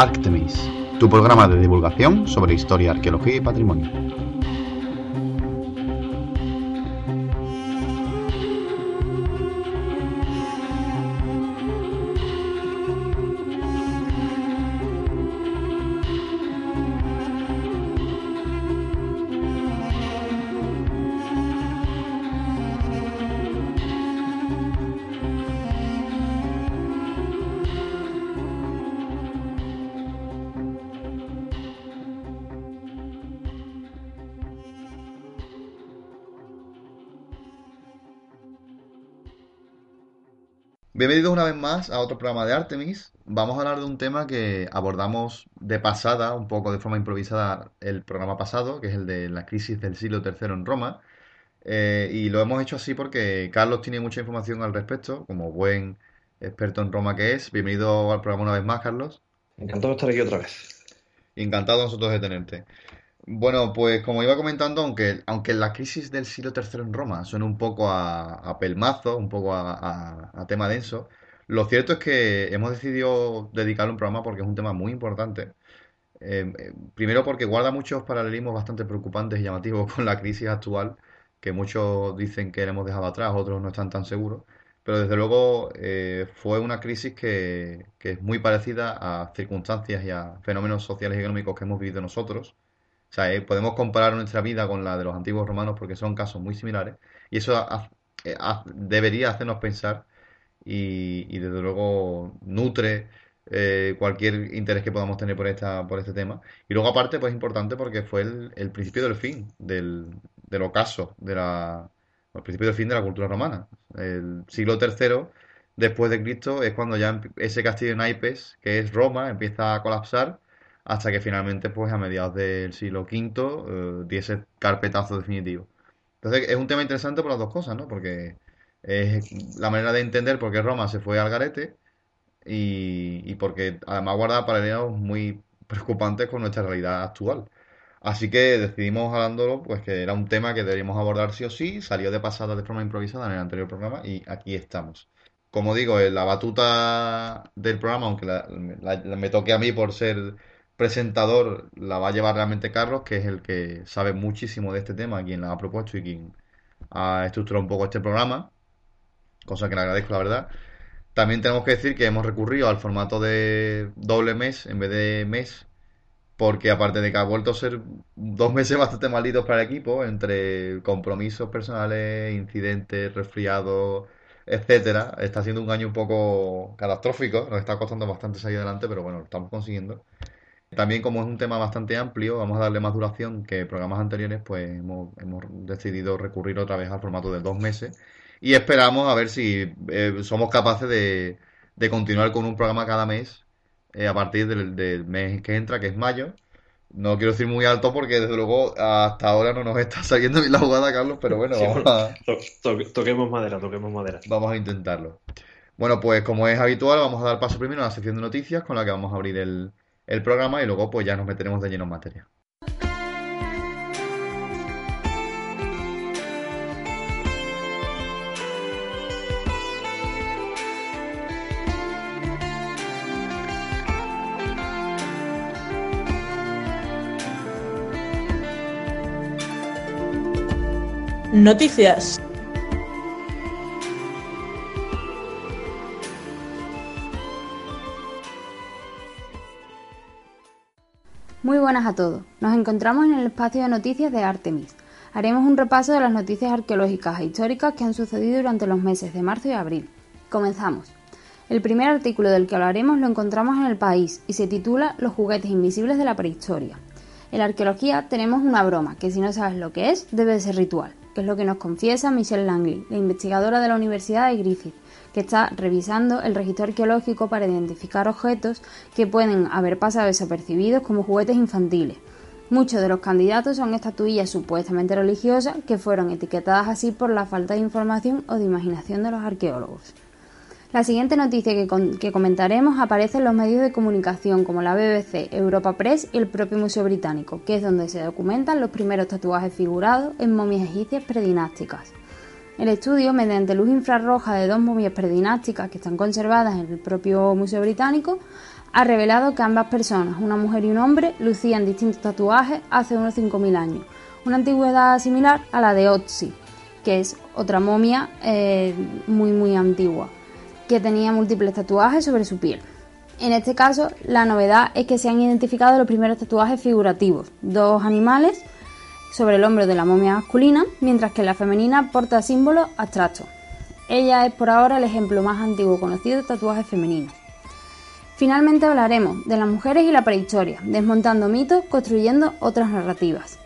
Artemis, tu programa de divulgación sobre historia, arqueología y patrimonio. Bienvenidos una vez más a otro programa de Artemis. Vamos a hablar de un tema que abordamos de pasada, un poco de forma improvisada, el programa pasado, que es el de la crisis del siglo III en Roma. Eh, y lo hemos hecho así porque Carlos tiene mucha información al respecto, como buen experto en Roma que es. Bienvenido al programa una vez más, Carlos. Encantado de estar aquí otra vez. Encantado nosotros de tenerte. Bueno, pues como iba comentando, aunque, aunque la crisis del siglo III en Roma suena un poco a, pelmazo, un poco a, tema denso, lo cierto es que hemos decidido dedicarle un programa porque es un tema muy importante. Eh, eh, primero porque guarda muchos paralelismos bastante preocupantes y llamativos con la crisis actual, que muchos dicen que la hemos dejado atrás, otros no están tan seguros, pero desde luego eh, fue una crisis que, que es muy parecida a circunstancias y a fenómenos sociales y económicos que hemos vivido nosotros eh, podemos comparar nuestra vida con la de los antiguos romanos porque son casos muy similares y eso eh, debería hacernos pensar y, desde luego nutre eh, cualquier interés que podamos tener por esta por este tema. Y luego aparte, pues importante porque fue el, principio del fin del, del ocaso, de la, el principio del fin de la cultura romana. El siglo III después de Cristo es cuando ya ese castillo de naipes, que es Roma, empieza a colapsar hasta que finalmente, pues a mediados del siglo V, eh, diese carpetazo definitivo. Entonces es un tema interesante por las dos cosas, ¿no? Porque es la manera de entender por qué Roma se fue al garete y, y porque además guarda paralelos muy preocupantes con nuestra realidad actual. Así que decidimos hablándolo, pues que era un tema que deberíamos abordar sí o sí, salió de pasada de forma improvisada en el anterior programa y aquí estamos. Como digo, la batuta del programa, aunque me toque a mí por ser presentador la va a llevar realmente Carlos, que es el que sabe muchísimo de este tema, quien la ha propuesto y quien ha estructurado un poco este programa, cosa que le agradezco la verdad. También tenemos que decir que hemos recurrido al formato de doble mes en vez de mes, porque aparte de que ha vuelto a ser dos meses bastante malditos para el equipo, entre compromisos personales, incidentes, resfriados, etcétera, está siendo un año un poco catastrófico, nos está costando bastante salir adelante, pero bueno, lo estamos consiguiendo. También como es un tema bastante amplio, vamos a darle más duración que programas anteriores, pues hemos, decidido recurrir otra vez al formato de dos meses y esperamos a ver si eh, somos capaces de, continuar con un programa cada mes eh, a partir del, mes que entra, que es mayo. No quiero decir muy alto porque desde luego hasta ahora no nos está saliendo bien la jugada, Carlos, pero bueno, vamos a... toquemos madera, toquemos madera. Vamos a intentarlo. Bueno, pues como es habitual, vamos a dar paso primero a la sección de noticias con la que vamos a abrir el, el programa y luego pues ya nos meteremos de lleno en materia. Noticias. Muy buenas a todos. Nos encontramos en el espacio de noticias de Artemis. Haremos un repaso de las noticias arqueológicas e históricas que han sucedido durante los meses de marzo y abril. Comenzamos. El primer artículo del que hablaremos lo encontramos en El País y se titula Los juguetes invisibles de la prehistoria. En la arqueología tenemos una broma que si no sabes lo que es, debe de ser ritual, que es lo que nos confiesa Michelle Langley, la investigadora de la Universidad de Griffith, que está revisando el registro arqueológico para identificar objetos que pueden haber pasado desapercibidos como juguetes infantiles. Muchos de los candidatos son estatuillas supuestamente religiosas que fueron etiquetadas así por la falta de información o de imaginación de los arqueólogos. La siguiente noticia que, comentaremos aparece en los medios de comunicación como la BBC, Europa Press y el propio Museo Británico, que es donde se documentan los primeros tatuajes figurados en momias egipcias predinásticas. El estudio, mediante luz infrarroja de dos momias predinásticas que están conservadas en el propio Museo Británico, ha revelado que ambas personas, una mujer y un hombre, lucían distintos tatuajes hace unos 5.000 años, una antigüedad similar a la de Otzi, que es otra momia eh, muy muy antigua, que tenía múltiples tatuajes sobre su piel. En este caso, la novedad es que se han identificado los primeros tatuajes figurativos, dos animales sobre el hombro de la momia masculina, mientras que la femenina porta símbolos abstractos. Ella es por ahora el ejemplo más antiguo conocido de tatuajes femeninos. Finalmente hablaremos de las mujeres y la prehistoria, desmontando mitos, construyendo otras narrativas.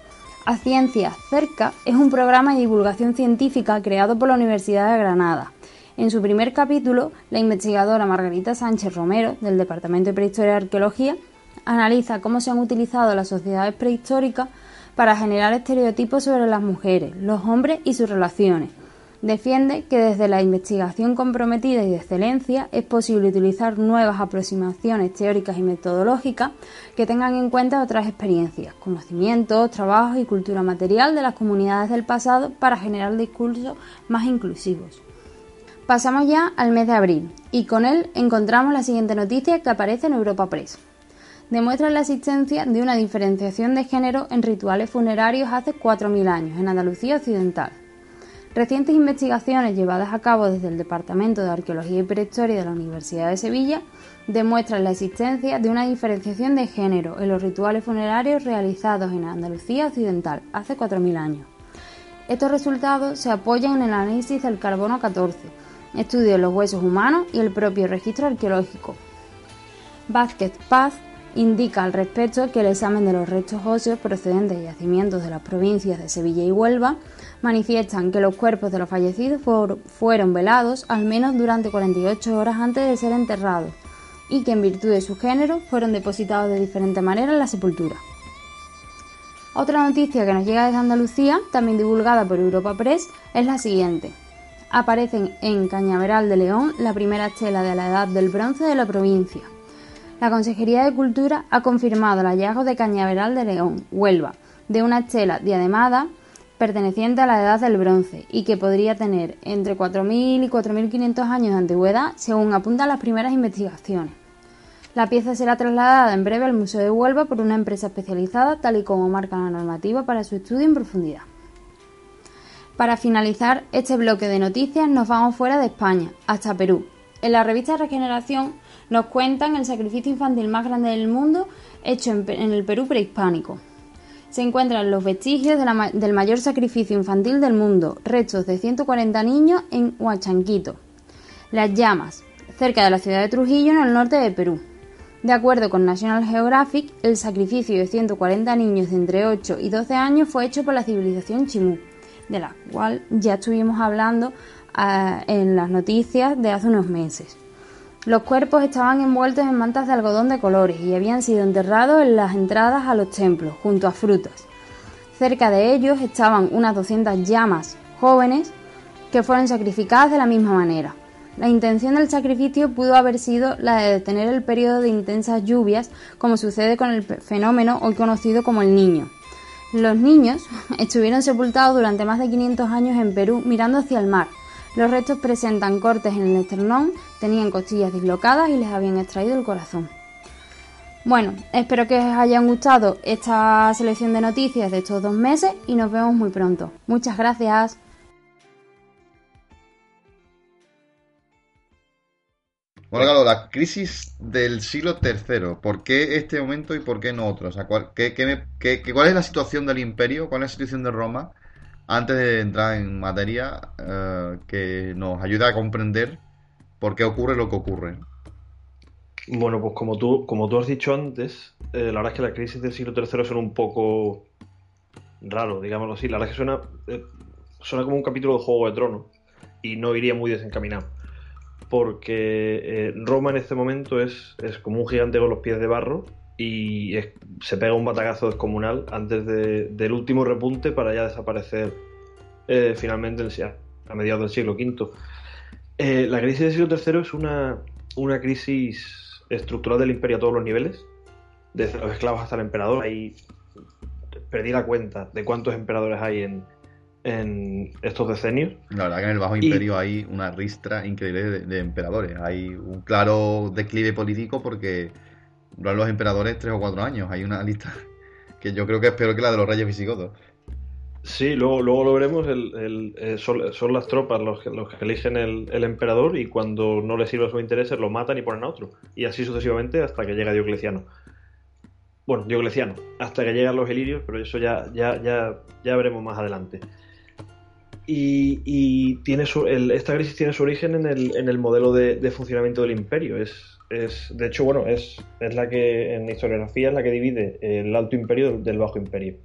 A Ciencia Cerca es un programa de divulgación científica creado por la Universidad de Granada. En su primer capítulo, la investigadora Margarita Sánchez Romero, del Departamento de Prehistoria y Arqueología, analiza cómo se han utilizado las sociedades prehistóricas para generar estereotipos sobre las mujeres, los hombres y sus relaciones, Defiende que desde la investigación comprometida y de excelencia es posible utilizar nuevas aproximaciones teóricas y metodológicas que tengan en cuenta otras experiencias, conocimientos, trabajos y cultura material de las comunidades del pasado para generar discursos más inclusivos. Pasamos ya al mes de abril y con él encontramos la siguiente noticia que aparece en Europa Press. Demuestra la existencia de una diferenciación de género en rituales funerarios hace 4.000 años en Andalucía Occidental. Recientes investigaciones llevadas a cabo desde el Departamento de Arqueología y Prehistoria de la Universidad de Sevilla demuestran la existencia de una diferenciación de género en los rituales funerarios realizados en Andalucía Occidental hace 4.000 años. Estos resultados se apoyan en el análisis del carbono 14, estudio de los huesos humanos y el propio registro arqueológico. Vázquez Paz indica al respecto que el examen de los restos óseos procedentes de yacimientos de las provincias de Sevilla y Huelva manifiestan que los cuerpos de los fallecidos fueron velados al menos durante 48 horas antes de ser enterrados y que en virtud de su género fueron depositados de diferente manera en la sepultura. Otra noticia que nos llega desde Andalucía, también divulgada por Europa Press, es la siguiente. Aparecen en Cañaveral de León la primera estela de la Edad del Bronce de la provincia. La Consejería de Cultura ha confirmado el hallazgo de Cañaveral de León, Huelva, de una estela diademada perteneciente a la edad del bronce y que podría tener entre 4.000 y 4.500 años de antigüedad, según apuntan las primeras investigaciones. La pieza será trasladada en breve al Museo de Huelva por una empresa especializada, tal y como marca la normativa para su estudio en profundidad. Para finalizar este bloque de noticias nos vamos fuera de España, hasta Perú. En la revista Regeneración nos cuentan el sacrificio infantil más grande del mundo hecho en, el Perú prehispánico se encuentran los vestigios del mayor sacrificio infantil del mundo, restos de 140 niños en Huachanquito. Las llamas, cerca de la ciudad de Trujillo, en el norte de Perú. De acuerdo con National Geographic, el sacrificio de 140 niños de entre 8 y 12 años fue hecho por la civilización Chimú, de la cual ya estuvimos hablando ah, en las noticias de hace unos meses. Los cuerpos estaban envueltos en mantas de algodón de colores y habían sido enterrados en las entradas a los templos, junto a frutas. Cerca de ellos estaban unas 200 llamas jóvenes que fueron sacrificadas de la misma manera. La intención del sacrificio pudo haber sido la de detener el periodo de intensas lluvias, como sucede con el fenómeno hoy conocido como el niño. Los niños estuvieron sepultados durante más de 500 años en Perú mirando hacia el mar, los restos presentan cortes en el esternón, tenían costillas dislocadas y les habían extraído el corazón. Bueno, espero que os hayan gustado esta selección de noticias de estos dos meses y nos vemos muy pronto. Muchas gracias. Bueno, claro, la crisis del siglo III. ¿Por qué este momento y por qué no otro? ¿cuál, ¿Cuál es la situación del imperio? ¿Cuál es la situación de Roma? antes de entrar en materia, eh, que nos ayude a comprender por qué ocurre lo que ocurre. Bueno, pues como tú, como tú has dicho antes, eh, la verdad es que la crisis del siglo III suena un poco raro, digámoslo así. La verdad es que suena, eh, suena como un capítulo de Juego de Tronos y no iría muy desencaminado. Porque Roma en este momento es, es como un gigante con los pies de barro y se pega un batagazo descomunal antes del último repunte para ya desaparecer eh, finalmente a mediados del siglo V. Eh, la crisis del siglo III es una, una crisis estructural del imperio a todos los niveles, desde los esclavos hasta el emperador. Ahí perdí la cuenta de cuántos emperadores hay en, en estos decenios. La verdad que en el Bajo Imperio hay una ristra increíble de, de, emperadores. Hay un claro declive político porque duran los emperadores tres o cuatro años. Hay una lista que yo creo que es peor que la de los reyes visigodos. Sí, luego, luego lo veremos. Eh, son, las tropas los que, los que eligen el, emperador y cuando no les sirve a sus intereses lo matan y ponen a otro. Y así sucesivamente hasta que llega Diocleciano. Bueno, Diocleciano, hasta que llegan los ilirios, pero eso ya, ya, ya, ya veremos más adelante. Y, y tiene su, esta crisis tiene su origen en el, en el modelo de, funcionamiento del imperio. Es, es, de hecho, bueno, es, es la que en historiografía es la que divide el alto imperio del bajo imperio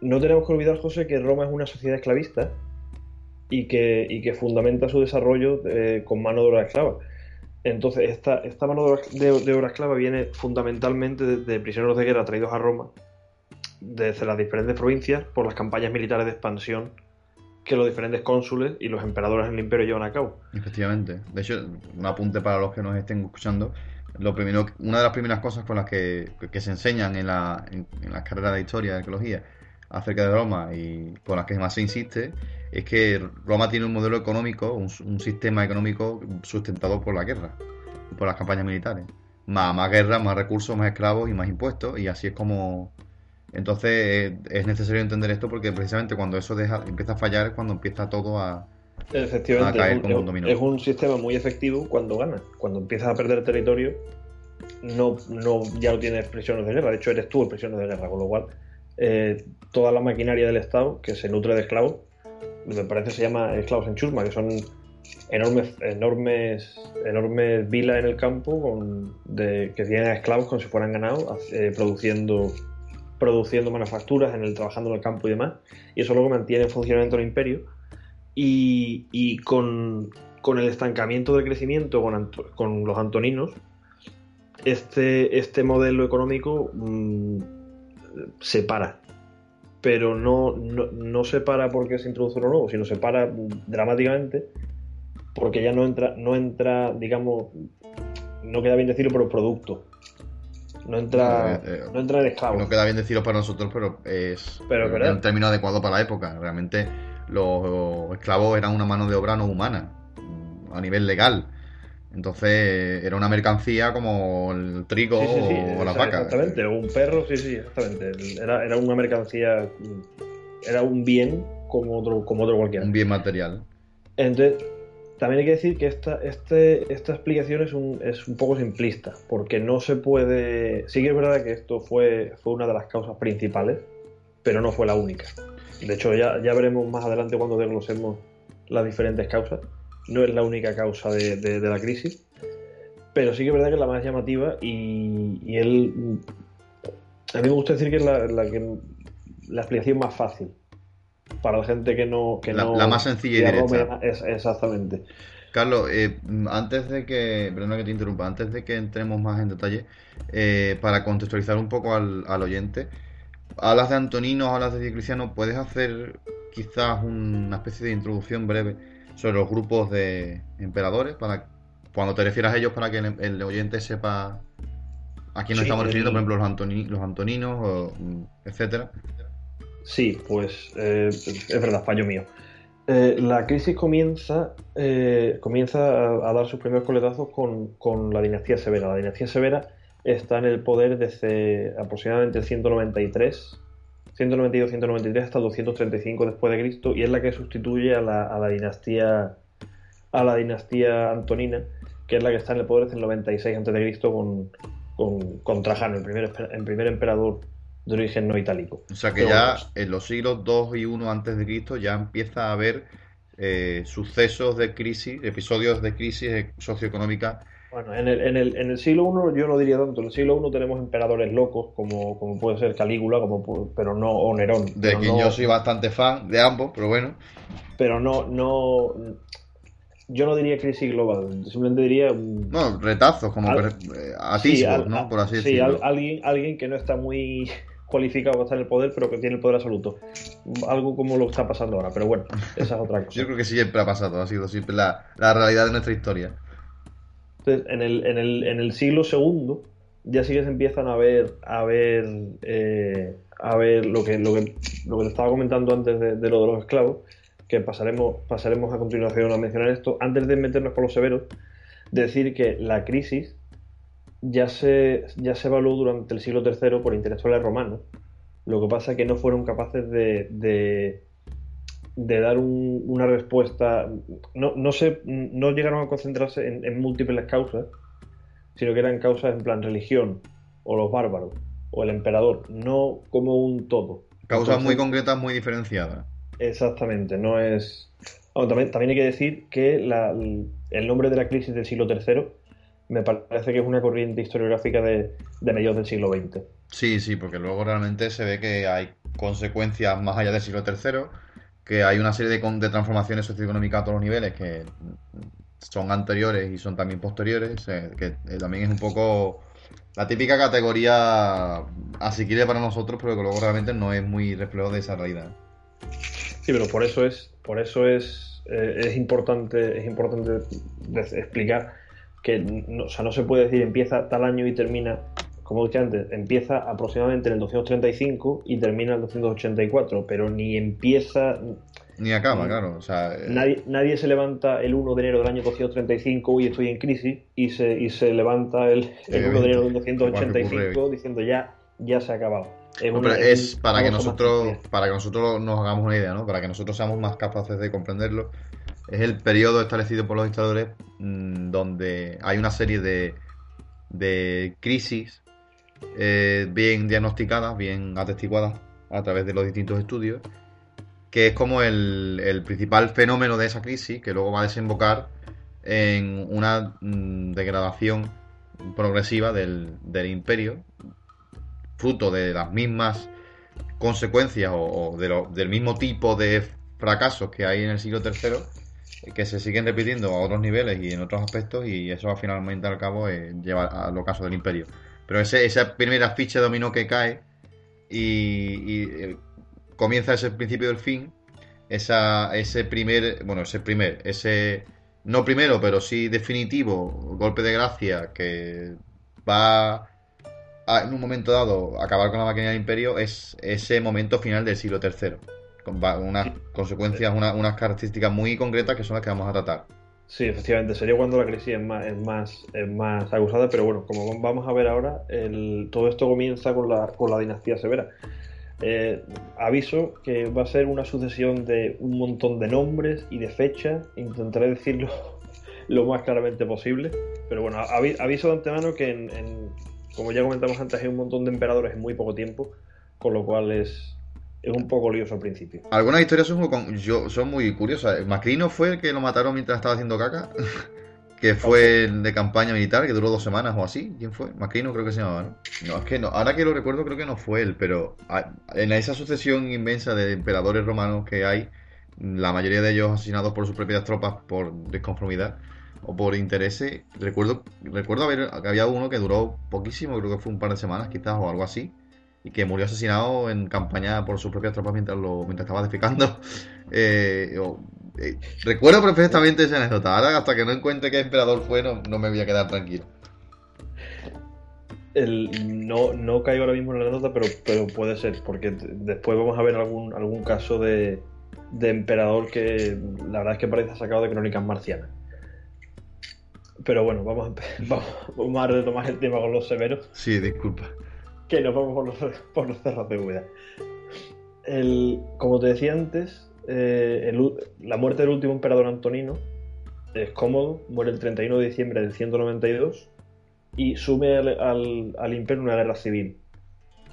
no tenemos que olvidar, José, que Roma es una sociedad esclavista y que, y que fundamenta su desarrollo eh, con mano de obra esclava. Entonces, esta, esta mano de obra, esclava viene fundamentalmente de, prisioneros de guerra traídos a Roma desde las diferentes provincias por las campañas militares de expansión que los diferentes cónsules y los emperadores en el imperio llevan a cabo. Efectivamente. De hecho, un apunte para los que nos estén escuchando. Lo primero, una de las primeras cosas con las que, que se enseñan en, la, en, las carreras de historia, arqueología, acerca de Roma y con las que más se insiste es que Roma tiene un modelo económico, un, un, sistema económico sustentado por la guerra, por las campañas militares. Más, más guerra, más recursos, más esclavos y más impuestos, y así es como. Entonces es necesario entender esto porque precisamente cuando eso deja, empieza a fallar es cuando empieza todo a, Efectivamente, a caer es, un, como un dominó. es un sistema muy efectivo cuando gana. Cuando empiezas a perder territorio, no, no ya no tienes prisioneros de guerra, de hecho eres tú el prisionero de guerra, con lo cual eh, toda la maquinaria del Estado que se nutre de esclavos, me parece se llama esclavos en chusma, que son enormes, enormes, enormes vilas en el campo que tienen esclavos como si fueran ganados, eh, produciendo, produciendo manufacturas, en el, trabajando en el campo y demás. Y eso luego mantiene en funcionamiento el imperio. Y, con, con, el estancamiento del crecimiento con, con los antoninos, este, este modelo económico mmm, se para. Pero no, no, no, se para porque se introduce uno nuevo, sino se para dramáticamente porque ya no entra, no entra, digamos, no queda bien decirlo, pero producto. No entra, no, eh, no entra en esclavo. No queda bien decirlo para nosotros, pero es, pero, es un término adecuado para la época. Realmente los esclavos eran una mano de obra no humana, a nivel legal. Entonces era una mercancía como el trigo sí, sí, sí, o la vaca. Exactamente, o un perro, sí, sí, exactamente. Era, era una mercancía, era un bien como otro, como otro cualquiera. Un bien material. Entonces, también hay que decir que esta, este, esta explicación es un, es un poco simplista, porque no se puede... Sí que es verdad que esto fue, fue una de las causas principales, pero no fue la única. De hecho, ya, ya veremos más adelante cuando desglosemos las diferentes causas no es la única causa de, de, de, la crisis, pero sí que es verdad que es la más llamativa y, y él, a mí me gusta decir que es la, la, que, la explicación más fácil para la gente que no... Que la, no la más sencilla y directa. Es, exactamente. Carlos, eh, antes de que, perdona que te interrumpa, antes de que entremos más en detalle, eh, para contextualizar un poco al, al, oyente, hablas de Antonino, hablas de Diocleciano, ¿puedes hacer quizás una especie de introducción breve sobre los grupos de emperadores, para cuando te refieras a ellos para que el, el oyente sepa a quién nos sí, estamos refiriendo, por ejemplo, los, Antoni, los antoninos, o, etcétera. Sí, pues eh, es verdad, fallo mío. Eh, la crisis comienza, eh, comienza a, a, dar sus primeros coletazos con, con, la dinastía severa. La dinastía severa está en el poder desde aproximadamente 193 192-193 hasta 235 después de Cristo y es la que sustituye a la, a la, dinastía a la dinastía antonina que es la que está en el poder desde el 96 a.C. con, con, con Trajano, el primer, el primer emperador de origen no itálico. O sea que Pero, ya en los siglos 2 y 1 antes de Cristo ya empieza a haber eh, sucesos de crisis, episodios de crisis socioeconómica bueno, en el, en, el, en el siglo I yo no diría tanto. En el siglo I tenemos emperadores locos, como, como puede ser Calígula, como, pero no o Nerón. De quien no, yo soy bastante fan de ambos, pero bueno. Pero no, no. Yo no diría crisis global, simplemente diría. No, retazos, como al, atisbos, sí, al, ¿no? Por así sí, decirlo. Al, alguien, alguien que no está muy cualificado para estar en el poder, pero que tiene el poder absoluto. Algo como lo está pasando ahora, pero bueno, esa es otra cosa. Yo creo que siempre ha pasado, ha sido siempre la, la realidad de nuestra historia. Entonces, en el, en el, en el siglo segundo ya sí que se empiezan a ver a ver eh, a ver lo que, lo que lo que te estaba comentando antes de, de, lo de los esclavos que pasaremos pasaremos a continuación a mencionar esto antes de meternos con los severos decir que la crisis ya se, ya se evaluó durante el siglo III por intelectuales romanos. Lo que pasa es que no fueron capaces de, de dar un- una respuesta. No, no, se, no llegaron a concentrarse en, en múltiples causas, sino que eran causas en plan religión, o los bárbaros, o el emperador, no como un todo. Causas muy concretas, muy diferenciadas. Exactamente, no es. Bueno, también, también hay que decir que la- el nombre de la crisis del siglo III me parece que es una corriente historiográfica de, de mediados del siglo XX. Sí, sí, porque luego realmente se ve que hay consecuencias más allá del siglo III, que hay una serie de, de transformaciones socioeconómicas a todos los niveles que son anteriores y son también posteriores, eh, que eh, también es un poco la típica categoría asequible para nosotros, pero que luego realmente no es muy reflejo de esa realidad. Sí, pero por eso es, por eso es, eh, es importante, es importante explicar que no, o sea, no se puede decir empieza tal año y termina, como dije antes, empieza aproximadamente en el 235 y termina en el 284, pero ni empieza, Ni acaba, claro. O sea, eh, Nadie, nadie se levanta el 1 de enero del año 235 y estoy en crisis y se, y se levanta el, el 1 de enero del Obviamente, igual que 285 ocurre diciendo ya, ya se ha acabado. Es, No, una- pero es para que nosotros, para que nosotros nos hagamos una idea, ¿no? Para que nosotros seamos más capaces de comprenderlo. Es el periodo establecido por los historiadores mm, donde hay una serie de, de crisis eh, bien diagnosticadas, bien atestiguadas a través de los distintos estudios, que es como el, principal fenómeno de esa crisis que luego va a desembocar en una mm, degradación progresiva del, imperio fruto de las mismas consecuencias o, de del mismo tipo de fracasos que hay en el siglo III, eh, que se siguen repitiendo a otros niveles y en otros aspectos, y eso finalmente al cabo eh, lleva al ocaso del imperio. Pero ese, esa primera ficha dominó que cae y, y, eh, comienza ese principio del fin, esa, ese primer, bueno, ese primer, ese no primero, pero sí definitivo golpe de gracia que va a, en un momento dado acabar con la máquina del imperio es ese momento final del siglo III. Con va- unas consecuencias, una- unas características muy concretas que son las que vamos a tratar. Sí, efectivamente, sería cuando la crisis es más, es más, es más acusada, pero bueno, como vamos a ver ahora, el- todo esto comienza con la, con la dinastía severa. Eh, aviso que va a ser una sucesión de un montón de nombres y de fechas, intentaré decirlo lo más claramente posible, pero bueno, avi- aviso de antemano que, en- como ya comentamos antes, hay un montón de emperadores en muy poco tiempo, con lo cual es, es un poco lioso al principio. Algunas historias son con- yo, son muy curiosas. Macrino fue el que lo mataron mientras estaba haciendo caca. que fue el de campaña militar, que duró dos semanas o así. ¿Quién fue? Macrino creo que se llamaba, ¿no? No, es que no. Ahora que lo recuerdo, creo que no fue él, pero en esa sucesión inmensa de emperadores romanos que hay, la mayoría de ellos asesinados por sus propias tropas por desconformidad o por intereses. Recuerdo, recuerdo haber, que había uno que duró poquísimo, creo que fue un par de semanas quizás o algo así y que murió asesinado en campaña por sus propias tropas mientras lo mientras estaba defecando. Eh, eh, recuerdo perfectamente esa anécdota. Ahora, hasta que no encuentre qué emperador fue, no, no me voy a quedar tranquilo. El, no, no caigo ahora mismo en la nota, pero, pero puede ser, porque después vamos a ver algún, algún caso de, de emperador que la verdad es que parece sacado de crónicas marcianas. Pero bueno, vamos a, vamos, vamos a retomar el tema con los severos, Sí, disculpa. Que nos vamos por los, por los cerros de Úbeda. El, como te decía antes, eh, la muerte del último emperador Antonino es cómodo, muere el 31 de diciembre del 192 y sume al, al- al imperio una guerra civil.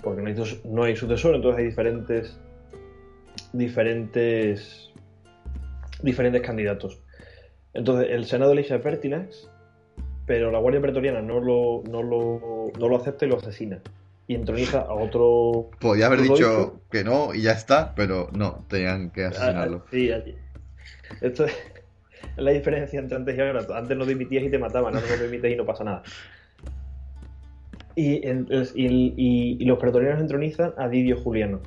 Porque no hay, no hay sucesor, entonces hay diferentes diferentes diferentes candidatos. Entonces el Senado elige a Pertinax, pero la Guardia Pretoriana no lo, no lo, no lo acepta y lo asesina. Y entroniza a otro Podía haber ¿Tú lo dicho que no y ya está, pero no, tenían que asesinarlo. Ah, ah, sí. Esto es la diferencia entre antes y ahora. Antes no dimitías y te mataban, ahora no dimites y no pasa nada. Y, en- y, y- y los pretorianos entronizan a Didio Juliano.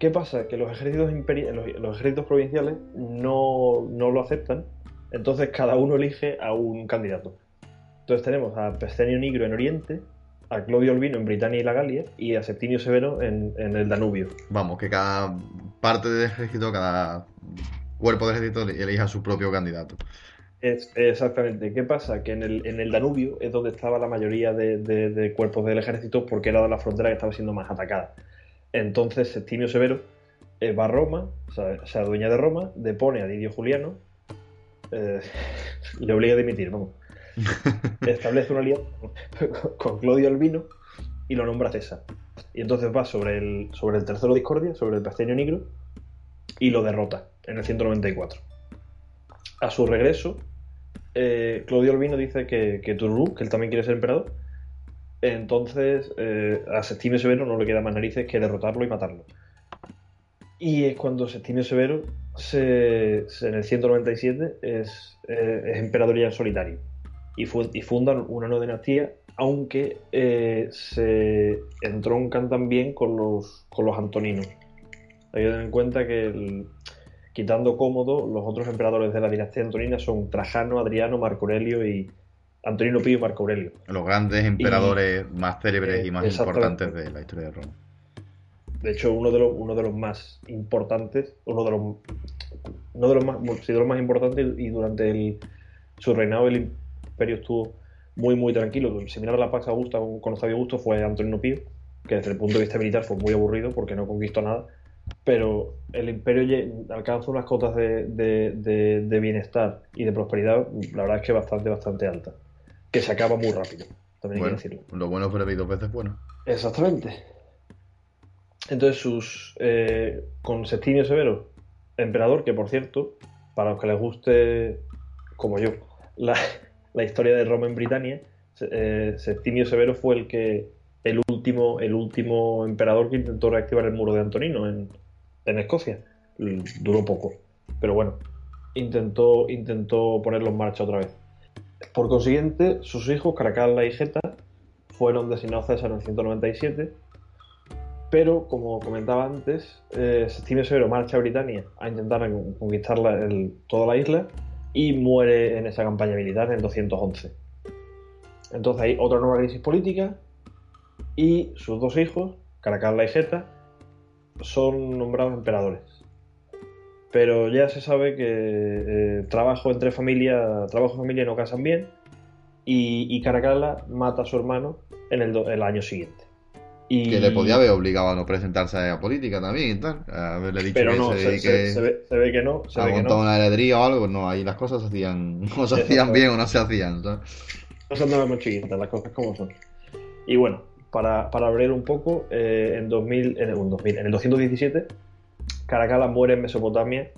¿Qué pasa? Que los ejércitos, los, los ejércitos provinciales no, no lo aceptan, entonces cada uno elige a un candidato. Entonces tenemos a Pescenio Nigro en Oriente, a Claudio Albino en Britania y la Galia, y a Septimio Severo en, en el Danubio. Vamos, que cada parte del ejército, cada cuerpo del ejército elija su propio candidato. Es, exactamente. ¿Qué pasa? Que en el, en el Danubio es donde estaba la mayoría de, de- de cuerpos del ejército porque era de la frontera que estaba siendo más atacada. Entonces Septimio Severo eh, va a Roma, o sea, se adueña de Roma, depone a Didio Juliano, eh, le obliga a dimitir, vamos. Establece una alianza con Claudio Albino y lo nombra César. Y entonces va sobre el, sobre el tercero Discordia, sobre el Pasteño Nigro, y lo derrota en el 194. A su regreso, eh, Claudio Albino dice que, que que él también quiere ser emperador, entonces eh, a Septimio Severo no le queda más narices que derrotarlo y matarlo. Y es cuando Septimio Severo, se, se- en el 197, es, eh, es emperador ya en solitario. Y, fu- y fundan una nueva dinastía, aunque eh, se entroncan también con los, con los antoninos. Hay que tener en cuenta que, el- quitando Cómodo, los otros emperadores de la dinastía antonina son Trajano, Adriano, Marco Aurelio y Antonino Pío y Marco Aurelio. Los grandes emperadores más célebres y más importantes de la historia de Roma. De hecho, uno de los, uno de los más importantes, uno de los, uno de los más, sí, de los más importantes y durante el, su reinado el imperio estuvo muy, muy tranquilo. Similar a la Pax Augusta con, Octavio Augusto fue Antonino Pío, que desde el punto de vista militar fue muy aburrido porque no conquistó nada. Pero el imperio alcanza unas cotas de, de- de- de bienestar y de prosperidad, la verdad es que bastante, bastante alta. Que se acaba muy rápido, también hay Bueno, que decirlo. lo bueno pero dos veces bueno. Exactamente. Entonces, sus eh, con Septimio Severo, emperador, que por cierto, para los que les guste, como yo, la, la historia de Roma en Britania, eh, Septimio Severo fue el que el último, el último emperador que intentó reactivar el muro de Antonino en, Escocia. Duró poco, pero bueno, intentó, intentó ponerlo en marcha otra vez. Por consiguiente, sus hijos, Caracalla y Geta, fueron designados César en el 197, pero como comentaba antes, eh, Septimio Severo marcha a Britania a intentar con- conquistar la- el- toda la isla y muere en esa campaña militar en el 211. Entonces hay otra nueva crisis política y sus dos hijos, Caracalla y Geta, son nombrados emperadores. Pero ya se sabe que eh, trabajo entre familia, trabajo y familia no casan bien y, Caracalla mata a su hermano en el año siguiente. Y- Que le podía haber obligado a no presentarse a la política también y tal. Haberle dicho Pero que no, se se, se- se ve, se ve que no, se a ve que no. una heredría o algo. No, ahí las cosas se hacían, o se hacían bien o no se hacían. ¿sabes? No son nada más chiquitas, las cosas como son. Y bueno, para, para abrir un poco, eh, en, 2000, en, el, un 2000, en el 217, Caracalla muere en Mesopotamia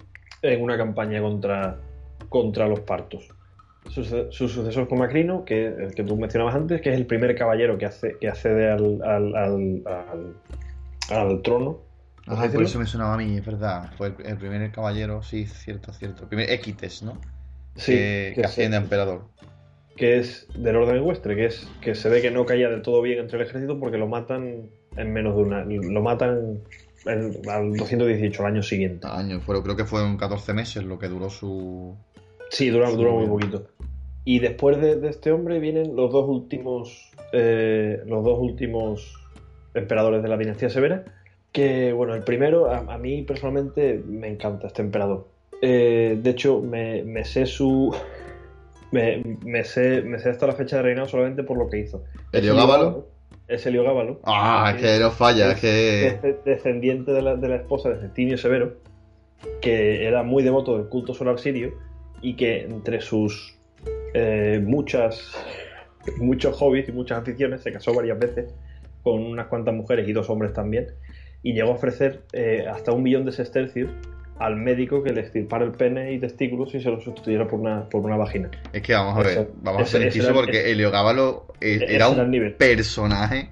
en una campaña contra, contra los partos. Su, su sucesor fue Macrino, que el que tú mencionabas antes, que es el primer caballero que, hace, que accede al, al, al, al- al trono. Ajá, por eso me sonaba a mí, es verdad. Fue el, el primer caballero, sí, cierto, cierto. El primer Equites, ¿no? Sí, que, que que asciende a emperador. que es del orden ecuestre, que es que se ve que no caía del todo bien entre el ejército porque lo matan en menos de una. Lo matan al 218, al año siguiente. Años, fue, creo que fueron 14 meses lo que duró su. Sí, dura, Sí, dura muy poquito. Y después de, de este hombre vienen los dos últimos. eh, los dos últimos emperadores de la dinastía severa. Que, bueno, el primero, a, a mí personalmente me encanta este emperador. Eh, de hecho, me, me sé su. Me, me sé, me sé hasta la fecha de reinado solamente por lo que hizo. Es Heliogábalo. Es Heliogábalo. Ah, es que no falla, es que. Es de- descendiente de la, de la esposa de Septimio Severo, que era muy devoto del culto solar sirio y que entre sus eh, muchas muchos hobbies y muchas aficiones se casó varias veces con unas cuantas mujeres y dos hombres también y llegó a ofrecer eh, hasta un millón de sestercios al médico que le extirpara el pene y testículos y se lo sustituyera por una, por una vagina. Es que vamos a ver, Ese- vamos a ese- ser ese inciso era- porque Heliogábalo eh, ese era un nivel. personaje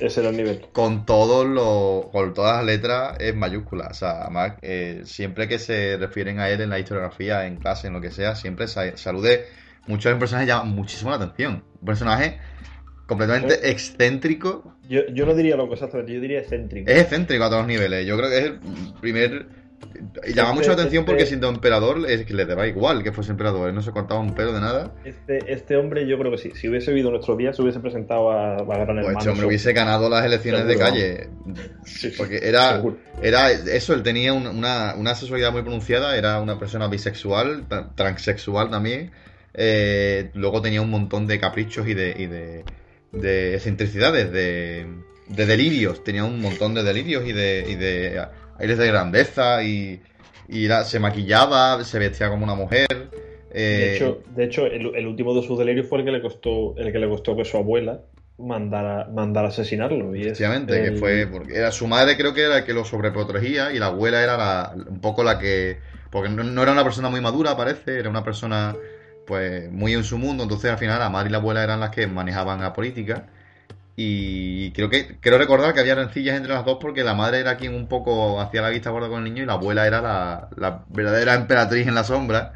Ese era el nivel. con todos los, con todas las letras en mayúsculas. O sea, además, eh, siempre que se refieren a él en la historiografía, en clase, en lo que sea, siempre sa- salude. Muchos personajes llaman muchísimo la atención. Un personaje completamente Sí. excéntrico. Yo, yo no diría loco exactamente, yo diría excéntrico. Es excéntrico a todos los niveles. Yo creo que es el primer. Llama Este- mucho la atención porque este- siendo emperador es que le daba igual que fuese emperador. Él no se cortaba un pelo de nada. Este, este hombre, yo creo que sí. Si hubiese vivido nuestros días, se hubiese presentado a, a Gran Pues Hermano. este hombre hubiese ganado las elecciones de calle. Sí, Porque era, seguro. era eso, él tenía un- una, una sexualidad muy pronunciada, era una persona bisexual, tra- transexual también, Eh, luego tenía un montón de caprichos y de, y de, de excentricidades, de, de delirios. Tenía un montón de delirios y de, y de aires de grandeza y, y se maquillaba, se vestía como una mujer. De eh, hecho, de hecho el, el último de sus delirios fue el que le costó, el que le costó que su abuela mandara, mandara asesinarlo. Y Efectivamente, que fue porque era su madre creo que era el que lo sobreprotegía y la abuela era la- un poco la que porque no, no era una persona muy madura parece, era una persona pues muy en su mundo, entonces al final la madre y la abuela eran las que manejaban la política y creo que creo recordar que había rencillas entre las dos porque la madre era quien un poco hacía la vista gorda con el niño y la abuela era la, la verdadera emperatriz en la sombra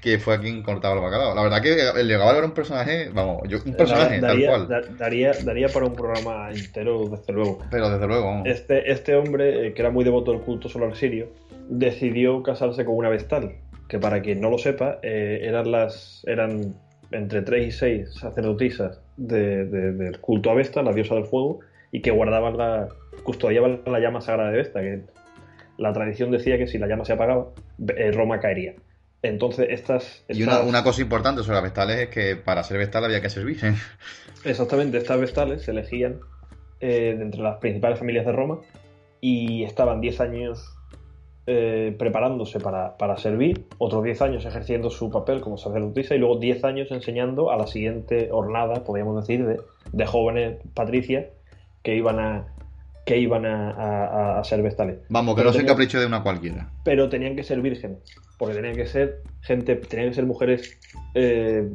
que fue a quien cortaba el bacalao. La verdad que el Legaval era un personaje, vamos, yo, un personaje daría, tal cual, da- daría, daría para un programa entero, desde luego. pero desde luego, vamos. Este, este hombre, eh, que era muy devoto del culto solar sirio, decidió casarse con una vestal, que para quien no lo sepa, eh, eran las eran entre 3 y 6 sacerdotisas de- de- del culto a Vesta, la diosa del fuego, y que guardaban la, custodiaban la llama sagrada de Vesta, que la tradición decía que si la llama se apagaba, eh, Roma caería. Entonces, estas... Y una, una cosa importante sobre las vestales es que para ser vestal había que servir. ¿eh? Exactamente, estas vestales se elegían eh, de entre las principales familias de Roma y estaban 10 años eh, preparándose para, para servir, otros 10 años ejerciendo su papel como sacerdotisa y luego 10 años enseñando a la siguiente hornada, podríamos decir, de, de jóvenes patricias que iban a que iban a, a- a ser vestales. Vamos, que Pero no sea el tenía- capricho de una cualquiera. Pero tenían que ser vírgenes, porque tenían que ser gente, tenían que ser mujeres eh,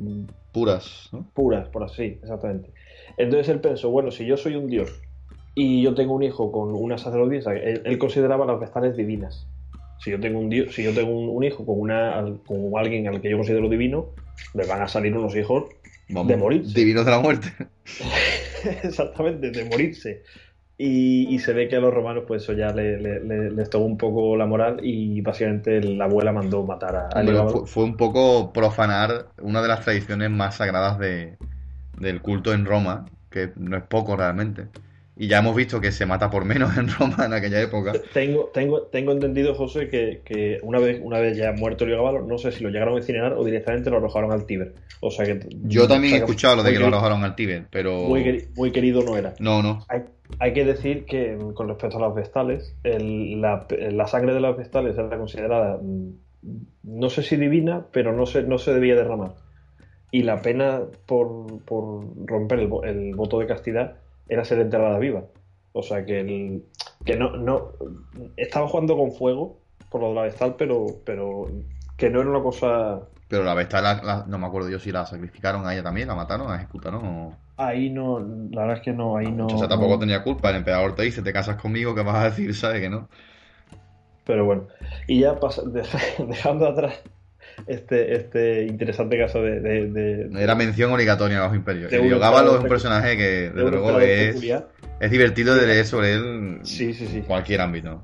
Puras, ¿no? puras, por así, exactamente. Entonces él pensó, bueno, si yo soy un dios y yo tengo un hijo con una sacerdotisa, él, él consideraba las vestales divinas. Si yo tengo un dios, si yo tengo un, un hijo con una con alguien al que yo considero divino, me van a salir unos hijos Vamos, De morirse. Divinos de la muerte. exactamente de morirse. Y, y se ve que a los romanos pues eso ya le- le- le- les tocó un poco la moral y básicamente la abuela mandó matar a, fue, fue un poco profanar una de las tradiciones más sagradas de, del culto en Roma, que no es poco realmente. Y ya hemos visto que se mata por menos en Roma en aquella época. Tengo, tengo, tengo entendido, José, que, que una vez, una vez ya muerto Heliogábalo, no sé si lo llegaron a incinerar o directamente lo arrojaron al Tíber. O sea que Yo también o he sea escuchado lo de que lo queri- arrojaron al Tíbet, pero... Muy, queri- muy querido no era. No, no. Hay, hay que decir que con respecto a las vestales, el- la, la sangre de las vestales era considerada, mm, no sé si divina, pero no se, no se debía derramar. Y la pena por, por romper el, el voto de castidad era ser enterrada viva. O sea que, el, que no, no estaba jugando con fuego por lo de la vestal, pero, pero que no era una cosa. Pero la la- no me acuerdo yo si la sacrificaron a ella también, la mataron, la ejecutaron o... Ahí no, la verdad es que no, ahí no. o sea, tampoco no- tenía culpa. El emperador te dice, te casas conmigo, ¿qué vas a decir? ¿Sabes que no? Pero bueno, y ya pas- dejando atrás este, este interesante caso de, de, de- Era mención obligatoria a los imperios. De Y un Gábalo es un personaje que, de desde luego, es, es divertido de leer sobre él Sí, sí, sí. en cualquier ámbito.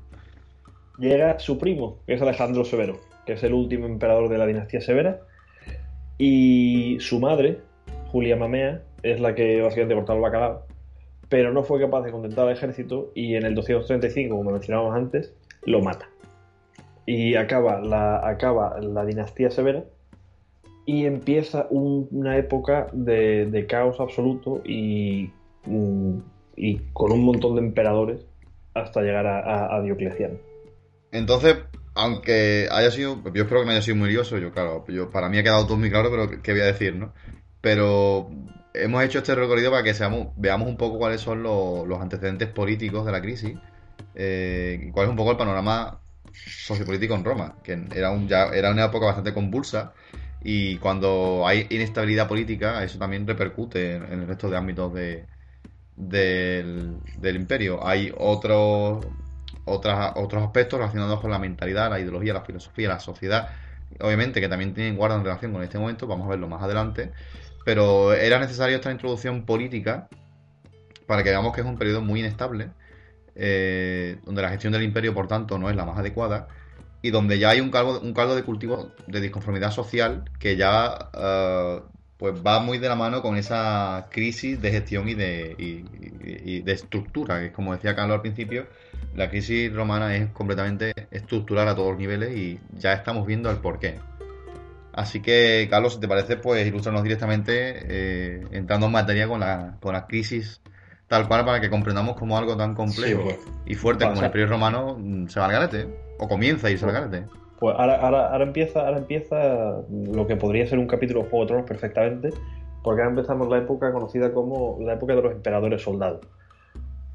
Llega su primo, que es Alejandro Severo, que es el último emperador de la dinastía Severa, y su madre, Julia Mamea, es la que básicamente cortaba el bacalao, pero no fue capaz de contentar al ejército y en el 235, como mencionábamos antes, lo mata. Y acaba la, acaba la dinastía Severa y empieza un- una época de, de caos absoluto y, mm, y con un montón de emperadores hasta llegar a, a- Diocleciano. Entonces, aunque haya sido, yo espero que no haya sido muy lioso, yo claro, yo, para mí ha quedado todo muy claro, pero ¿qué- ¿qué voy a decir, no? Pero hemos hecho este recorrido para que seamos, veamos un poco cuáles son los, antecedentes políticos de la crisis eh, cuál es un poco el panorama sociopolítico en Roma, que era, un, ya, era una época bastante convulsa y cuando hay inestabilidad política, eso también repercute en, el resto de ámbitos de, del, del imperio. Hay otros otras, otros aspectos relacionados con la mentalidad, la ideología, la filosofía, la sociedad, obviamente que también tienen guardan relación con este momento, vamos a verlo más adelante, pero era necesario esta introducción política para que veamos que es un periodo muy inestable, eh, donde la gestión del imperio, por tanto, no es la más adecuada, y donde ya hay un caldo, un caldo de cultivo de disconformidad social que ya eh, pues va muy de la mano con esa crisis de gestión y de, de estructura, que como decía Carlos al principio, la crisis romana es completamente estructural a todos los niveles y ya estamos viendo el porqué. Así que, Carlos, si te parece, pues ilustrarnos directamente eh, entrando en materia con la, con la crisis tal cual para que comprendamos cómo algo tan complejo Sí, pues. y fuerte como el Imperio Romano mm, se va al garete, o comienza a irse al garete. Pues ahora, ahora, ahora empieza, ahora empieza lo que podría ser un capítulo de Juego de Tronos perfectamente, porque ahora empezamos la época conocida como la época de los emperadores soldados.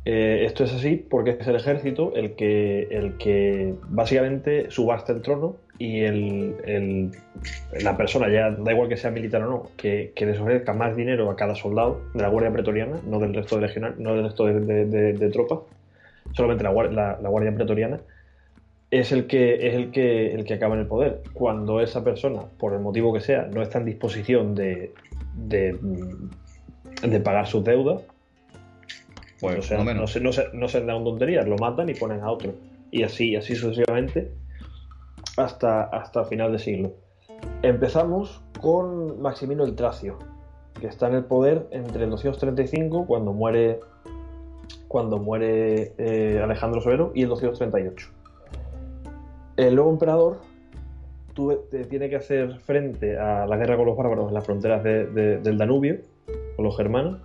Eh, esto es así porque es el ejército el que, el que básicamente subasta el trono y el, el- la persona, ya da igual que sea militar o no, que, que les ofrezca más dinero a cada soldado de la Guardia Pretoriana, no del resto de legionarios, no del resto de, de- de- de tropas, solamente la, la- la Guardia Pretoriana, es el que es el que el que acaba en el poder. Cuando esa persona, por el motivo que sea, no está en disposición de, de, de pagar sus deudas, Pues, o sea, no se, no, se, no se dan tonterías, lo matan y ponen a otro. Y así, así sucesivamente, hasta, hasta final de siglo. Empezamos con Maximino el Tracio, que está en el poder entre el 235, cuando muere, cuando muere eh, Alejandro Severo, y el 238. El nuevo emperador tiene que hacer frente a la guerra con los bárbaros en las fronteras de- de- del Danubio, con los germanos,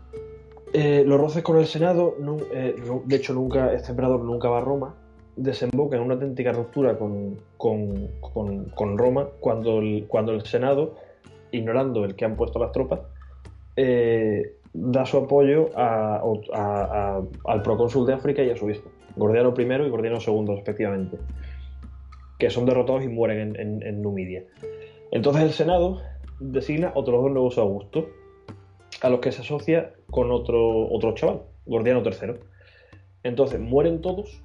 eh, los roces con el Senado, eh, de hecho nunca este emperador nunca va a Roma, desemboca en una auténtica ruptura con, con- con- Roma cuando el, cuando el Senado, ignorando el que han puesto las tropas, eh, da su apoyo a- al procónsul de África y a su obispo, Gordiano I y Gordiano II respectivamente, que son derrotados y mueren en, en- en Numidia. Entonces el Senado designa otros dos nuevos augustos, a los que se asocia con otro, otro chaval, Gordiano III. Entonces mueren todos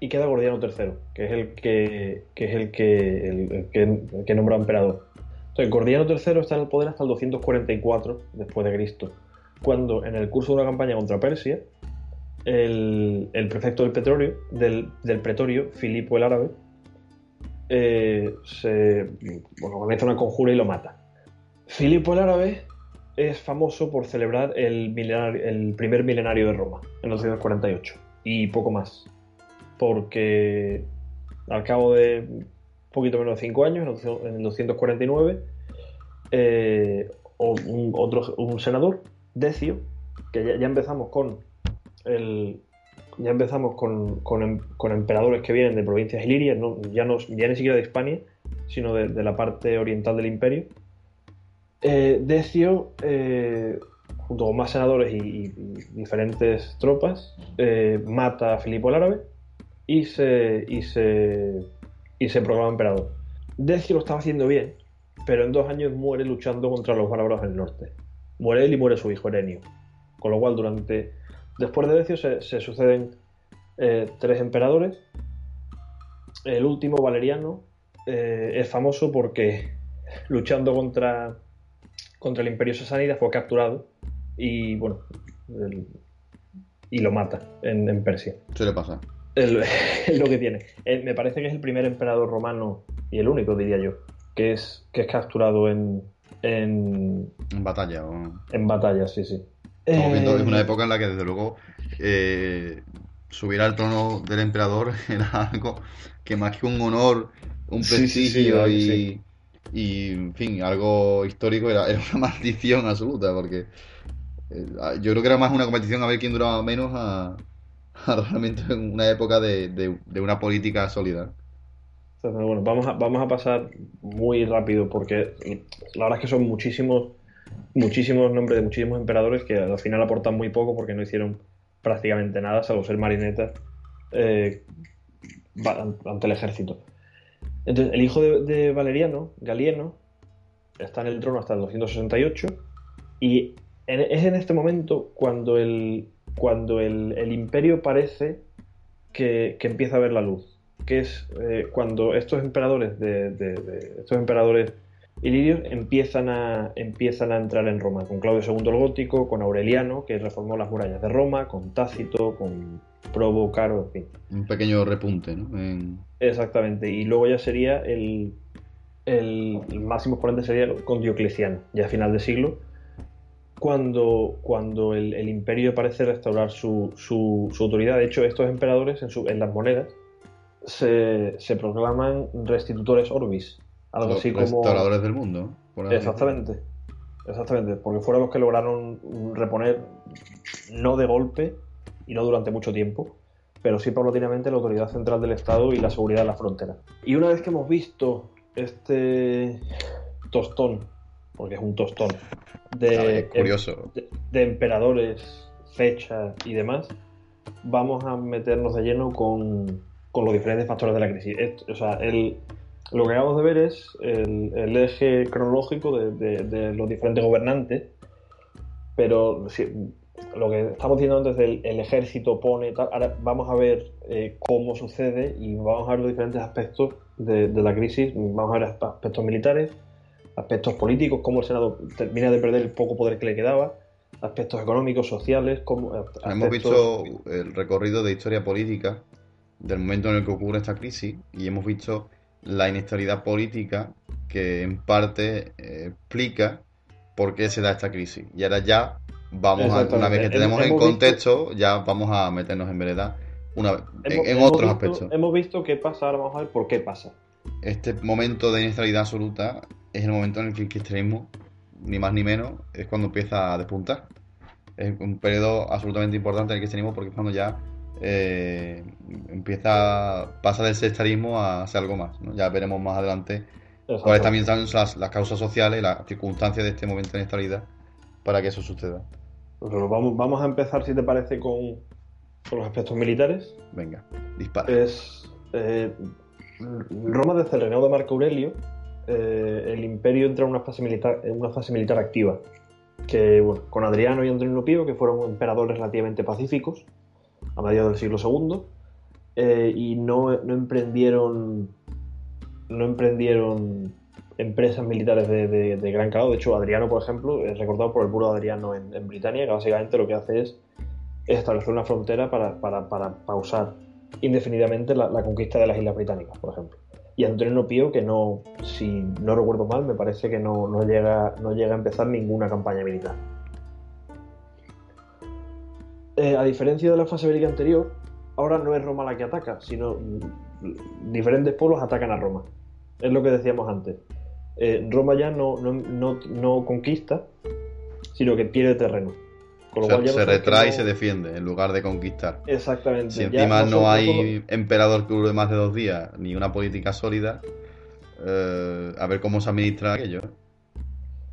y queda Gordiano III, que es el que, que es el que, el, el que, el emperador. Entonces Gordiano III está en el poder hasta el 244 después de Cristo, cuando en el curso de una campaña contra Persia, el, el prefecto del petróleo, del, del pretorio, Filipo el Árabe, eh, se bueno, organiza una conjura y lo mata. Filipo el Árabe es famoso por celebrar el, el primer milenario de Roma, en 248, y poco más. Porque al cabo de poquito menos de 5 años, en el 249, eh, un, otro, un senador, Decio, que ya, ya empezamos con el, ya empezamos con, con em- emperadores que vienen de provincias ilirias, no- ya, no, ya ni siquiera de Hispania, sino de, la parte oriental del imperio. Eh, Decio, eh, junto con más senadores y, diferentes tropas, mata a Filipo el Árabe y se, y, se, y se proclama emperador. Decio lo estaba haciendo bien, pero en dos años muere luchando contra los bárbaros del norte. Muere él y muere su hijo Erenio. Con lo cual, durante después de Decio se, se suceden eh, tres emperadores. El último, Valeriano, eh, es famoso porque luchando contra, contra el imperio sasánida fue capturado y bueno y lo mata en, en Persia. Suele pasar. El- es lo que tiene. Eh, me parece que es el primer emperador romano y el único, diría yo, que es, que es capturado en, en, En batalla. o- en batalla, sí, sí. Estamos viendo es Eh, una época en la que, desde luego, eh, subir al trono del emperador era algo que más que un honor, un Sí, sí, sí, prestigio que y, sí. y, en fin, algo histórico, era, era una maldición absoluta, porque eh, yo creo que era más una competición a ver quién duraba menos a, realmente una época de, de- una política sólida. Bueno, vamos a, vamos a pasar muy rápido porque la verdad es que son muchísimos, muchísimos nombres de muchísimos emperadores que al final aportan muy poco porque no hicieron prácticamente nada, salvo ser marionetas eh, ante el ejército. Entonces, el hijo de, Valeriano, Galieno, está en el trono hasta el 268 y en- es en este momento cuando el, cuando el, el imperio parece que, que empieza a ver la luz que es eh, cuando estos emperadores de, de- de- estos emperadores ilirios empiezan a, empiezan a entrar en Roma, con Claudio II el Gótico, con Aureliano, que reformó las murallas de Roma, con Tácito, con Probo, Caro, en fin. Un pequeño repunte, ¿no? En- Exactamente, y luego ya sería el, el, el máximo exponente sería con Diocleciano, ya a final de siglo, cuando, cuando el, el imperio parece restaurar su, su- su autoridad. De hecho, estos emperadores en, su- en las monedas se, se proclaman restitutores orbis Algo Los así como... restauradores del mundo. por Exactamente. Exactamente, porque fueron los que lograron reponer, no de golpe y no durante mucho tiempo, pero sí paulatinamente la autoridad central del Estado y la seguridad de la frontera. Y una vez que hemos visto este tostón, porque es un tostón, de, Es curioso. de, de emperadores, fechas y demás, vamos a meternos de lleno con, con los diferentes factores de la crisis. Esto- o sea, el, lo que acabamos de ver es el, el eje cronológico de, de- de los diferentes gobernantes, pero sí, lo que estamos diciendo antes del el ejército pone, tal, ahora vamos a ver eh, cómo sucede y vamos a ver los diferentes aspectos de, de la crisis, vamos a ver aspectos militares, aspectos políticos, cómo el Senado termina de perder el poco poder que le quedaba, aspectos económicos, sociales, cómo, Hemos visto el recorrido de historia política del momento en el que ocurre esta crisis y hemos visto la inestabilidad política que en parte eh, explica por qué se da esta crisis. Y ahora ya vamos a, una vez que tenemos Hemos visto- contexto, ya vamos a meternos en vereda una en, Hemos- en hemos otros visto- aspectos. Hemos visto qué pasa, ahora vamos a ver por qué pasa. Este momento de inestabilidad absoluta es el momento en el que el cristianismo, ni más ni menos, es cuando empieza a despuntar. Es un periodo absolutamente importante en el cristianismo porque es cuando ya eh, empieza, pasa del sectarismo a ser algo más. ¿no? Ya veremos más adelante cuáles también son las, las causas sociales, las circunstancias de este momento de inestabilidad para que eso suceda. Pues bueno, vamos, vamos a empezar, si te parece, con, con los aspectos militares. Venga, dispara. Es eh, Roma desde el reinado de Marco Aurelio, eh, el imperio entra en una fase militar, en una fase militar activa. Que bueno, con Adriano y Antonino Pío, que fueron emperadores relativamente pacíficos a mediados del siglo II, eh, y no, no emprendieron no emprendieron empresas militares de, gran calado. De hecho, Adriano, por ejemplo, es recordado por el muro de Adriano en, en Britania, que básicamente lo que hace es establecer una frontera para, para- para pausar indefinidamente la, conquista de las Islas Británicas, por ejemplo. Y Antonio Pío, que no, si no recuerdo mal, me parece que no, no llega, no llega a empezar ninguna campaña militar. Eh, a diferencia de la fase bélica anterior, ahora no es Roma la que ataca, sino diferentes pueblos atacan a Roma. Es lo que decíamos antes. Eh, Roma ya no, no, no- no conquista, sino que pierde terreno. Con lo Se, cual ya se vemos que retrae y no- se defiende en lugar de conquistar. Exactamente. Si encima no, hay emperador que dure más de dos días, ni una política sólida, eh, a ver cómo se administra aquello. ¿eh?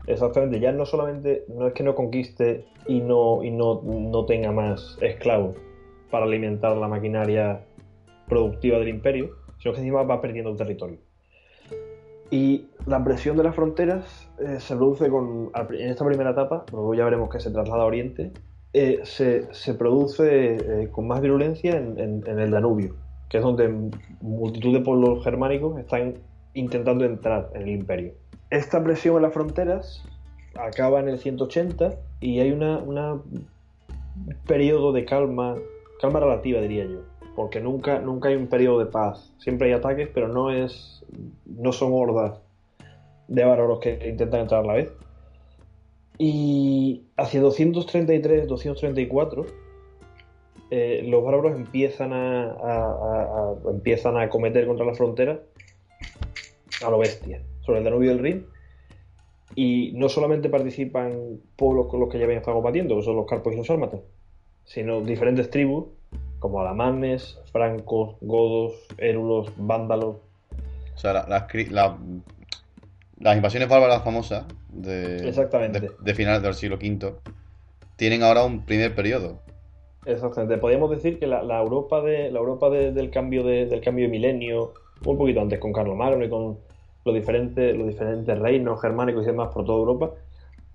Exactamente, ya no solamente, no es que no conquiste y no, y no, no tenga más esclavos para alimentar la maquinaria productiva del imperio, sino que encima va perdiendo territorio. Y la presión de las fronteras eh, se produce con, en esta primera etapa, luego ya veremos que se traslada a Oriente, eh, se, se produce eh, con más virulencia en, en- en el Danubio, que es donde multitud de pueblos germánicos están intentando entrar en el imperio. Esta presión en las fronteras acaba en el 180 y hay una- un periodo de calma, calma relativa diría yo, porque nunca, nunca hay un periodo de paz. Siempre hay ataques, pero no es, no son hordas de bárbaros que intentan entrar a la vez. Y hacia 233, 234, eh, los bárbaros empiezan a, a- empiezan a cometer contra la frontera a lo bestia, sobre el Danubio del Rin. Y no solamente participan pueblos con los que ya habían estado combatiendo, que son los carpos y los sálmatas, sino diferentes tribus, como alamanes, francos, godos, érulos, vándalos. O sea, la- las las invasiones bárbaras famosas de, Exactamente. de, de finales del siglo V tienen ahora un primer periodo. Exactamente. Podríamos decir que la, la Europa de la Europa de- del cambio de, del cambio de milenio, un poquito antes con Carlomagno y con los diferentes, los diferentes reinos germánicos y demás por toda Europa,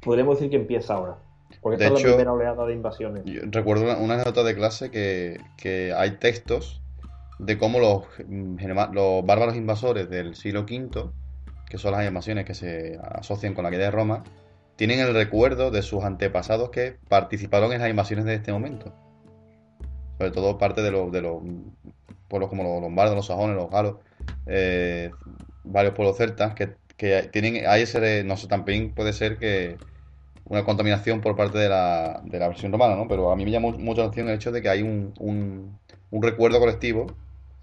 podríamos decir que empieza ahora. Porque De esta es hecho, la primera oleada de invasiones. Yo recuerdo una, una anécdota de clase que, que hay textos de cómo los, mm, los bárbaros invasores del siglo V, que son las invasiones que se asocian con la caída de Roma, tienen el recuerdo de sus antepasados que participaron en las invasiones de este momento. Sobre todo parte de los, de los pueblos como los lombardos, los sajones, los galos, eh, varios pueblos celtas que, que tienen, ahí ese, no sé, también puede ser que una contaminación por parte de la, de la versión romana, ¿no? Pero a mí me llama mucho la atención el hecho de que hay un, un recuerdo colectivo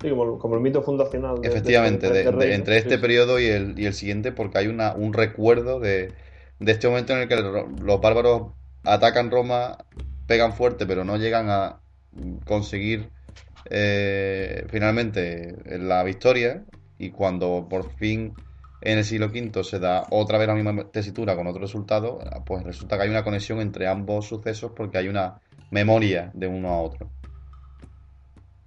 Sí, como, como el mito fundacional. de- Efectivamente, de- de- entre este Sí, periodo y el, y el siguiente, porque hay una, un recuerdo de, de este momento en el que los bárbaros atacan Roma, pegan fuerte, pero no llegan a conseguir eh, finalmente la victoria. Y cuando por fin en el siglo V se da otra vez la misma tesitura con otro resultado, pues resulta que hay una conexión entre ambos sucesos porque hay una memoria de uno a otro.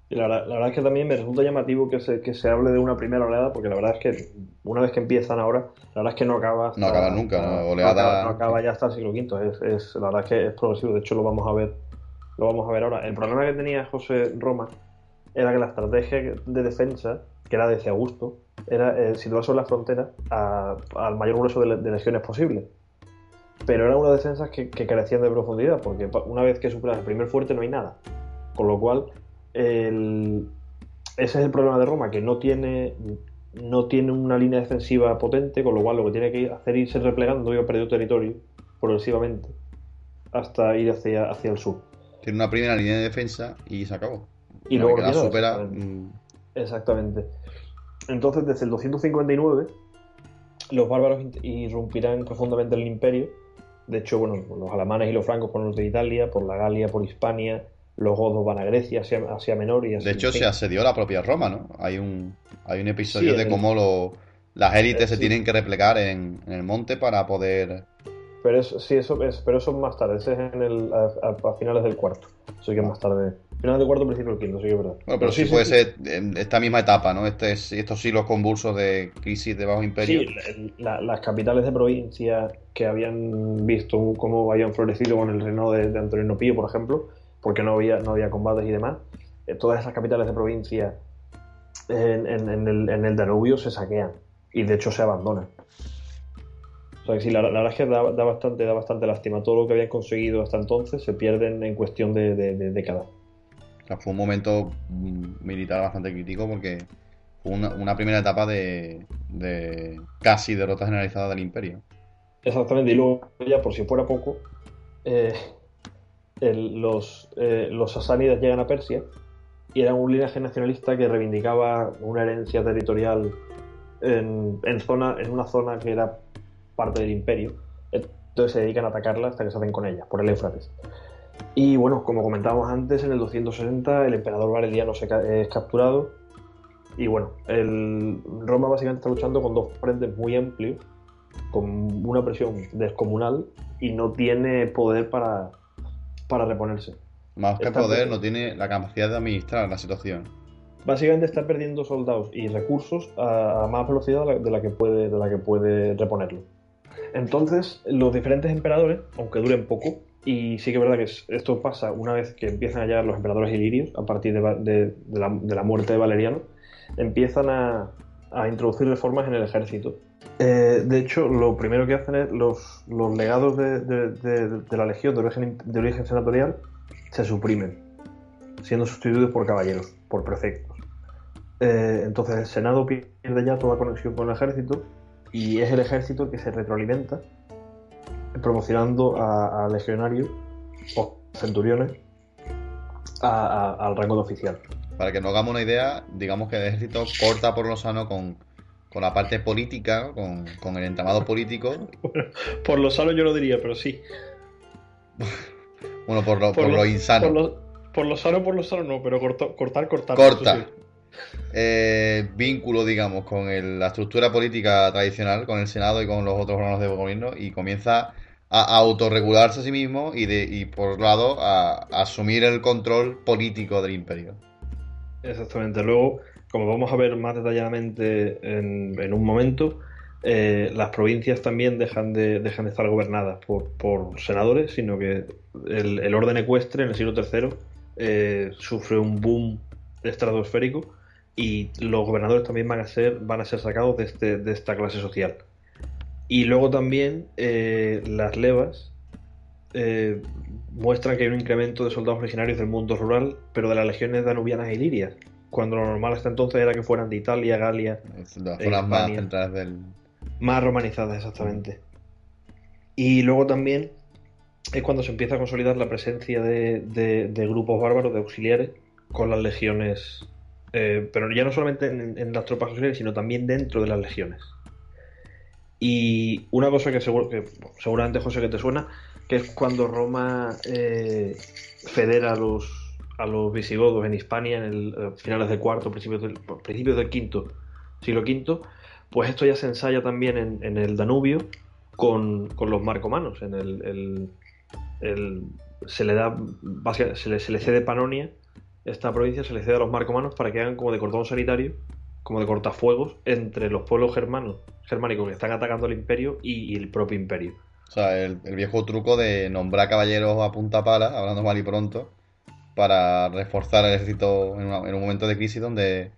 Y la, verdad- la verdad es que también me resulta llamativo que se, que se hable de una primera oleada, porque la verdad es que una vez que empiezan ahora, la verdad es que no acaba hasta- No acaba nunca, ¿no? Oleada- acaba, no acaba ya hasta el siglo V. Es, es- la verdad es que es progresivo, de hecho lo vamos a ver, lo vamos a ver ahora. El problema que tenía José Roma era que la estrategia de defensa, que era desde Augusto, era eh, situar sobre la frontera a- al mayor grueso de, de legiones posible. Pero eran unas defensas que, que carecían de profundidad, porque una vez que superas el primer fuerte no hay nada. Con lo cual, el- ese es el problema de Roma, que no tiene, no tiene una línea defensiva potente, con lo cual lo que tiene que hacer es irse replegando y perdiendo territorio progresivamente hasta ir hacia, hacia el sur. Tiene una primera línea de defensa y se acabó. Y luego la supera, exactamente. mm, Exactamente. Entonces, desde el 259, los bárbaros irrumpirán profundamente en el imperio. De hecho, bueno, los alamanes y los francos por el norte de Italia, por la Galia, por Hispania, los godos van a Grecia, Asia, Asia Menor y así. De hecho, se asedió la propia Roma, ¿no? Hay un, hay un episodio Sí, de cómo lo- las élites se sí. tienen que replegar en, en el monte para poder... Pero eso, sí, eso es, pero eso es más tarde, ese es en el, a, a- a finales del cuarto. Eso que es más tarde. Finales del cuarto, principio del quinto, sí que es verdad. Bueno, pero sí, puede ser en esta misma etapa, ¿no? Este, es- estos siglos convulsos de crisis de bajo imperio. Sí, la- las capitales de provincia que habían visto cómo habían florecido con el reinado de, de Antonio Pío, por ejemplo, porque no había, no había combates y demás, eh, todas esas capitales de provincia en, en- en el, en el Danubio se saquean y de hecho se abandonan. O sea que sí, la, la verdad es que da, da bastante, da bastante lástima. Todo lo que habían conseguido hasta entonces se pierden en cuestión de, de- de décadas. O sea, fue un momento militar bastante crítico porque fue una, una primera etapa de, de casi derrota generalizada del imperio. Exactamente, y luego ya por si fuera poco, eh, los, eh, los sasánidas llegan a Persia y eran un linaje nacionalista que reivindicaba una herencia territorial en, zona, en una zona que era parte del imperio. Entonces se dedican a atacarla hasta que se hacen con ella, por el Éufrates. Y bueno, como comentábamos antes, en el 260 el emperador Valeriano se es capturado. Y bueno, el, Roma básicamente está luchando con dos frentes muy amplios con una presión descomunal y no tiene poder para, para reponerse. Más que poder, no tiene la capacidad de administrar la situación. Básicamente está perdiendo soldados y recursos a, a más velocidad de la, que puede, de la que puede reponerlo. Entonces, los diferentes emperadores, aunque duren poco, y sí que es verdad que es- esto pasa una vez que empiezan a llegar los emperadores ilirios, a partir de, Va- de- de la, de la muerte de Valeriano, empiezan a, a introducir reformas en el ejército. Eh, de hecho, lo primero que hacen es los, los legados de, la legión de origen, senatorial se suprimen, siendo sustituidos por caballeros, por prefectos. Eh, entonces el Senado pierde ya toda conexión con el ejército y es el ejército que se retroalimenta promocionando a, legionarios o centuriones a- a- al rango de oficial. Para que nos hagamos una idea, digamos que el ejército corta por lo sano con, con la parte política, con, con el entramado político, Por lo sano yo no diría, pero sí. bueno, por lo, Por por lo- lo insano. Por lo, por lo sano, por lo sano no, pero corto- cortar, cortar. corta eh, vínculo, digamos, con el- la estructura política tradicional, con el Senado y con los otros órganos de gobierno, y comienza a, a autorregularse a sí mismo y, de, y por otro lado, a, a asumir el control político del imperio. Exactamente. Luego, como vamos a ver más detalladamente en, en un momento, eh, las provincias también dejan de, dejan de estar gobernadas por, por senadores, sino que el, el orden ecuestre en el siglo III eh, sufre un boom estratosférico y los gobernadores también van a ser, van a ser sacados de, este, de esta clase social. Y luego también eh, las levas eh, muestran que hay un incremento de soldados originarios del mundo rural, pero de las legiones danubianas e ilirias, cuando lo normal hasta entonces era que fueran de Italia, Galia, Es las zonas más centrales del... más romanizadas exactamente. Y luego también es cuando se empieza a consolidar la presencia de, de- de grupos bárbaros, de auxiliares, con las legiones Eh, pero ya no solamente en, en las tropas auxiliares, sino también dentro de las legiones. Y una cosa que, seguro, que seguramente, José, que te suena, que es cuando Roma eh, federa a los, a los visigodos en Hispania en el eh, finales del cuarto, principios del, principios del quinto, siglo V, pues esto ya se ensaya también en, en el Danubio con, con, los marcomanos. En el, el, el, se le da se le, se le cede Panonia, esta provincia se le cede a los marcomanos para que hagan como de cordón sanitario como de cortafuegos entre los pueblos germanos, germánicos que están atacando al imperio y, y el propio imperio. O sea, el, el, viejo truco de nombrar caballeros a punta pala, hablando mal y pronto, para reforzar el ejército en, un momento de crisis donde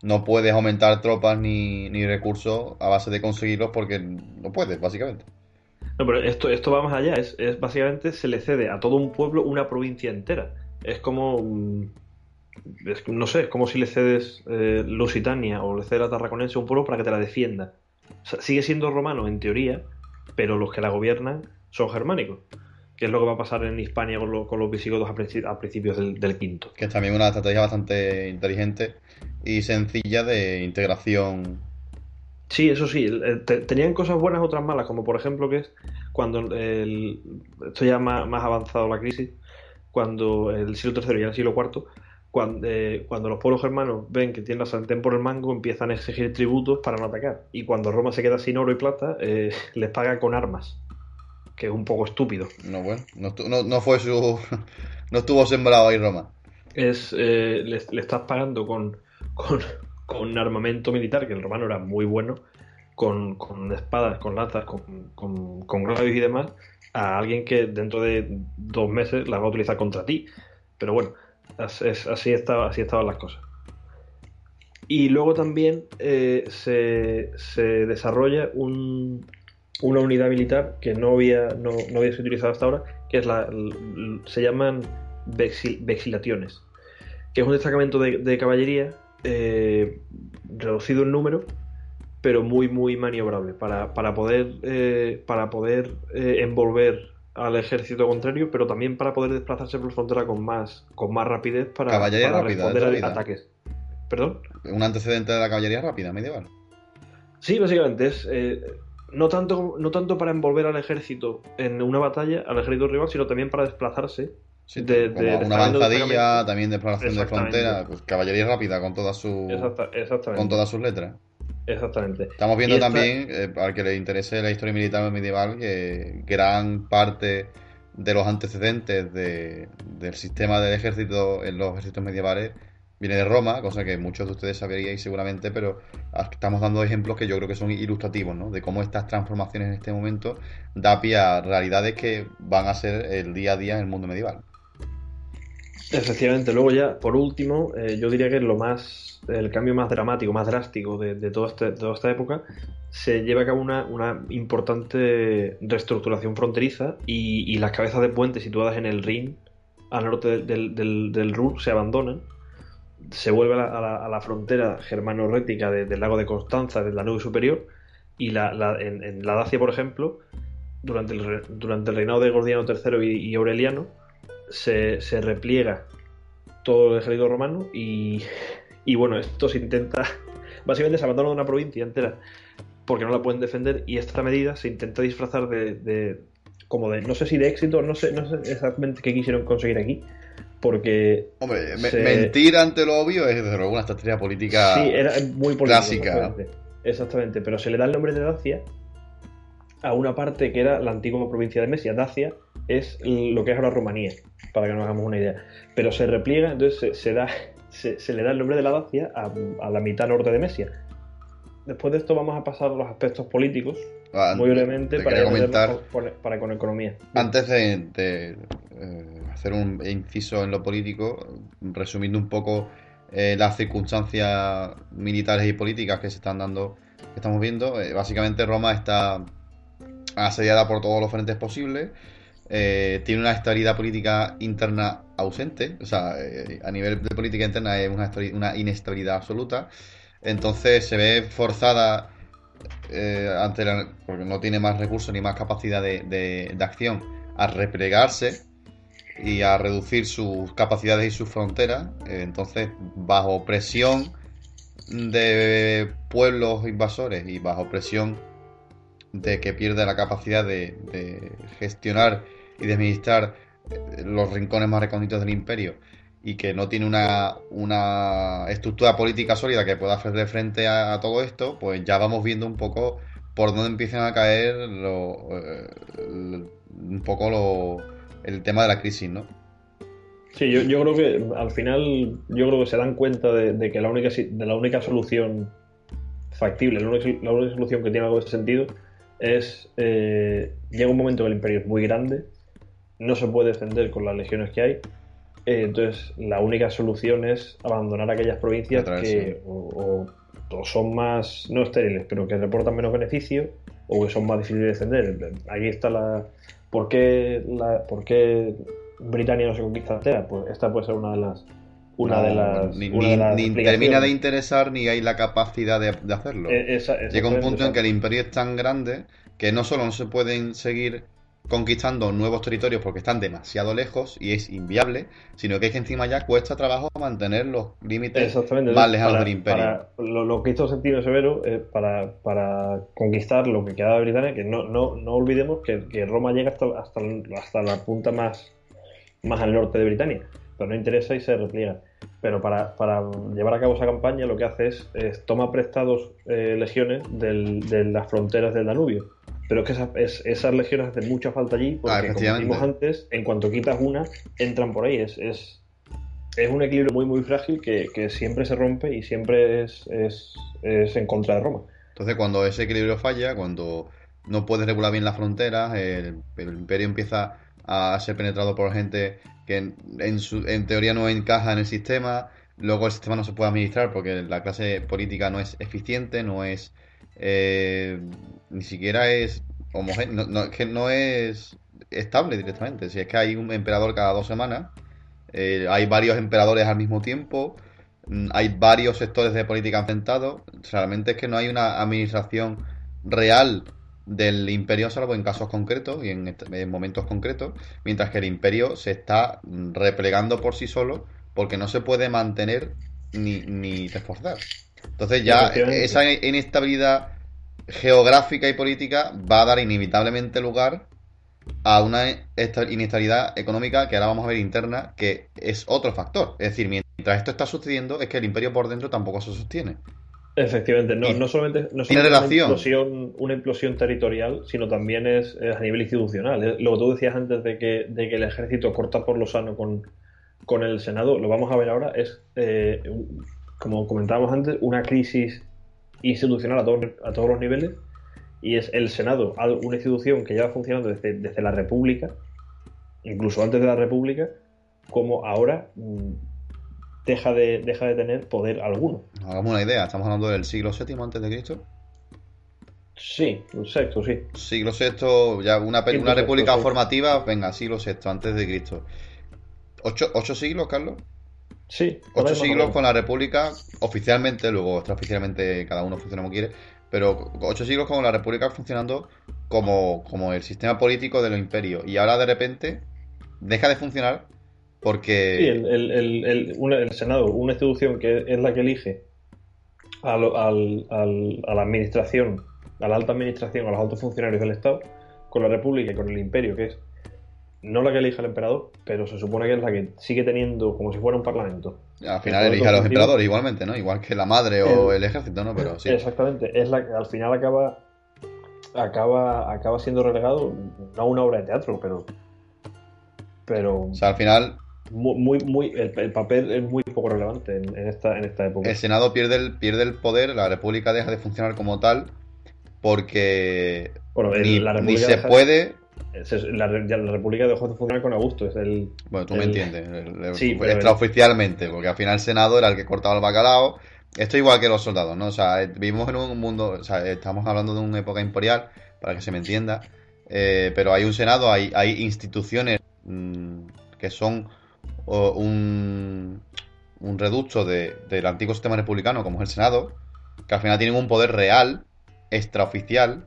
no puedes aumentar tropas ni, ni, recursos a base de conseguirlos porque no puedes, básicamente. No, pero esto, esto va más allá, es, es básicamente se le cede a todo un pueblo una provincia entera. Es como mm, no sé, es como si le cedes eh, Lusitania o le cedes a Tarraconense a un pueblo para que te la defienda. Sigue siendo romano en teoría, pero los que la gobiernan son germánicos. Que es lo que va a pasar en Hispania con, lo, con los visigodos a, principi a principios del, del, quinto. Que es también una estrategia bastante inteligente y sencilla de integración. Sí, eso sí, te, tenían cosas buenas, otras malas, como por ejemplo que es cuando el, esto ya más, más avanzado la crisis, cuando el siglo III y el siglo IV cuando, eh, cuando, los pueblos germanos ven que tienen la sartén por el mango, empiezan a exigir tributos para no atacar. Y cuando Roma se queda sin oro y plata, eh, les paga con armas. Que es un poco estúpido. No, bueno, no, no, no fue su. no estuvo sembrado ahí Roma. Es, eh, le, le, estás pagando con, con, con, armamento militar, que el romano era muy bueno, con, con espadas, con lanzas, con, con, con gladios y demás, a alguien que dentro de dos meses las va a utilizar contra ti. Pero bueno, Así, estaba, así estaban las cosas. Y luego también eh, se, se, desarrolla un, una unidad militar que no había, no, no, había sido utilizada hasta ahora, que es la, se llaman vexil, vexilaciones, que es un destacamento de, de caballería eh, reducido en número, pero muy, muy maniobrable, para, para poder, eh, para poder eh, envolver al ejército contrario, pero también para poder desplazarse por frontera con más, con más rapidez para, caballería para rápida, responder a ataques. ¿Perdón? Un antecedente de la caballería rápida medieval. Sí, básicamente es eh, no tanto no tanto para envolver al ejército en una batalla, al ejército rival, sino también para desplazarse. Sí, de, como de, una avanzadilla, también desplazación de frontera, pues caballería rápida con todas sus con todas sus letras. Exactamente. Estamos viendo esta... también, eh, al que le interese la historia militar medieval, que gran parte de los antecedentes de, del sistema del ejército en los ejércitos medievales viene de Roma, cosa que muchos de ustedes saberíais seguramente, pero estamos dando ejemplos que yo creo que son ilustrativos, ¿no? De cómo estas transformaciones en este momento da pie a realidades que van a ser el día a día en el mundo medieval. Efectivamente, luego ya, por último, eh, yo diría que lo más, el cambio más dramático, más drástico de, este, toda esta época, se lleva a cabo una, importante reestructuración fronteriza y, y, las cabezas de puente situadas en el Rin, al norte del, del, del Ruhr, se abandonan. Se vuelve a la, a la, frontera germano-rética de, del lago de Constanza, del Danubio superior, y la, en, la Dacia, por ejemplo, durante el, durante el reinado de Gordiano III y, y Aureliano, se, se, repliega todo el ejército romano y, y, bueno, esto se intenta, básicamente se abandona una provincia entera porque no la pueden defender y esta medida se intenta disfrazar de, de como de, no sé si de éxito, no sé, no sé exactamente qué quisieron conseguir aquí, porque... Hombre, se... mentir ante lo obvio es desde luego una estrategia política sí, era muy política, clásica. Exactamente. exactamente, pero se le da el nombre de Dacia a una parte que era la antigua provincia de Mesia, Dacia, es lo que es ahora Rumanía, para que nos hagamos una idea. Pero se repliega, entonces se, se da, se, se, le da el nombre de la Dacia a, a, la mitad norte de Mesia. Después de esto vamos a pasar a los aspectos políticos, ah, muy brevemente, para, comentar, con, para con economía. Antes de, de eh, hacer un inciso en lo político, resumiendo un poco eh, las circunstancias militares y políticas que se están dando, que estamos viendo, eh, básicamente Roma está asediada por todos los frentes posibles tiene una estabilidad política interna ausente, o sea, a nivel de política interna es una, una, inestabilidad absoluta, entonces se ve forzada eh, ante la, porque no tiene más recursos ni más capacidad de, de, acción a replegarse y a reducir sus capacidades y sus fronteras. Eh, entonces, bajo presión de pueblos invasores y bajo presión de que pierde la capacidad de, de gestionar y de administrar los rincones más recónditos del imperio y que no tiene una, una estructura política sólida que pueda hacerle frente a, todo esto, pues ya vamos viendo un poco por dónde empiezan a caer lo, eh, un poco lo, el tema de la crisis, ¿no? Sí, yo, yo creo que al final yo creo que se dan cuenta de, que la única de la única solución factible, la única, la única solución que tiene algo de sentido es eh, llega un momento que el imperio es muy grande, no se puede defender con las legiones que hay, eh, entonces la única solución es abandonar aquellas provincias que o, son más no estériles, pero que reportan menos beneficio o que son más difíciles de defender. Aquí está la ¿por qué, la, por qué Britania no se conquista entera? Pues esta puede ser una de las una No, de las ni, una ni- de las ni explicaciones. termina de interesar ni hay la capacidad de, de hacerlo. Esa- Llega un punto en que el imperio es tan grande que no solo no se pueden seguir conquistando nuevos territorios porque están demasiado lejos y es inviable, sino que es que encima ya cuesta trabajo mantener los límites más lejanos del imperio. para- lo, lo que hizo sentido severo es para, para conquistar lo que queda de Britania, que no, no, no olvidemos que, que Roma llega hasta, hasta, hasta la punta más, más al norte de Britania, pero no interesa y se repliega. Pero para, para llevar a cabo esa campaña lo que hace es, es toma prestados eh, legiones del- de las fronteras del Danubio. Pero es que esas, es- esas legiones hacen mucha falta allí Ah, porque, como efectivamente. dijimos antes, en cuanto quitas una, entran por ahí. Es, es, es un equilibrio muy muy frágil que, que siempre se rompe y siempre es, es, es en contra de Roma. Entonces, cuando ese equilibrio falla, cuando no puedes regular bien las fronteras, el, el imperio empieza a ser penetrado por gente que en, en su- en teoría no encaja en el sistema, luego el sistema no se puede administrar porque la clase política no es eficiente, no es... eh, ni siquiera es homogéneo, no, no- que no es estable directamente. Si es que hay un emperador cada dos semanas, eh, hay varios emperadores al mismo tiempo, mm, hay varios sectores de política enfrentados. Realmente es que no hay una administración real del imperio, salvo en casos concretos y en, en momentos concretos, mientras que el imperio se está mm, replegando por sí solo porque no se puede mantener ni, ni reforzar. Entonces ya esa inestabilidad geográfica y política va a dar inevitablemente lugar a una esta- inestabilidad económica que ahora vamos a ver interna, que es otro factor. Es decir, mientras esto está sucediendo, es que el imperio por dentro tampoco se sostiene. Efectivamente, no, no solamente, no tiene solamente relación. Una, implosión, una implosión territorial, sino también es, es a nivel institucional. Es Lo que tú decías antes de que, de que el ejército corta por lo sano con, con el Senado, lo vamos a ver ahora, es, eh, como comentábamos antes, una crisis institucional a, todos a todos los niveles y es el Senado, una institución que lleva funcionando desde, desde la República, incluso antes de la República, como ahora mm, deja de, deja de tener poder alguno. Hagamos una idea, estamos hablando del siglo VII antes de Cristo. Sí, exacto, sí. Siglo VI, ya una, una república formativa, venga, siglo VI antes de Cristo. ¿Ocho, ocho siglos, Carlos? Sí, Ocho siglos con la república oficialmente, luego extraoficialmente cada uno funciona como quiere, pero ocho siglos con la república funcionando como, como el sistema político de los imperios. Y ahora de repente deja de funcionar porque... Sí, el, el- el- Senado, una institución que es la que elige a, lo- al- al- a la administración, a la alta administración, a los altos funcionarios del Estado, con la República y con el Imperio, que es no la que elige el emperador, pero se supone que es la que sigue teniendo como si fuera un parlamento. Al final elige a los emperadores igualmente, ¿no? Igual que la madre o El- el ejército, ¿no? Pero sí. Exactamente, es la que al final acaba acaba acaba siendo relegado no a una obra de teatro, pero pero O sea, al final muy, muy, muy- el, el papel es muy poco relevante en, en esta, en esta época. el Senado pierde el, pierde el poder, la república deja de funcionar como tal porque Bueno, el- ni, la ni República se deja- puede... la, la República dejó de funcionar con Augusto, es el... Bueno, tú me entiendes. el- el- Sí, extraoficialmente, porque al final el Senado era el que cortaba el bacalao. Esto igual que los soldados, ¿no? O sea, eh, vivimos en un mundo, o sea, estamos hablando de una época imperial, para que se me entienda, eh, pero hay un Senado, hay, hay instituciones mm, que son o, un, un reducto de- del antiguo sistema republicano, como es el Senado, que al final tienen un poder real, extraoficial,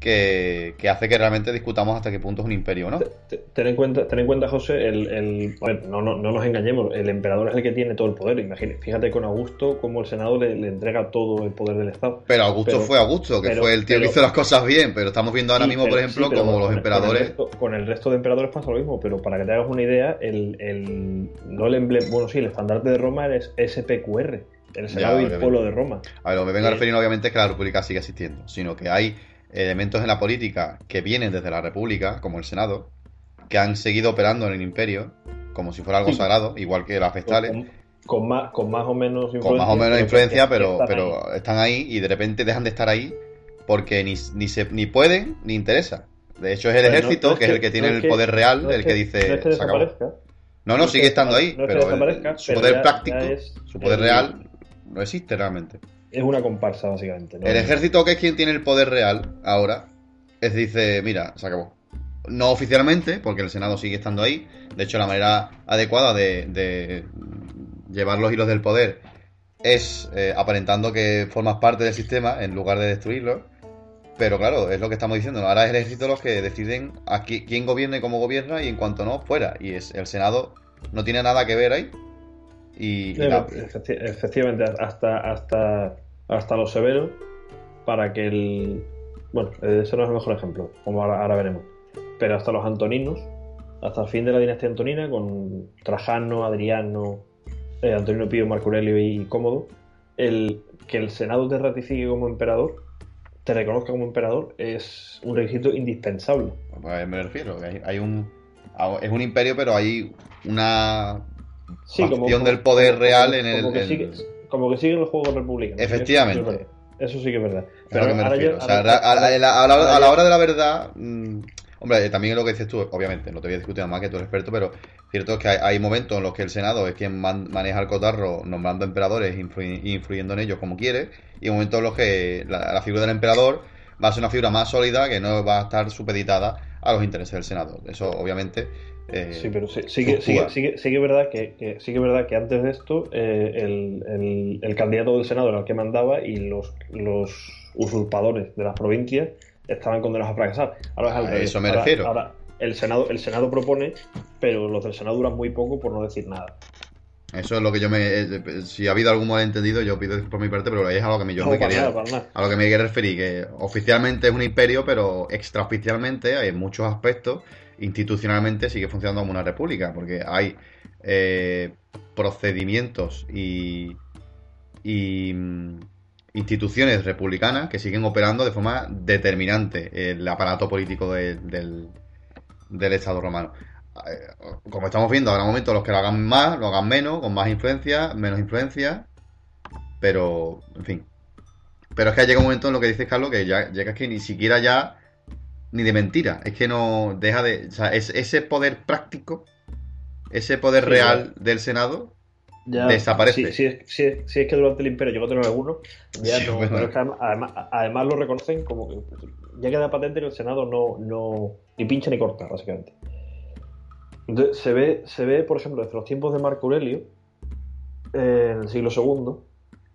que, que hace que realmente discutamos hasta qué punto es un imperio no. Te- Ten en cuenta, ten en cuenta José, el, el- a ver, no, no, no nos engañemos, el emperador es el que tiene todo el poder. Imagínate, fíjate con Augusto cómo el Senado le, le entrega todo el poder del Estado. Pero Augusto Pero- fue Augusto, que pero- fue el tío que hizo las cosas bien, pero estamos viendo ahora Sí, mismo, por ejemplo, sí, como los el emperadores... resto- Con el, resto, de emperadores pasa lo mismo, pero para que te hagas una idea, el, el, no el emblema, bueno, sí, el estandarte de Roma es SPQR, el Senado y el pueblo de Roma. A ver, lo que me vengo a Eh, referir obviamente es que la República sigue existiendo, sino que hay elementos en la política que vienen desde la República, como el Senado, que han seguido operando en el imperio como si fuera algo Sí. sagrado, igual que las vestales, Con, con más, con más o menos influencia. con más o menos influencia, pero, están pero ahí. están ahí y de repente dejan de estar ahí porque ni, ni, se, ni pueden ni interesa. De hecho, es el Pero no- ejército, no es que es el que tiene no el poder real, el que dice que se acabó. desaparezca, No, no, sigue estando ahí, pero el- su poder práctico, su poder real, no existe realmente. Es una comparsa, básicamente. El ejército, que es quien tiene el poder real ahora, es dice, mira, se acabó. No oficialmente, porque el Senado sigue estando ahí. De hecho, la manera adecuada de, llevar los hilos del poder es eh, aparentando que formas parte del sistema en lugar de destruirlo. Pero claro, es lo que estamos diciendo. Ahora es el ejército los que deciden a qui- quién gobierna y cómo gobierna y en cuanto no, fuera. Y es el Senado no tiene nada que ver ahí. Y, y Sí, la- efecti- efectivamente, hasta, hasta, hasta los severos, para que el. Bueno, eh, ese no es el mejor ejemplo, como ahora, ahora veremos. Pero hasta los antoninos, hasta el fin de la dinastía antonina, con Trajano, Adriano, eh, Antonino Pío, Marco Aurelio y Cómodo, el que el Senado te ratifique como emperador, te reconozca como emperador, es un requisito indispensable. Pues me refiero, hay, hay un es un imperio, pero hay una Sí, como, del poder real en el- Como que, en- sigue, como que sigue el juego republicano. Efectivamente. Eso, sí que es verdad. Eso sí que es verdad. es a la- hora de la verdad, mm, hombre, también es lo que dices tú, obviamente, no te voy a discutir más que tú eres experto, pero cierto es que hay, hay momentos en los que el Senado es quien man- maneja el cotarro nombrando emperadores e influ- influyendo en ellos como quiere, y momentos en los que la, la figura del emperador va a ser una figura más sólida que no va a estar supeditada a los intereses del Senado. Eso, obviamente. Eh, Sí, pero sí, sí que, sí, sí sí que es verdad que, que- sí que es verdad que antes de esto eh, el, el- el candidato del Senado era el que mandaba y los, los usurpadores de las provincias estaban condenados a fracasar. Ahora es al A revés. eso me Ahora- refiero. Ahora el Senado, el Senado propone, pero los del Senado duran muy poco por no decir nada. Eso es lo que yo me. eh, Si ha habido algún malentendido, yo pido por mi parte, pero es a lo que me- yo no, me quería. nada, para nada. A lo que me quería referir, que oficialmente es un imperio, pero extraoficialmente, en muchos aspectos, institucionalmente sigue funcionando como una república, porque hay eh, procedimientos y, y mm, instituciones republicanas que siguen operando de forma determinante el aparato político de- del, Estado romano. Eh, Como estamos viendo, habrá momentos en los que lo hagan más, lo hagan menos, con más influencia, menos influencia, pero, en fin. Pero es que llega un momento en lo que dices, Carlos, que ya llega que ni siquiera ya ni de mentira. Es que no deja de. O sea, es- ese poder práctico, ese poder Sí, real del Senado, Ya, Desaparece. Si, si es, si es- si es que durante el imperio llegó a tener alguno, ya Sí, no. bueno. Pero es que además, además, además lo reconocen como que ya queda patente que el Senado no, no ni pincha ni corta, básicamente. Entonces, se ve, se ve, por ejemplo, desde los tiempos de Marco Aurelio, eh, en el siglo II,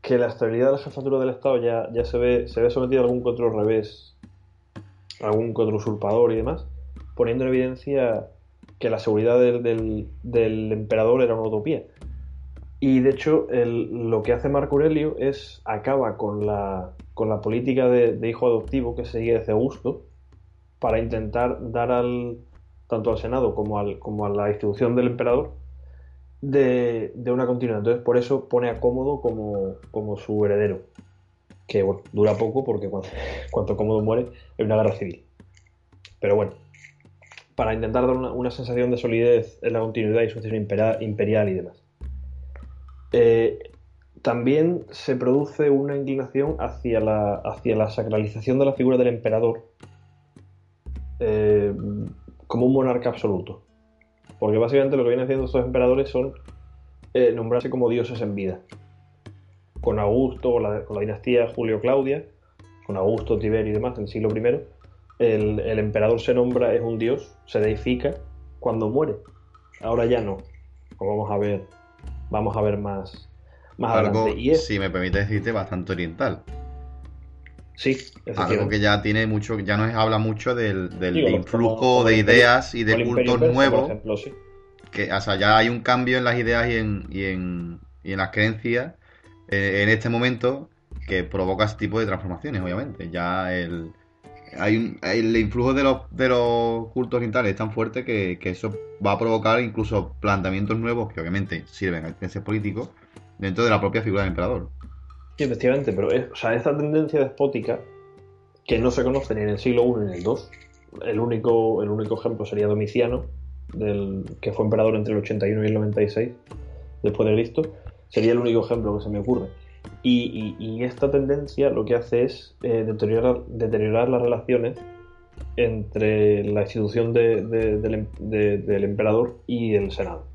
que la estabilidad de la jefatura del Estado ya, ya se ve, se ve sometida a algún otro revés, algún otro usurpador y demás, poniendo en evidencia que la seguridad del, emperador era una utopía. Y de hecho, lo que hace Marco Aurelio es acaba con la, política de, hijo adoptivo que sigue desde Augusto para intentar dar al tanto al Senado como, a la institución del emperador de, una continuidad. Entonces, por eso pone a Cómodo como su heredero. Que bueno, dura poco porque cuando, cuando Cómodo muere hay una guerra civil. Pero bueno, para intentar dar una, sensación de solidez en la continuidad y sucesión impera- imperial y demás. Eh, también se produce una inclinación hacia la, hacia la sacralización de la figura del emperador eh, como un monarca absoluto. Porque básicamente lo que vienen haciendo estos emperadores son eh, nombrarse como dioses en vida. Con Augusto, con la, con la dinastía Julio-Claudia, con Augusto, Tiberio y demás, en el siglo I, el, el emperador se nombra, es un dios, se deifica cuando muere. Ahora ya no. Como vamos a ver, vamos a ver más, más algo, adelante. Y es, si me permite decirte, bastante oriental. Sí, Algo que ya tiene mucho, ya nos habla mucho del, del Digo, influjo de Imperio- ideas y de cultos Persa, nuevos. Ejemplo, sí. que, o sea, ya hay un cambio en las ideas y en, y en, y en las creencias eh, en este momento que provoca ese tipo de transformaciones, obviamente. Ya el, hay un, el influjo de los, de los cultos orientales es tan fuerte que, que eso va a provocar incluso planteamientos nuevos que obviamente sirven a intereses políticos dentro de la propia figura del emperador. Sí, efectivamente, pero es, o sea, esta tendencia despótica que no se conoce ni en el siglo I ni en el II, el único, el único ejemplo sería Domiciano, del, que fue emperador entre el 81 y el 96 después de Cristo, sería el único ejemplo que se me ocurre. Y, esta tendencia lo que hace es eh, deteriorar, deteriorar las relaciones entre la institución de- de- del, em- de- del emperador y el Senado.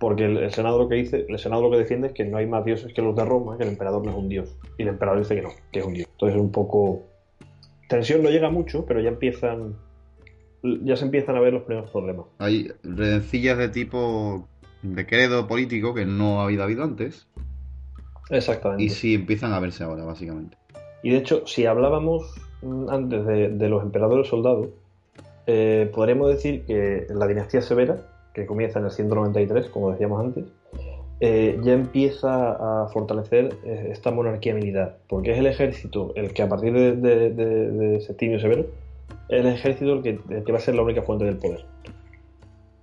Porque el, el Senado lo que dice, el Senado lo que defiende es que no hay más dioses que los de Roma, que el emperador no es un dios. Y el emperador dice que no, que es un dios. Entonces es un poco. Tensión no llega mucho, pero ya empiezan. Ya se empiezan a ver los primeros problemas. Hay redencillas de tipo de credo político que no ha habido, habido antes Exactamente. y sí empiezan a verse ahora, básicamente. Y de hecho, si hablábamos mm, antes de, de los emperadores soldados, eh, podríamos decir que la dinastía severa, que comienza en el 193, como decíamos antes, eh, ya empieza a fortalecer eh, esta monarquía militar, porque es el ejército el que a partir de, de, de- de Septimio Severo, el ejército el que, el que va a ser la única fuente del poder.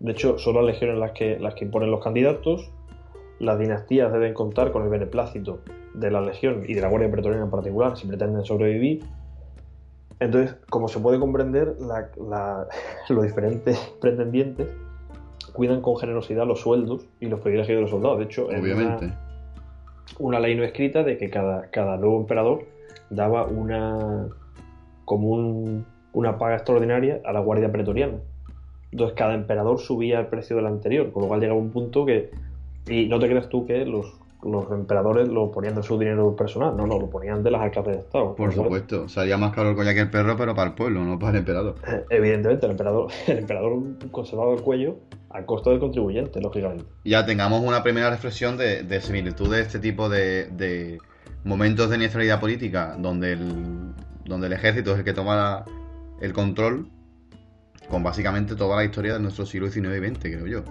De hecho, son las legiones las que, las que imponen los candidatos, las dinastías deben contar con el beneplácito de la legión y de la Guardia Pretoriana en particular si pretenden sobrevivir. Entonces, como se puede comprender, la- la- los diferentes pretendientes cuidan con generosidad los sueldos y los privilegios de los soldados. De hecho, en Obviamente. Una, una ley no escrita de que cada, cada nuevo emperador daba una como un- una paga extraordinaria a la Guardia Pretoriana. Entonces cada emperador subía el precio del anterior, con lo cual llegaba un punto que... Y no te creas tú que los, los emperadores lo ponían de su dinero personal, no, no, lo ponían de las arcas del Estado. Por supuesto, salía más caro el collar que el perro, pero para el pueblo, no para el emperador. Eh, Evidentemente, el emperador, el emperador conservaba el cuello a costa del contribuyente, lógicamente. Ya tengamos una primera reflexión de, de similitud de este tipo de, de momentos de inestabilidad política, donde el, donde el ejército es el que toma la- el control, con básicamente toda la historia de nuestro siglo XIX y XX, creo yo.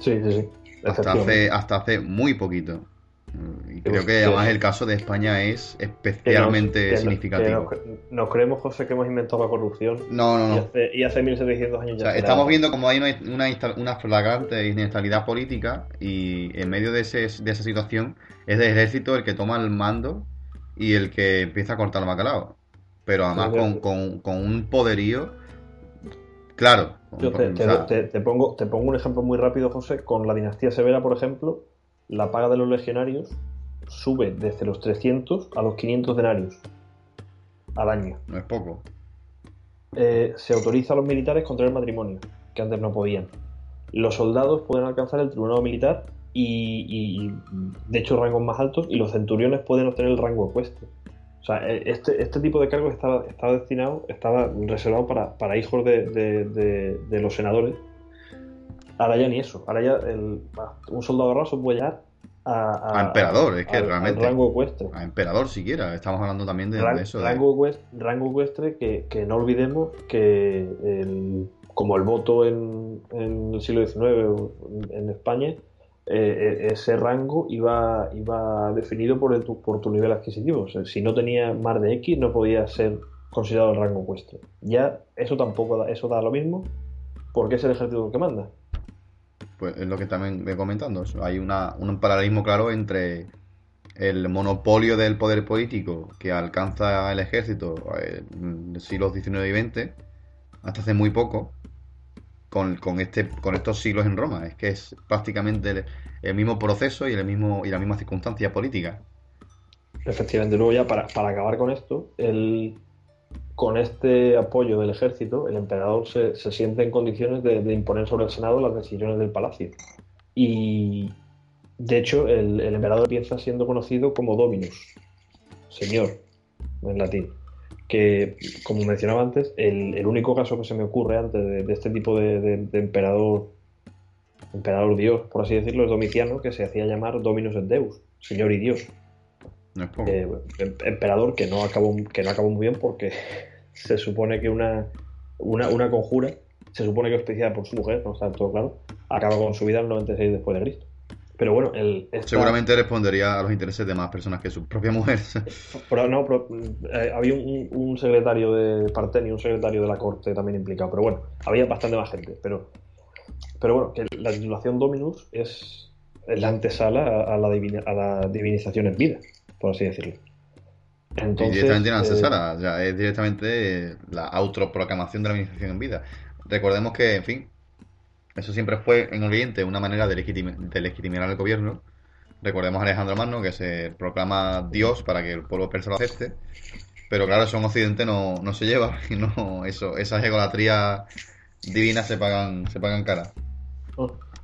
Sí, sí, sí. Hasta hace, hasta hace muy poquito. Y creo que además el caso de España es Que nos- especialmente que significativo. que nos, nos creemos, José, que hemos inventado la corrupción No, no, y, no. hace, y hace 1700 años O ya sea, estamos viendo como hay una, una, flagrante inestabilidad política y en medio de, ese, de esa situación es el ejército el que toma el mando y el que empieza a cortar el bacalao. Pero además con- con un poderío claro. Yo te, o te- sea, te- te pongo, te pongo un ejemplo muy rápido, José. Con la dinastía severa, por ejemplo, la paga de los legionarios sube desde los 300 a los 500 denarios al año. no es poco. Eh, se autoriza a los militares contraer matrimonio, que antes no podían. Los soldados pueden alcanzar el tribunado militar y, y- y, de hecho, rangos más altos, y los centuriones pueden obtener el rango ecuestre. O sea, eh, este, este tipo de cargos estaba, estaba destinado, estaba reservado para, para hijos de, de- de- de los senadores. Ahora ya ni eso. Ahora ya el- un soldado raso puede llegar a, A emperador, es que al realmente- rango ecuestre. A emperador siquiera. Estamos hablando también de, Ran- eso. rango, ecuest- rango ecuestre que, que no olvidemos que el- como el voto en, en el siglo XIX en España, eh, eh, ese rango iba, iba definido por, el, por tu nivel adquisitivo. Si no tenía más de X no podía ser considerado el rango ecuestre. Ya eso tampoco da, eso da lo mismo porque es el ejército que manda. Pues es lo que también voy comentando. Hay una, un paralelismo claro entre el monopolio del poder político que alcanza el ejército eh, en los siglos XIX y XX, hasta hace muy poco, con, con este, con estos siglos en Roma. Es que es prácticamente el, mismo proceso y, el mismo, y la misma circunstancia política. Efectivamente, luego ya para, para acabar con esto, el, con este apoyo del ejército, el emperador se, se siente en condiciones de, de imponer sobre el Senado las decisiones del palacio. Y de hecho, el, el emperador empieza siendo conocido como Dominus, señor, en latín. Que, como mencionaba antes, el, el único caso que se me ocurre antes de, de este tipo de, de- de emperador, emperador Dios, por así decirlo, es Domiciano, que se hacía llamar Dominus et Deus, señor y Dios. No. Eh, em- emperador que no acabó que no acabó muy bien porque se supone que una, una, una conjura, se supone que auspiciada por su mujer, no está todo claro, acaba con su vida en el 96 después de Cristo. Pero bueno, el, esta- Seguramente respondería a los intereses de más personas que su propia mujer. Pero no, pero, eh, había un, un secretario de Partenio, un secretario de la corte también implicado. Pero bueno, había bastante más gente. Pero, pero bueno, que la titulación Dominus es, es la antesala a, a la divina- a la divinización en vida, por así decirlo. Y Entonces, directamente en eh, Ancesara, o sea, es directamente la autoproclamación de la administración en vida. Recordemos que, en fin, eso siempre fue en Oriente una manera de, legitim- de legitimar al gobierno. Recordemos a Alejandro Magno que se proclama Dios para que el pueblo persa lo acepte. Pero claro, eso en Occidente no, no se lleva. No, eso, esas egolatrías divinas se pagan, se pagan cara.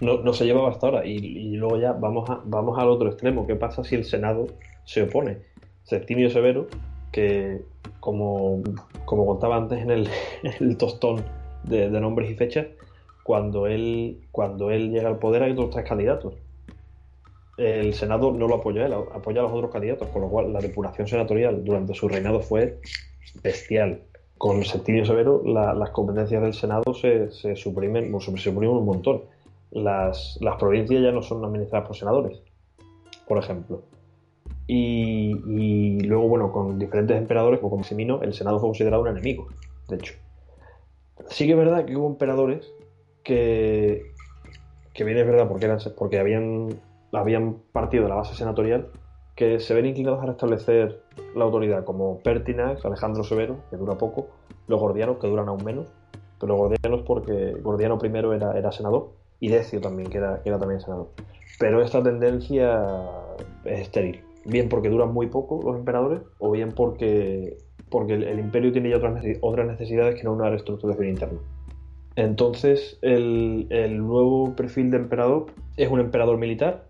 No, no, se llevaba hasta ahora. Y, luego ya vamos, a, vamos al otro extremo. ¿Qué pasa si el Senado se opone? Septimio Severo, que como, como contaba antes en el, tostón de nombres y fechas, cuando él, cuando él llega al poder hay otros tres candidatos. El Senado no lo apoya él, apoya a los otros candidatos, con lo cual la depuración senatorial durante su reinado fue bestial. Con Septimio Severo la- las competencias del Senado se, se suprimen, se suprimen un montón. Las, las provincias ya no son administradas por senadores, por ejemplo. Y, y luego, bueno, con diferentes emperadores, como con Maximino, el Senado fue considerado un enemigo, de hecho. Sí que es verdad que hubo emperadores que, que bien es verdad porque, eran, porque habían, habían partido de la base senatorial, que se ven inclinados a restablecer la autoridad, como Pertinax, Alejandro Severo, que dura poco, los gordianos, que duran aún menos, pero los gordianos porque Gordiano primero era, era senador, y Decio también, que era, que era también senador. Pero esta tendencia es estéril, bien porque duran muy poco los emperadores, o bien porque, porque el, el imperio tiene ya otras, otras necesidades que no una reestructuración interna. Entonces, el, el nuevo perfil de emperador es un emperador militar,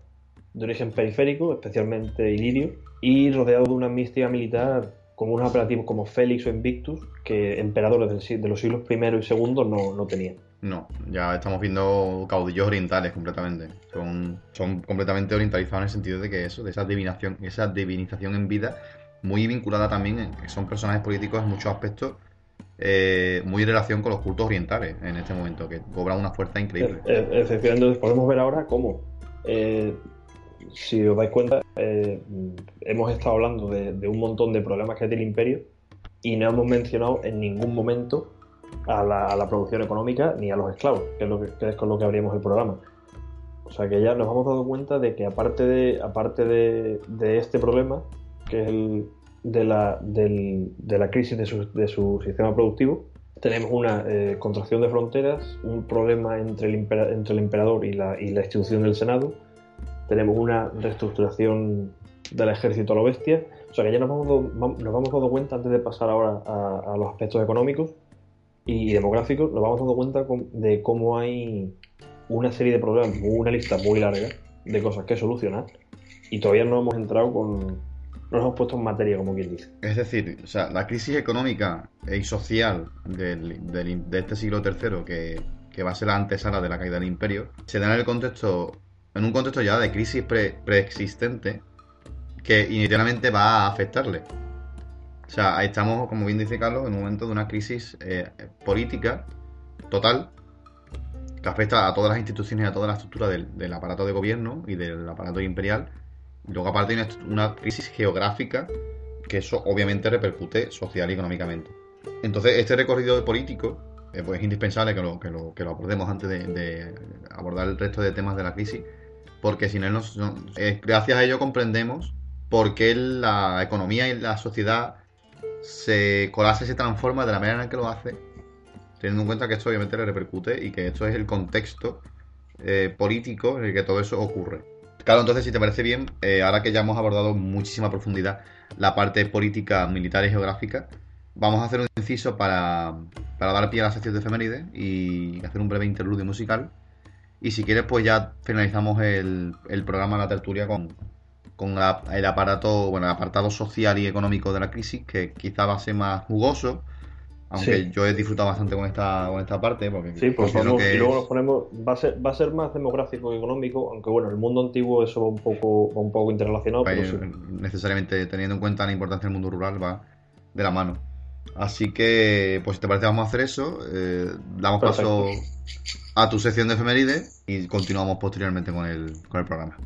de origen periférico, especialmente ilirio, y rodeado de una mística militar con unos apelativos como Félix o Invictus, que emperadores de los siglos I y II no, no tenían. No, ya estamos viendo caudillos orientales completamente. Son, son completamente orientalizados en el sentido de que eso, de esa divinación, esa divinización en vida, muy vinculada también, en son personajes políticos en muchos aspectos, eh, muy en relación con los cultos orientales en este momento, que cobran una fuerza increíble. Eh, eh, Efectivamente, podemos ver ahora cómo, si os dais cuenta, hemos estado hablando de, un montón de problemas que tiene el imperio y no hemos mencionado en ningún momento a la, producción económica ni a los esclavos, que es, lo que es con lo que abrimos el programa. O sea que ya nos hemos dado cuenta de que aparte de, aparte de, de este problema, que es el de la, de la crisis de su, de su sistema productivo, tenemos una eh, contracción de fronteras, un problema entre el, impera- emperador y la, y la institución del Senado, tenemos una reestructuración del ejército a lo bestia, o sea que ya nos vamos, nos vamos dando cuenta, antes de pasar ahora a, a los aspectos económicos y demográficos, nos vamos dando cuenta de cómo hay una serie de problemas, una lista muy larga de cosas que solucionar y todavía no hemos entrado con, nos hemos puesto en materia, como quien dice. Es decir, o sea, la crisis económica y social del- del- de este siglo III, que, que va a ser la antesala de la caída del imperio, se da en el contexto, en un contexto ya de crisis pre- preexistente que inicialmente va a afectarle. O sea, estamos, como bien dice Carlos, en un momento de una crisis eh, política total que afecta a todas las instituciones y a toda la estructura del, del aparato de gobierno y del aparato imperial. Luego aparte hay una, crisis geográfica que eso obviamente repercute social y económicamente. Entonces, este recorrido político eh, pues es indispensable que lo, que lo, abordemos antes de, abordar el resto de temas de la crisis, porque sin él, no- gracias a ello comprendemos por qué la economía y la sociedad se colapsa y se transforma de la manera en que lo hace, teniendo en cuenta que esto obviamente le repercute y que esto es el contexto eh, político en el que todo eso ocurre. Claro, entonces, si te parece bien, eh, ahora que ya hemos abordado muchísima profundidad la parte política, militar y geográfica, vamos a hacer un inciso para, para dar pie a la sección de efemérides y hacer un breve interludio musical. Y si quieres, pues ya finalizamos el, el programa La Tertulia con, con la- el aparato, bueno, el apartado social y económico de la crisis, que quizá va a ser más jugoso Aunque Sí. yo he disfrutado bastante con esta, con esta parte, porque Sí, pues vamos, que y luego nos ponemos, va a ser, va a ser más demográfico que económico, aunque bueno, el mundo antiguo eso va un poco, va un poco interrelacionado, pero sí. necesariamente teniendo en cuenta la importancia del mundo rural va de la mano. Así que, pues si te parece, vamos a hacer eso. eh, damos paso a tu sección de efemérides y continuamos posteriormente con el, con el programa.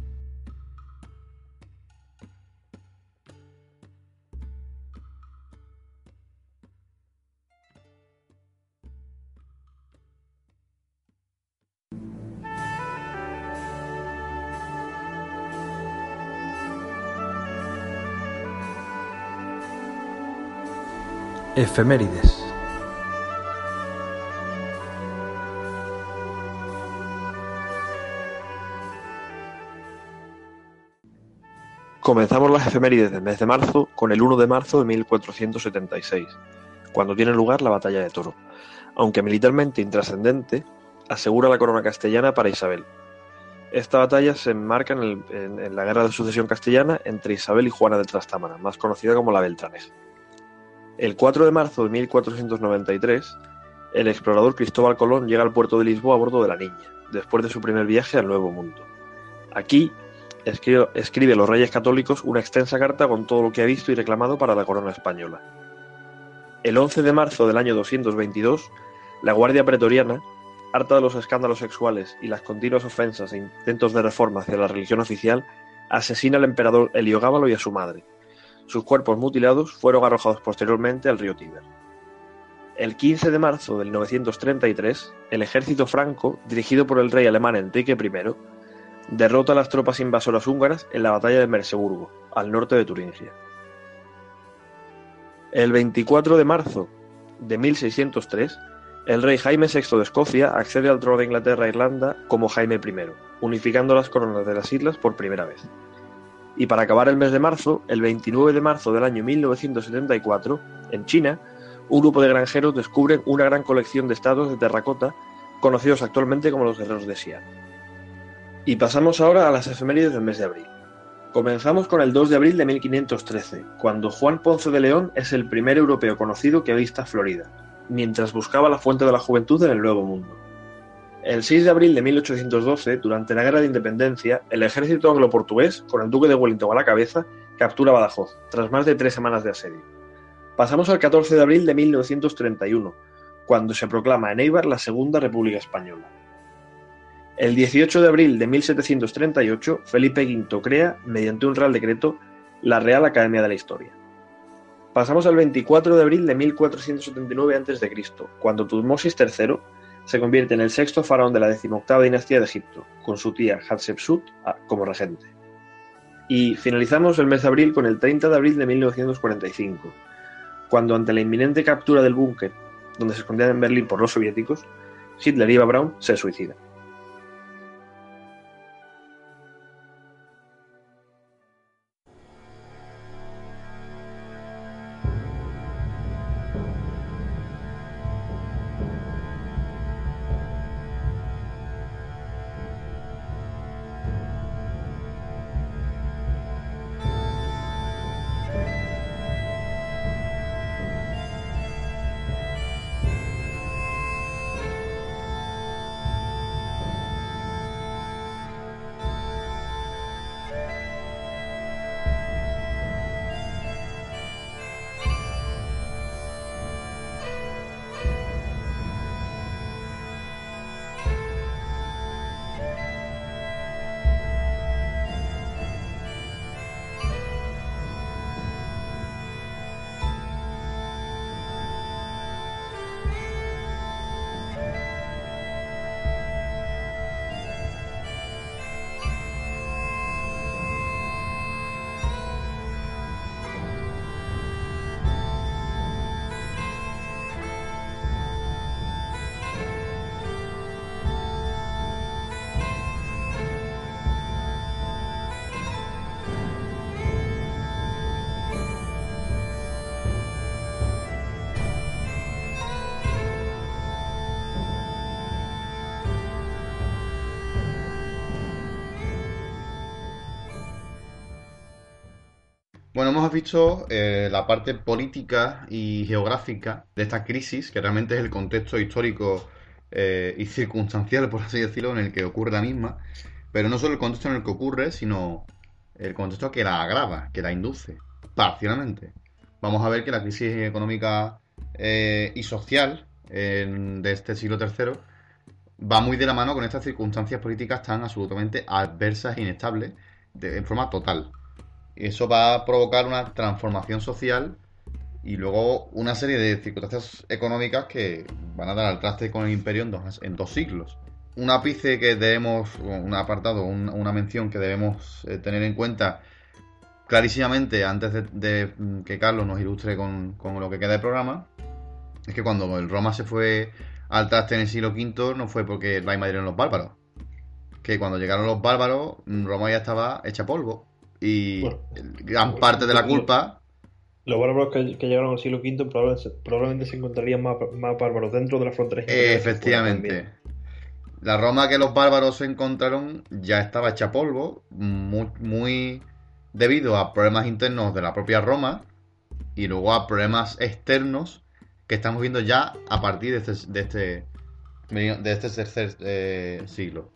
Efemérides. Comenzamos las efemérides del mes de marzo con el 1 de marzo de 1476, cuando tiene lugar la batalla de Toro. Aunque militarmente intrascendente, asegura la corona castellana para Isabel. Esta batalla se enmarca en, en- la guerra de sucesión castellana entre Isabel y Juana de Trastámara, más conocida como la Beltraneja. El 4 de marzo de 1493, el explorador Cristóbal Colón llega al puerto de Lisboa a bordo de la Niña, después de su primer viaje al Nuevo Mundo. Aquí escribe, a los reyes católicos una extensa carta con todo lo que ha visto y reclamado para la corona española. El 11 de marzo del año 222, la Guardia Pretoriana, harta de los escándalos sexuales y las continuas ofensas e intentos de reforma hacia la religión oficial, asesina al emperador Heliogábalo y a su madre. Sus cuerpos mutilados fueron arrojados posteriormente al río Tíber. El 15 de marzo del 933, el ejército franco, dirigido por el rey alemán Enrique I, derrota a las tropas invasoras húngaras en la batalla de Merseburgo, al norte de Turingia. El 24 de marzo de 1603, el rey Jaime VI de Escocia accede al trono de Inglaterra e Irlanda como Jaime I, unificando las coronas de las islas por primera vez. Y para acabar el mes de marzo, el 29 de marzo del año 1974, en China, un grupo de granjeros descubren una gran colección de estados de terracota conocidos actualmente como los guerreros de Xi'an. Y pasamos ahora a las efemérides del mes de abril. Comenzamos con el 2 de abril de 1513, cuando Juan Ponce de León es el primer europeo conocido que avista Florida, mientras buscaba la fuente de la juventud en el Nuevo Mundo. El 6 de abril de 1812, durante la Guerra de Independencia, el ejército anglo-portugués, con el duque de Wellington a la cabeza, captura Badajoz, tras más de tres semanas de asedio. Pasamos al 14 de abril de 1931, cuando se proclama en Eibar la Segunda República Española. El 18 de abril de 1738, Felipe V crea, mediante un real decreto, la Real Academia de la Historia. Pasamos al 24 de abril de 1479 a.C., cuando Tutmosis III se convierte en el sexto faraón de la decimoctava dinastía de Egipto, con su tía Hatshepsut ah, como regente. Y finalizamos el mes de abril con el 30 de abril de 1945, cuando ante la inminente captura del búnker, donde se escondían en Berlín por los soviéticos, Hitler y Eva Braun se suicidan. Bueno, hemos visto eh, la parte política y geográfica de esta crisis, que realmente es el contexto histórico eh, y circunstancial, por así decirlo, en el que ocurre la misma. Pero no solo el contexto en el que ocurre, sino el contexto que la agrava, que la induce, parcialmente. Vamos a ver que la crisis económica eh, y social de este siglo III va muy de la mano con estas circunstancias políticas tan absolutamente adversas e inestables en forma total. Eso va a provocar una transformación social y luego una serie de circunstancias económicas que van a dar al traste con el imperio en dos, en dos siglos. Un ápice que debemos, un apartado, una mención que debemos eh, tener en cuenta clarísimamente antes de, que Carlos nos ilustre con, con, lo que queda del programa, es que cuando el Roma se fue al traste en el siglo V no fue porque la invadieron los bárbaros. Que cuando llegaron los bárbaros, Roma ya estaba hecha polvo. Y gran parte de la culpa. Los bárbaros que, llegaron al siglo V probablemente, se encontrarían más, bárbaros dentro de las fronteras. Efectivamente. La Roma que los bárbaros se encontraron ya estaba hecha polvo, muy, muy debido a problemas internos de la propia Roma y luego a problemas externos que estamos viendo ya a partir de este, de este, de este tercer eh, siglo.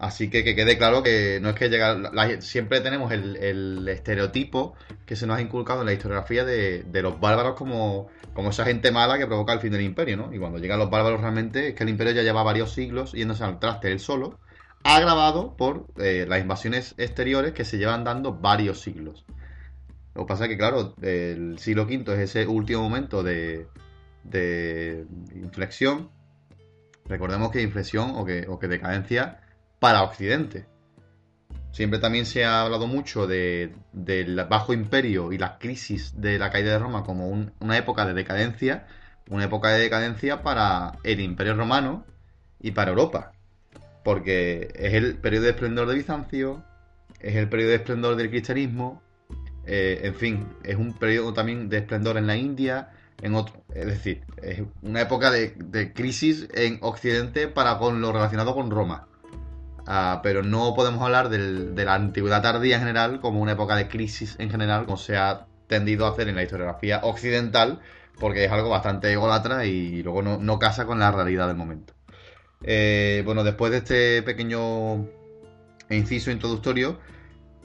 Así que que quede claro que no es que llega. siempre tenemos el, estereotipo que se nos ha inculcado en la historiografía de, los bárbaros como, como, esa gente mala que provoca el fin del imperio, ¿no? Y cuando llegan los bárbaros realmente es que el imperio ya lleva varios siglos yéndose al traste él solo, agravado por eh, las invasiones exteriores que se llevan dando varios siglos. Lo que pasa es que, claro, el siglo V es ese último momento de, de inflexión. Recordemos que inflexión o que, o que decadencia para Occidente. Siempre también se ha hablado mucho del bajo imperio y la crisis de la caída de Roma como una época de decadencia, una época de decadencia para el imperio romano y para Europa. Porque es el periodo de esplendor de Bizancio, es el periodo de esplendor del cristianismo, eh, en fin, es un periodo también de esplendor en la India, en otro. Es decir, es una época de, crisis en Occidente para con lo relacionado con Roma. Ah, pero no podemos hablar de la antigüedad tardía en general como una época de crisis en general, como se ha tendido a hacer en la historiografía occidental, porque es algo bastante ególatra y luego no, casa con la realidad del momento. Eh, bueno, después de este pequeño inciso introductorio,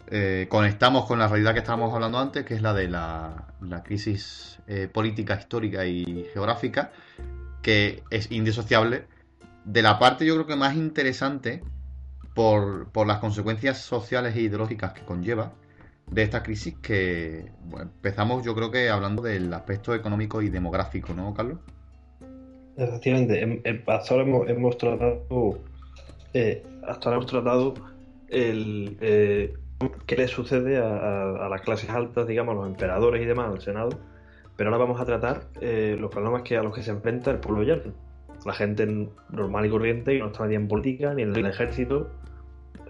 eh, conectamos con la realidad que estábamos hablando antes, que es la de la, crisis eh, política, histórica y geográfica, que es indisociable de la parte yo creo que más interesante por, las consecuencias sociales e ideológicas que conlleva de esta crisis que empezamos yo creo que hablando del aspecto económico y demográfico, ¿no, Carlos? Efectivamente, hasta ahora hemos, tratado eh, hasta ahora hemos tratado el, qué le sucede a, las clases altas, digamos, a los emperadores y demás, al Senado. Pero ahora vamos a tratar eh, los problemas que, a los que se enfrenta el pueblo llano. La gente normal y corriente que no está ni en política ni en el ejército,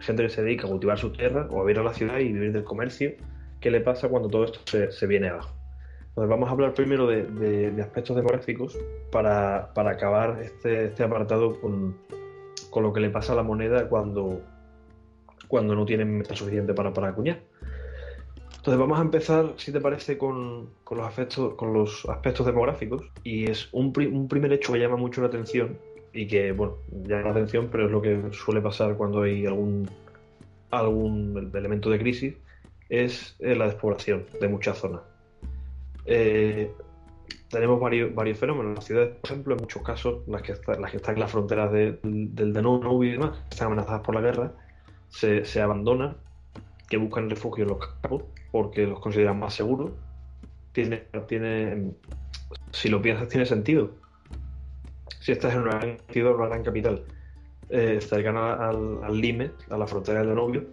gente que se dedica a cultivar su tierra o a vivir a la ciudad y vivir del comercio. ¿Qué le pasa cuando todo esto se, viene abajo? Entonces vamos a hablar primero de, aspectos demográficos para, acabar este, este apartado con, con, lo que le pasa a la moneda cuando, cuando no tienen meta suficiente para, para acuñar. Entonces vamos a empezar, si te parece, con, con, los, aspectos, con los aspectos demográficos. Y es un, un, primer hecho que llama mucho la atención y que, bueno, llama la atención, pero es lo que suele pasar cuando hay algún, algún elemento de crisis, es eh, la despoblación de muchas zonas. Eh, tenemos varios, varios fenómenos. Las ciudades, por ejemplo, en muchos casos, las que, las que están en las fronteras del Danubio y demás, están amenazadas por la guerra, se, se abandonan, que buscan refugio en los campos porque los consideran más seguros. Tiene, tiene, si lo piensas, tiene sentido. Si estás en una gran ciudad, una gran capital, eh, cercana al, al Lime, a la frontera del Danubio,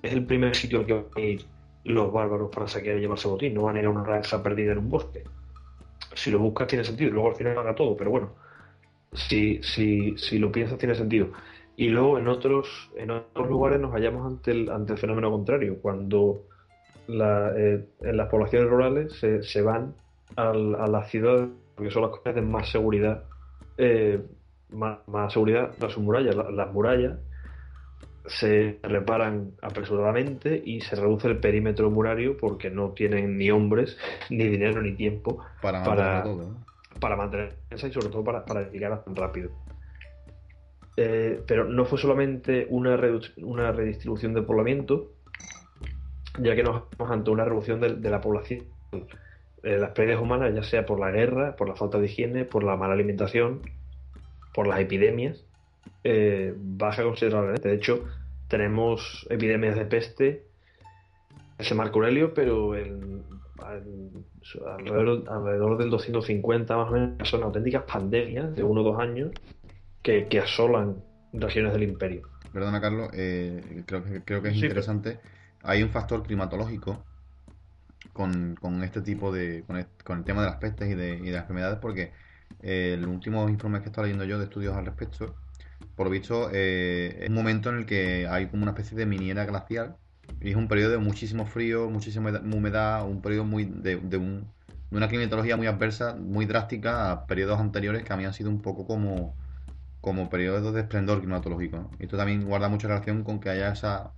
es el primer sitio al que van a ir los bárbaros para saquear y llevarse botín. No van a ir a una granja perdida en un bosque. Si lo buscas, tiene sentido. Luego al final haga todo, pero bueno, si, si, si lo piensas, tiene sentido. Y luego en otros, en otros lugares nos hallamos ante el, ante el fenómeno contrario, cuando eh, en las poblaciones rurales se, se van a las ciudades, porque son las que tienen más seguridad, eh, más, seguridad, las murallas, las, murallas se reparan apresuradamente y se reduce el perímetro murario porque no tienen ni hombres, ni dinero, ni tiempo Para para, todo, ¿no? para mantenerse y sobre todo para, para llegar tan rápido. Eh, pero no fue solamente una, una redistribución de poblamiento, ya que nos vemos ante una reducción de, de la población. Eh, las pérdidas humanas, ya sea por la guerra, por la falta de higiene, por la mala alimentación, por las epidemias, eh, baja considerablemente. De hecho, tenemos epidemias de peste, ese Marco Aurelio, pero en- en- alrededor, alrededor del 250 más o menos son auténticas pandemias de uno o dos años que, que asolan regiones del imperio. Perdona, Carlos, eh, creo que, creo que es Sí, interesante. Hay un factor climatológico con, con este tipo de. Con el, tema de las pestes y de, y de las enfermedades, porque eh, el último informe que he estado leyendo yo de estudios al respecto, por lo visto, eh, es un momento en el que hay como una especie de miniera glacial y es un periodo de muchísimo frío, muchísima humedad- un periodo muy de, un- de una climatología muy adversa, muy drástica a periodos anteriores que habían sido un poco como como periodos de esplendor climatológico. ¿no? Esto también guarda mucha relación con que haya esa,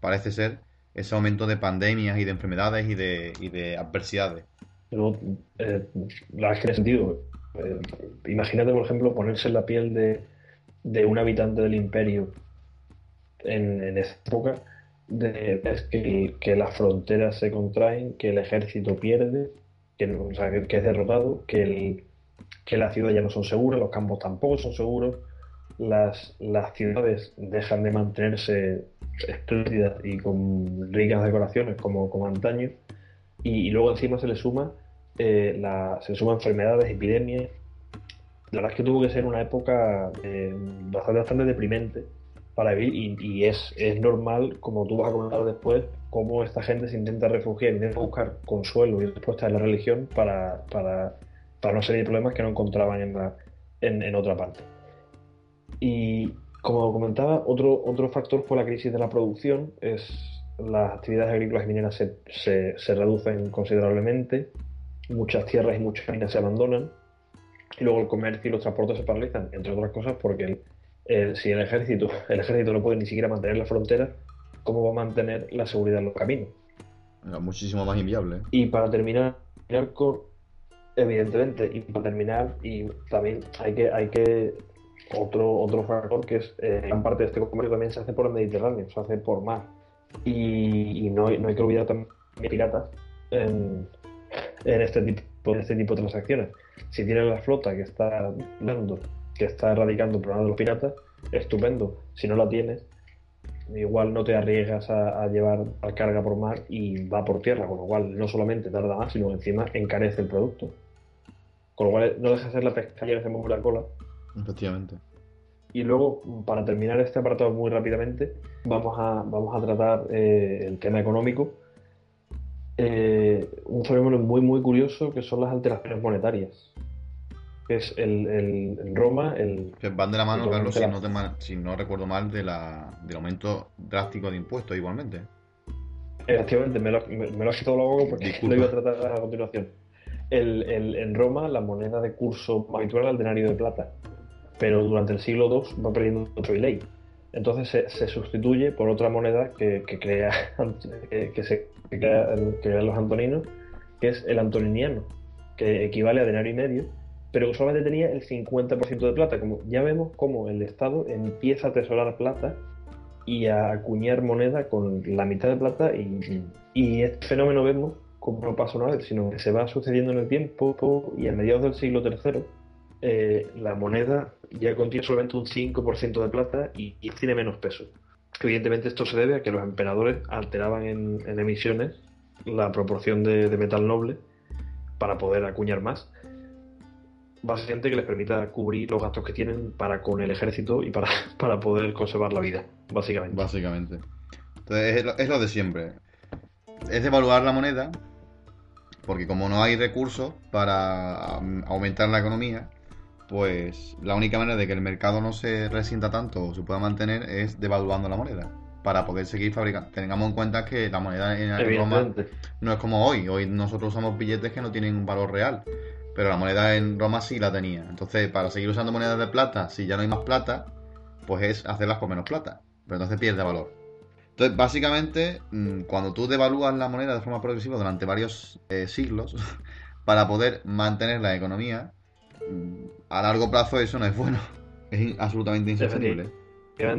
parece ser, ese aumento de pandemias y de enfermedades y de, y de adversidades. Pero, eh, la que sentido. Eh, imagínate, por ejemplo, ponerse en la piel de, de un habitante del imperio en, en esa época, de, que, las fronteras se contraen, que el ejército pierde, que es derrotado, que, el- que las ciudades ya no son seguras, los campos tampoco son seguros, las, las ciudades dejan de mantenerse espléndidas y con ricas decoraciones como, como antaño, y, luego encima se le suma eh, la, se le suman enfermedades, epidemias. La verdad es que tuvo que ser una época eh, bastante, bastante deprimente para vivir y, y es, es normal, como tú vas a comentar después, cómo esta gente se intenta refugiar, intenta buscar consuelo y respuesta en la religión para, para, para una serie de problemas que no encontraban en, la, en, en otra parte. Y como comentaba, otro, otro factor fue la crisis de la producción. Es, las actividades agrícolas y mineras se, se, se reducen considerablemente, muchas tierras y muchas minas se abandonan, y luego el comercio y los transportes se paralizan, entre otras cosas porque el- el- si el ejército, el ejército no puede ni siquiera mantener la frontera, ¿cómo va a mantener la seguridad en los caminos? Era muchísimo más inviable. ¿eh? Y para terminar, terminar con, evidentemente, y para terminar, y también hay que, hay que otro, otro factor que es eh, gran parte de este comercio también se hace por el Mediterráneo, se hace por mar. Y, y no, no hay que olvidar también piratas en, este tipo, en este tipo de transacciones. Si tienes la flota que está dando, que está erradicando el problema de los piratas, estupendo. Si no la tienes, igual no te arriesgas a, a llevar la carga por mar y va por tierra, con lo cual no solamente tarda más, sino encima encarece el producto. Con lo cual no deja de ser la que se mueve la cola. Efectivamente. Y luego, para terminar este apartado muy rápidamente, vamos a, vamos a tratar eh, el tema económico. Eh, un fenómeno muy, muy curioso que son las alteraciones monetarias. Que es el, el- en Roma, el, Que van de la mano, Carlos, si no, te ma- si no recuerdo mal, de la, del aumento drástico de impuestos igualmente. Efectivamente, me lo, me, me lo has quitado la boca porque Disculpa. lo iba a tratar a continuación. El, el- en Roma, la moneda de curso habitual era el denario de plata, pero durante el siglo II va perdiendo otro ley. Entonces se, sustituye por otra moneda que, crea, que, se crea- crean los antoninos, que es el antoniniano, que equivale a denario y medio, pero que solamente tenía el 50% de plata. Como ya vemos cómo el Estado empieza a atesorar plata y a acuñar moneda con la mitad de plata y, y este fenómeno vemos como no pasa una vez, sino que se va sucediendo en el tiempo y a mediados del siglo III eh, la moneda ya contiene solamente un 5% de plata y, tiene menos peso. Evidentemente esto se debe a que los emperadores alteraban en, emisiones la proporción de, de metal noble para poder acuñar más. Básicamente que les permita cubrir los gastos que tienen para con el ejército y para, para poder conservar la vida, básicamente. Básicamente. Entonces, es lo, es lo de siempre. Es devaluar la moneda, porque como no hay recursos para um, aumentar la economía, pues la única manera de que el mercado no se resienta tanto o se pueda mantener es devaluando la moneda. Para poder seguir fabricando. Tengamos en cuenta que la moneda en Roma no es como hoy. Hoy nosotros usamos billetes que no tienen un valor real. Pero la moneda en Roma sí la tenía. Entonces, para seguir usando monedas de plata, si ya no hay más plata, pues es hacerlas con menos plata. pero entonces pierde valor. Entonces, básicamente, mm, cuando tú devalúas la moneda de forma progresiva durante varios eh, siglos, para poder mantener la economía, a largo plazo eso no es bueno. Es absolutamente insostenible.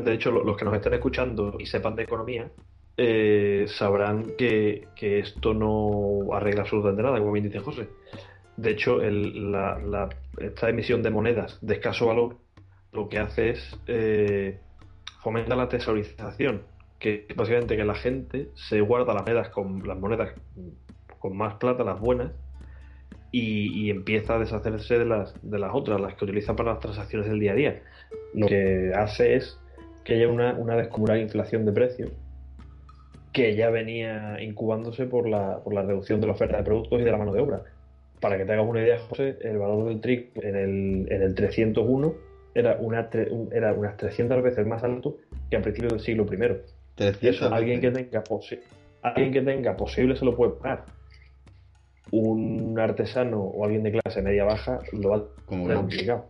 De hecho, lo- los que nos estén escuchando y sepan de economía eh, sabrán que, que esto no arregla absolutamente nada, como bien dice José. De hecho, el- la- la- esta emisión de monedas de escaso valor lo que hace es eh, fomenta la tesaurización, que es básicamente que la gente se guarda las monedas con las monedas con más plata, las buenas, y, y empieza a deshacerse de las, de las otras, las que utiliza para las transacciones del día a día. Lo que hace es que haya una, una descomunal inflación de precios que ya venía incubándose por la, por la reducción de la oferta de productos y de la mano de obra. Para que te hagas una idea, José, el valor del trigo en el, en el 301 era, una, era unas 300 veces más alto que a principios del siglo I. Y 300 eso, alguien que tenga, alguien que tenga posible se lo puede pagar. Un artesano o alguien de clase media baja lo va a Como tener loco. complicado.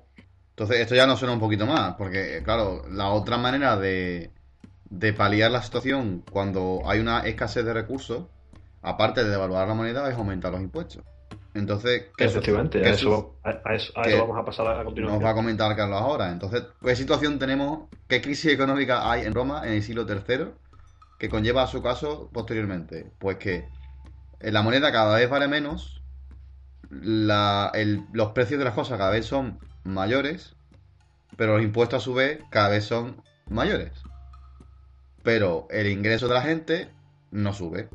Entonces, esto ya nos suena un poquito más, porque, claro, la otra manera de, de paliar la situación cuando hay una escasez de recursos, aparte de devaluar la moneda, es aumentar los impuestos. Entonces. Efectivamente, ¿Qué a eso, a, a eso, a vamos a pasar a Nos continuación. va a comentar Carlos ahora. Entonces, ¿qué situación tenemos? ¿Qué crisis económica hay en Roma en el siglo III que conlleva a su caso posteriormente? Pues que la moneda cada vez vale menos, la- el- los precios de las cosas cada vez son mayores, pero los impuestos a su vez cada vez son mayores. Pero el ingreso de la gente no sube.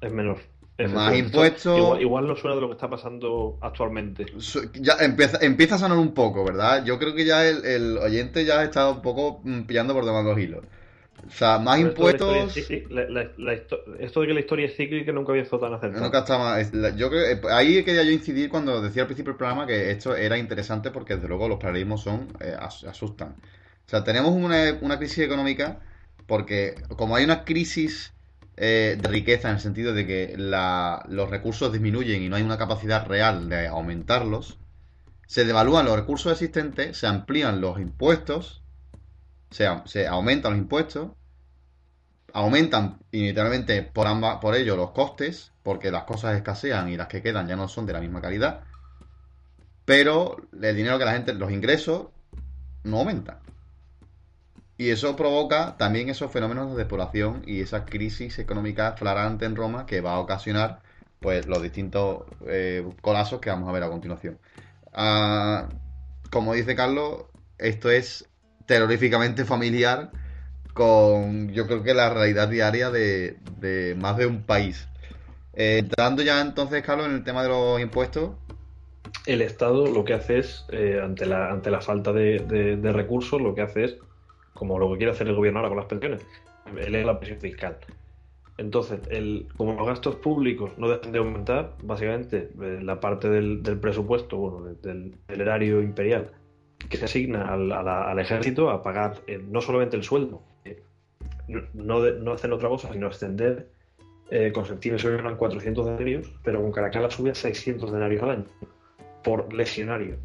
Es menor. Más Efectivamente. impuestos. Igual, igual no suena de lo que está pasando actualmente. Ya empieza, empieza a sonar un poco, ¿verdad? Yo creo que ya el, el oyente ya está un poco mm, pillando por debajo de los hilos. O sea, más Pero esto de la impuestos. historia- esto de que la historia es cíclica nunca había estado tan acertado. Nunca está más- es la- Yo creo eh, ahí quería yo incidir cuando decía al principio del programa que esto era interesante porque desde luego los paralelismos son eh, as- asustan. O sea, tenemos una, una crisis económica porque como hay una crisis eh, de riqueza en el sentido de que la- los recursos disminuyen y no hay una capacidad real de aumentarlos, se devalúan los recursos existentes, se amplían los impuestos, se, se aumentan los impuestos, aumentan inevitablemente por, ambas, por ello los costes, porque las cosas escasean y las que quedan ya no son de la misma calidad, pero el dinero que la gente, los ingresos, no aumentan. Y eso provoca también esos fenómenos de despoblación y esa crisis económica flagrante en Roma que va a ocasionar pues los distintos eh, colapsos que vamos a ver a continuación. Ah, como dice Carlos, esto es terroríficamente familiar con yo creo que la realidad diaria de, de más de un país. Eh, entrando ya entonces, Carlos, en el tema de los impuestos, El Estado lo que hace es, eh, ante, la, ante la falta de, de- recursos, lo que hace es, como lo que quiere hacer el gobierno ahora con las pensiones, eleva la presión fiscal. Entonces, el, como los gastos públicos no dejan de aumentar, básicamente eh, la parte del, presupuesto, bueno, de- del, del erario imperial, que se asigna al, al ejército a pagar eh, no solamente el sueldo, eh, no, de- no hacen otra cosa sino extender, eh, con septiembre se eran 400 denarios, pero con Caracalla sube a 600 denarios al año por lesionario.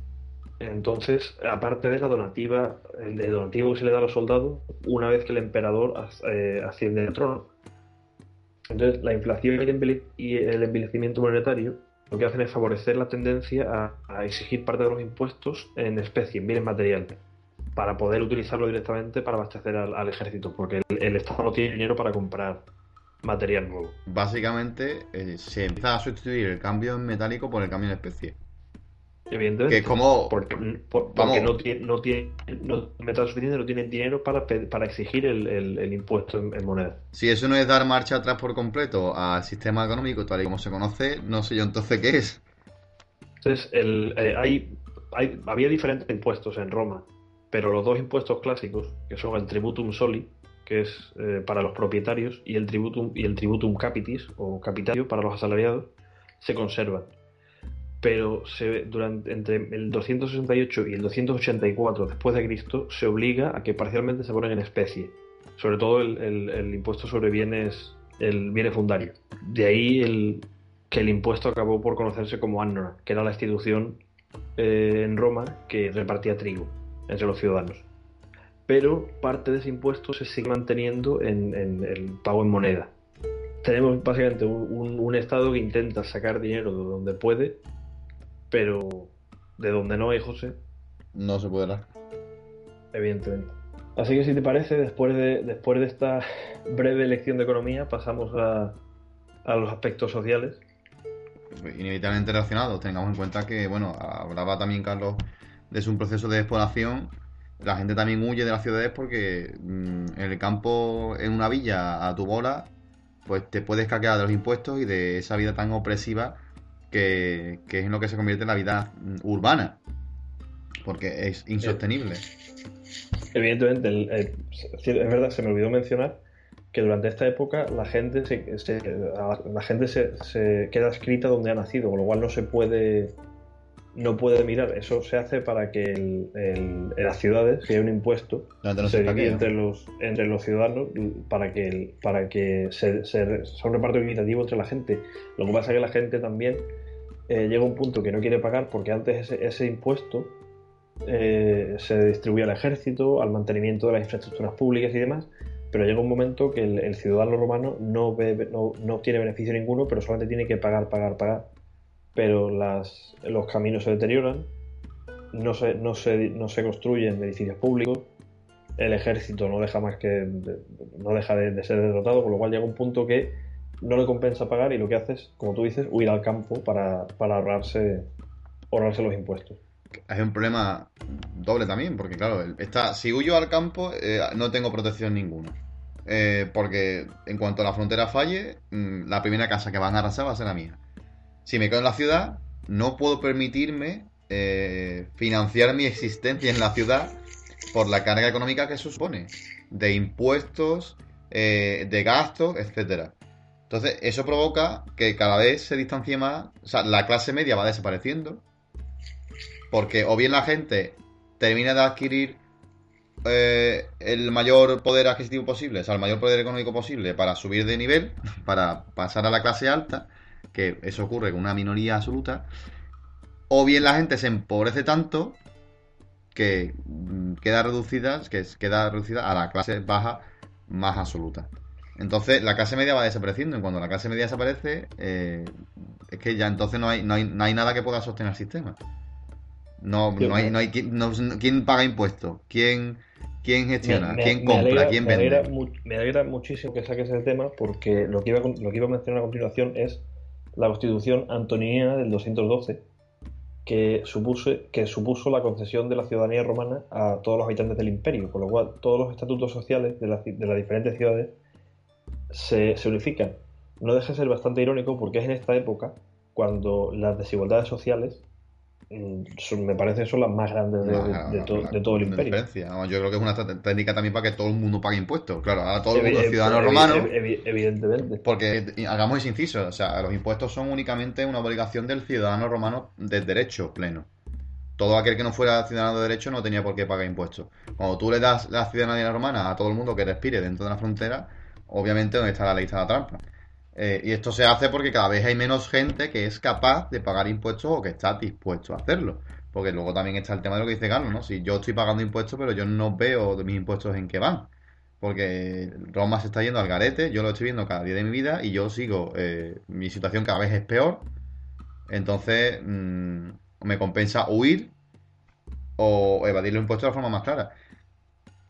Entonces, aparte de la donativa, el donativo que se le da a los soldados una vez que el emperador eh, asciende al trono. Entonces, la inflación y el envilecimiento monetario lo que hacen es favorecer la tendencia a, exigir parte de los impuestos en especie, en bienes materiales, para poder utilizarlo directamente para abastecer al, ejército, porque el, el Estado no tiene dinero para comprar material nuevo. básicamente eh, se empieza a sustituir el cambio en metálico por el cambio en especie. Evidentemente. Que es como... Porque, por- porque Vamos. no tiene, no tiene, no, metal suficiente, no tienen dinero para, para exigir el, el- el impuesto en, en moneda. Si eso no es dar marcha atrás por completo al sistema económico tal y como se conoce, no sé yo entonces qué es. Entonces, el, eh, hay, hay, había diferentes impuestos en Roma, pero los dos impuestos clásicos, que son el tributum soli, que es eh, para los propietarios, y el tributum, y el tributum capitis, o capitario, para los asalariados, se conservan. Pero entre el 268 y el 284 después de Cristo se obliga a que parcialmente se ponen en especie, sobre todo el, impuesto sobre bienes, el bienes fundario. De ahí que el impuesto acabó por conocerse como annona, que era la institución eh, en Roma que repartía trigo entre los ciudadanos. pero parte de ese impuesto se sigue manteniendo en, el pago en moneda. Tenemos básicamente un, Estado que intenta sacar dinero de donde puede, pero de donde no hay, José. No se puede dar. Evidentemente. Así que si te parece, después de, después de esta breve lección de economía, pasamos a, a los aspectos sociales. Inevitablemente relacionados. Tengamos en cuenta que, bueno, hablaba también Carlos de un proceso de exploración la gente también huye de las ciudades porque mm, en el campo, en una villa, a tu bola, pues te puedes caquear de los impuestos y de esa vida tan opresiva que, es en lo que se convierte en la vida mm, urbana. Porque es insostenible. Evidentemente, es verdad, se me olvidó mencionar que durante esta época la gente se, la gente se, se, queda escrita donde ha nacido, con lo cual no se puede no puede mirar. Eso se hace para que el, en las ciudades, que hay un impuesto, se, divide entre los, entre los ciudadanos para que, para que se, se, sea un reparto equitativo entre la gente. Lo que pasa es que la gente también eh, llega a un punto que no quiere pagar porque antes ese, ese impuesto eh, se distribuía al ejército, al mantenimiento de las infraestructuras públicas y demás. Pero llega un momento que el, ciudadano romano no, ve, no, no obtiene beneficio ninguno, pero solamente tiene que pagar, pagar, pagar pero las, los caminos se deterioran, no se, no, se, no se construyen edificios públicos, el ejército no deja más que no deja de, ser derrotado, con lo cual llega un punto que no le compensa pagar y lo que hace es, como tú dices, huir al campo para, para ahorrarse, ahorrarse los impuestos. Es un problema doble también, porque claro, está, si huyo al campo eh, no tengo protección ninguna. Eh, porque en cuanto a la frontera falle, mm, la primera casa que van a arrasar va a ser la mía si me quedo en la ciudad, no puedo permitirme eh, financiar mi existencia en la ciudad por la carga económica que supone, de impuestos, eh, de gastos, etcétera. Entonces, eso provoca que cada vez se distancie más, o sea, la clase media va desapareciendo, porque o bien la gente termina de adquirir eh, el mayor poder adquisitivo posible, o sea, el mayor poder económico posible para subir de nivel, para pasar a la clase alta, que eso ocurre con una minoría absoluta, o bien la gente se empobrece tanto que mm, queda reducida, que queda reducida a la clase baja más absoluta. Entonces la clase media va desapareciendo y cuando la clase media desaparece eh, es que ya entonces no hay, no hay, nada que pueda sostener el sistema. No, no hay, no hay quién paga impuestos, quién, quién gestiona, quién compra, quién vende. Me alegra, muchísimo que saques el tema porque lo que iba, lo que iba a mencionar a continuación es la Constitución Antonina del 212, que supuso, que supuso la concesión de la ciudadanía romana a todos los habitantes del imperio, con lo cual todos los estatutos sociales de, las diferentes ciudades se, se unifican. No deja de ser bastante irónico porque es en esta época cuando las desigualdades sociales Mm, me parece que son las más grandes de, todo el imperio. yo creo que es una técnica también para que todo el mundo pague impuestos. Claro, ahora todo el mundo es ciudadano romano. evidentemente. Porque hagamos ese inciso, o sea, los impuestos son únicamente una obligación del ciudadano romano de derecho pleno. Todo aquel que no fuera ciudadano de derecho no tenía por qué pagar impuestos. Cuando tú le das la ciudadanía romana a todo el mundo que respire dentro de la frontera, obviamente donde está la ley está la trampa. Eh, y esto se hace porque cada vez hay menos gente que es capaz de pagar impuestos o que está dispuesto a hacerlo. Porque luego también está el tema de lo que dice Carlos, ¿no? Si yo estoy pagando impuestos, pero yo no veo de mis impuestos en qué van. Porque Roma se está yendo al garete, yo lo estoy viendo cada día de mi vida y yo sigo, eh, mi situación cada vez es peor. Entonces, mm, me compensa huir o evadir los impuestos de la forma más clara.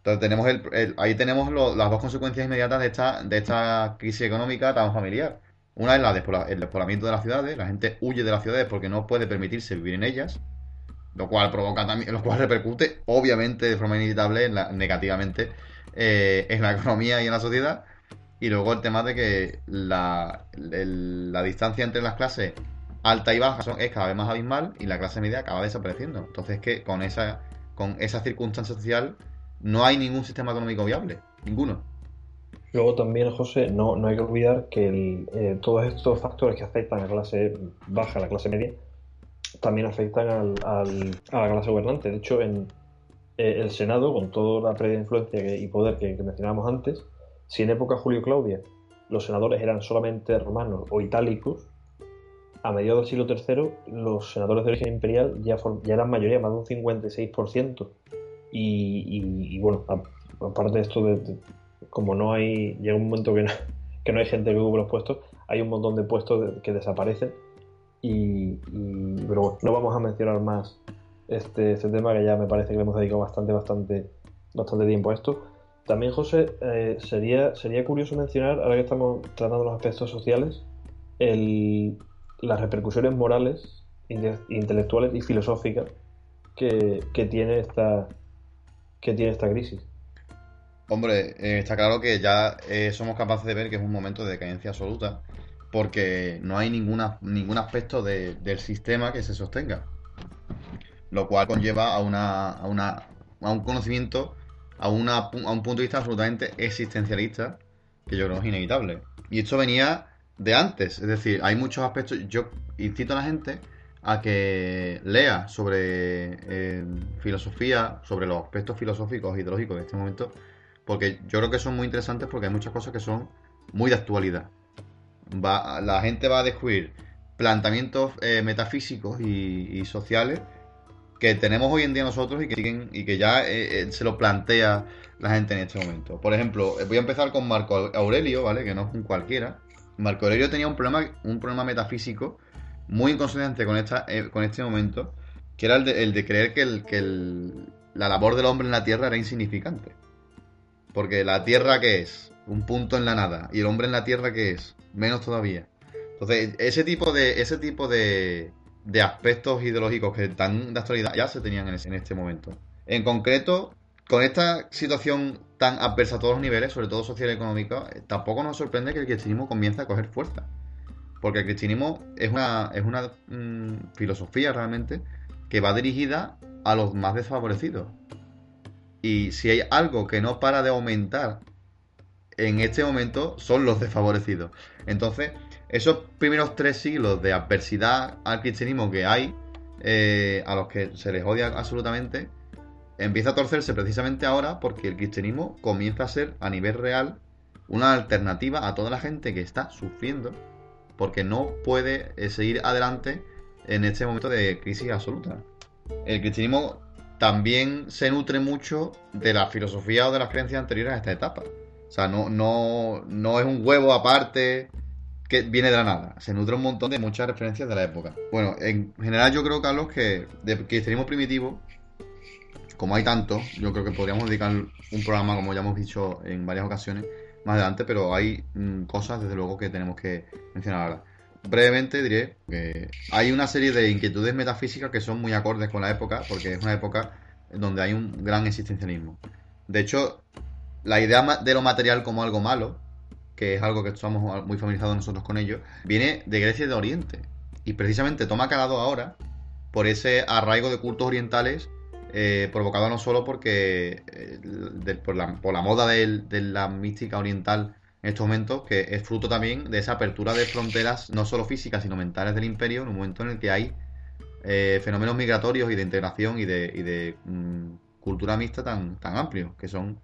Entonces tenemos el, ahí tenemos las dos consecuencias inmediatas de esta, de esta crisis económica tan familiar. Una es la el despoblamiento de las ciudades, la gente huye de las ciudades porque no puede permitirse vivir en ellas, lo cual provoca también, lo cual repercute obviamente de forma inevitable negativamente eh, en la economía y en la sociedad. Y luego el tema de que la, la distancia entre las clases alta y baja es cada vez más abismal y la clase media acaba desapareciendo. Entonces que con esa, con esa circunstancia social no hay ningún sistema económico viable, ninguno. Luego también, José, no, no hay que olvidar que eh, todos estos factores que afectan a la clase baja, a la clase media, también afectan al, a la clase gobernante. De hecho, en eh, el Senado, con toda la preinfluencia y poder que, mencionábamos antes, si en época Julio Claudia los senadores eran solamente romanos o itálicos, a mediados del siglo III los senadores de origen imperial ya, ya eran mayoría, más de un 56%. Y, bueno, aparte de esto, de, como no hay, llega un momento que no, que no hay gente que ocupe los puestos, hay un montón de puestos que desaparecen. Y, pero bueno, no vamos a mencionar más este, este tema que ya me parece que hemos dedicado bastante, bastante, bastante tiempo a esto. También, José, eh, sería, sería curioso mencionar, ahora que estamos tratando los aspectos sociales, el, las repercusiones morales, intelectuales y filosóficas que, tiene esta que tiene esta crisis. Hombre, eh, está claro que ya eh, somos capaces de ver que es un momento de decadencia absoluta, porque no hay ninguna, ningún aspecto del sistema que se sostenga, lo cual conlleva a, una, a, una, a un conocimiento, a, una, a un punto de vista absolutamente existencialista, que yo creo es inevitable. Y esto venía de antes. Es decir, hay muchos aspectos. Yo incito a la gente a que lea sobre eh, filosofía, sobre los aspectos filosóficos e ideológicos de este momento, porque yo creo que son muy interesantes porque hay muchas cosas que son muy de actualidad. Va, la gente va a descubrir planteamientos eh, metafísicos y, sociales que tenemos hoy en día nosotros y que, y que ya eh, se lo plantea la gente en este momento. Por ejemplo, voy a empezar con Marco Aurelio, ¿vale? Que no es un cualquiera Marco Aurelio tenía un problema, un problema metafísico muy inconsciente con, esta, eh, con este momento, que era el de, creer que, el, que la labor del hombre en la Tierra era insignificante. Porque la Tierra, ¿qué es? Un punto en la nada. Y el hombre en la Tierra, ¿qué es? Menos todavía. Entonces, ese tipo de, ese tipo de, de aspectos ideológicos que están de actualidad ya se tenían en, en este momento. En concreto, con esta situación tan adversa a todos los niveles, sobre todo social y económico, eh, tampoco nos sorprende que el cristianismo comience a coger fuerza. Porque el cristianismo es una, es una mm, filosofía realmente que va dirigida a los más desfavorecidos. Y si hay algo que no para de aumentar en este momento, son los desfavorecidos. Entonces, esos primeros tres siglos de adversidad al cristianismo que hay, eh, a los que se les odia absolutamente, empieza a torcerse precisamente ahora porque el cristianismo comienza a ser a nivel real una alternativa a toda la gente que está sufriendo porque no puede eh, seguir adelante en este momento de crisis absoluta. El cristianismo también se nutre mucho de la filosofía o de las creencias anteriores a esta etapa. O sea, no, no, no es un huevo aparte que viene de la nada. Se nutre un montón de muchas referencias de la época. Bueno, en general yo creo, Carlos, que de cristianismo primitivo como hay tanto, yo creo que podríamos dedicar un programa, como ya hemos dicho en varias ocasiones, más adelante, pero hay mm, cosas, desde luego, que tenemos que mencionar ahora. Brevemente diré que hay una serie de inquietudes metafísicas que son muy acordes con la época, porque es una época donde hay un gran existencialismo. De hecho, la idea de lo material como algo malo, que es algo que estamos muy familiarizados nosotros con ello, viene de Grecia y de Oriente. Y precisamente toma calado ahora por ese arraigo de cultos orientales eh, provocado no solo porque eh, por, la, moda de, la mística oriental en estos momentos, que es fruto también de esa apertura de fronteras no solo físicas, sino mentales del imperio, en un momento en el que hay eh, fenómenos migratorios y de integración y de, mm, cultura mixta tan, tan amplios, que son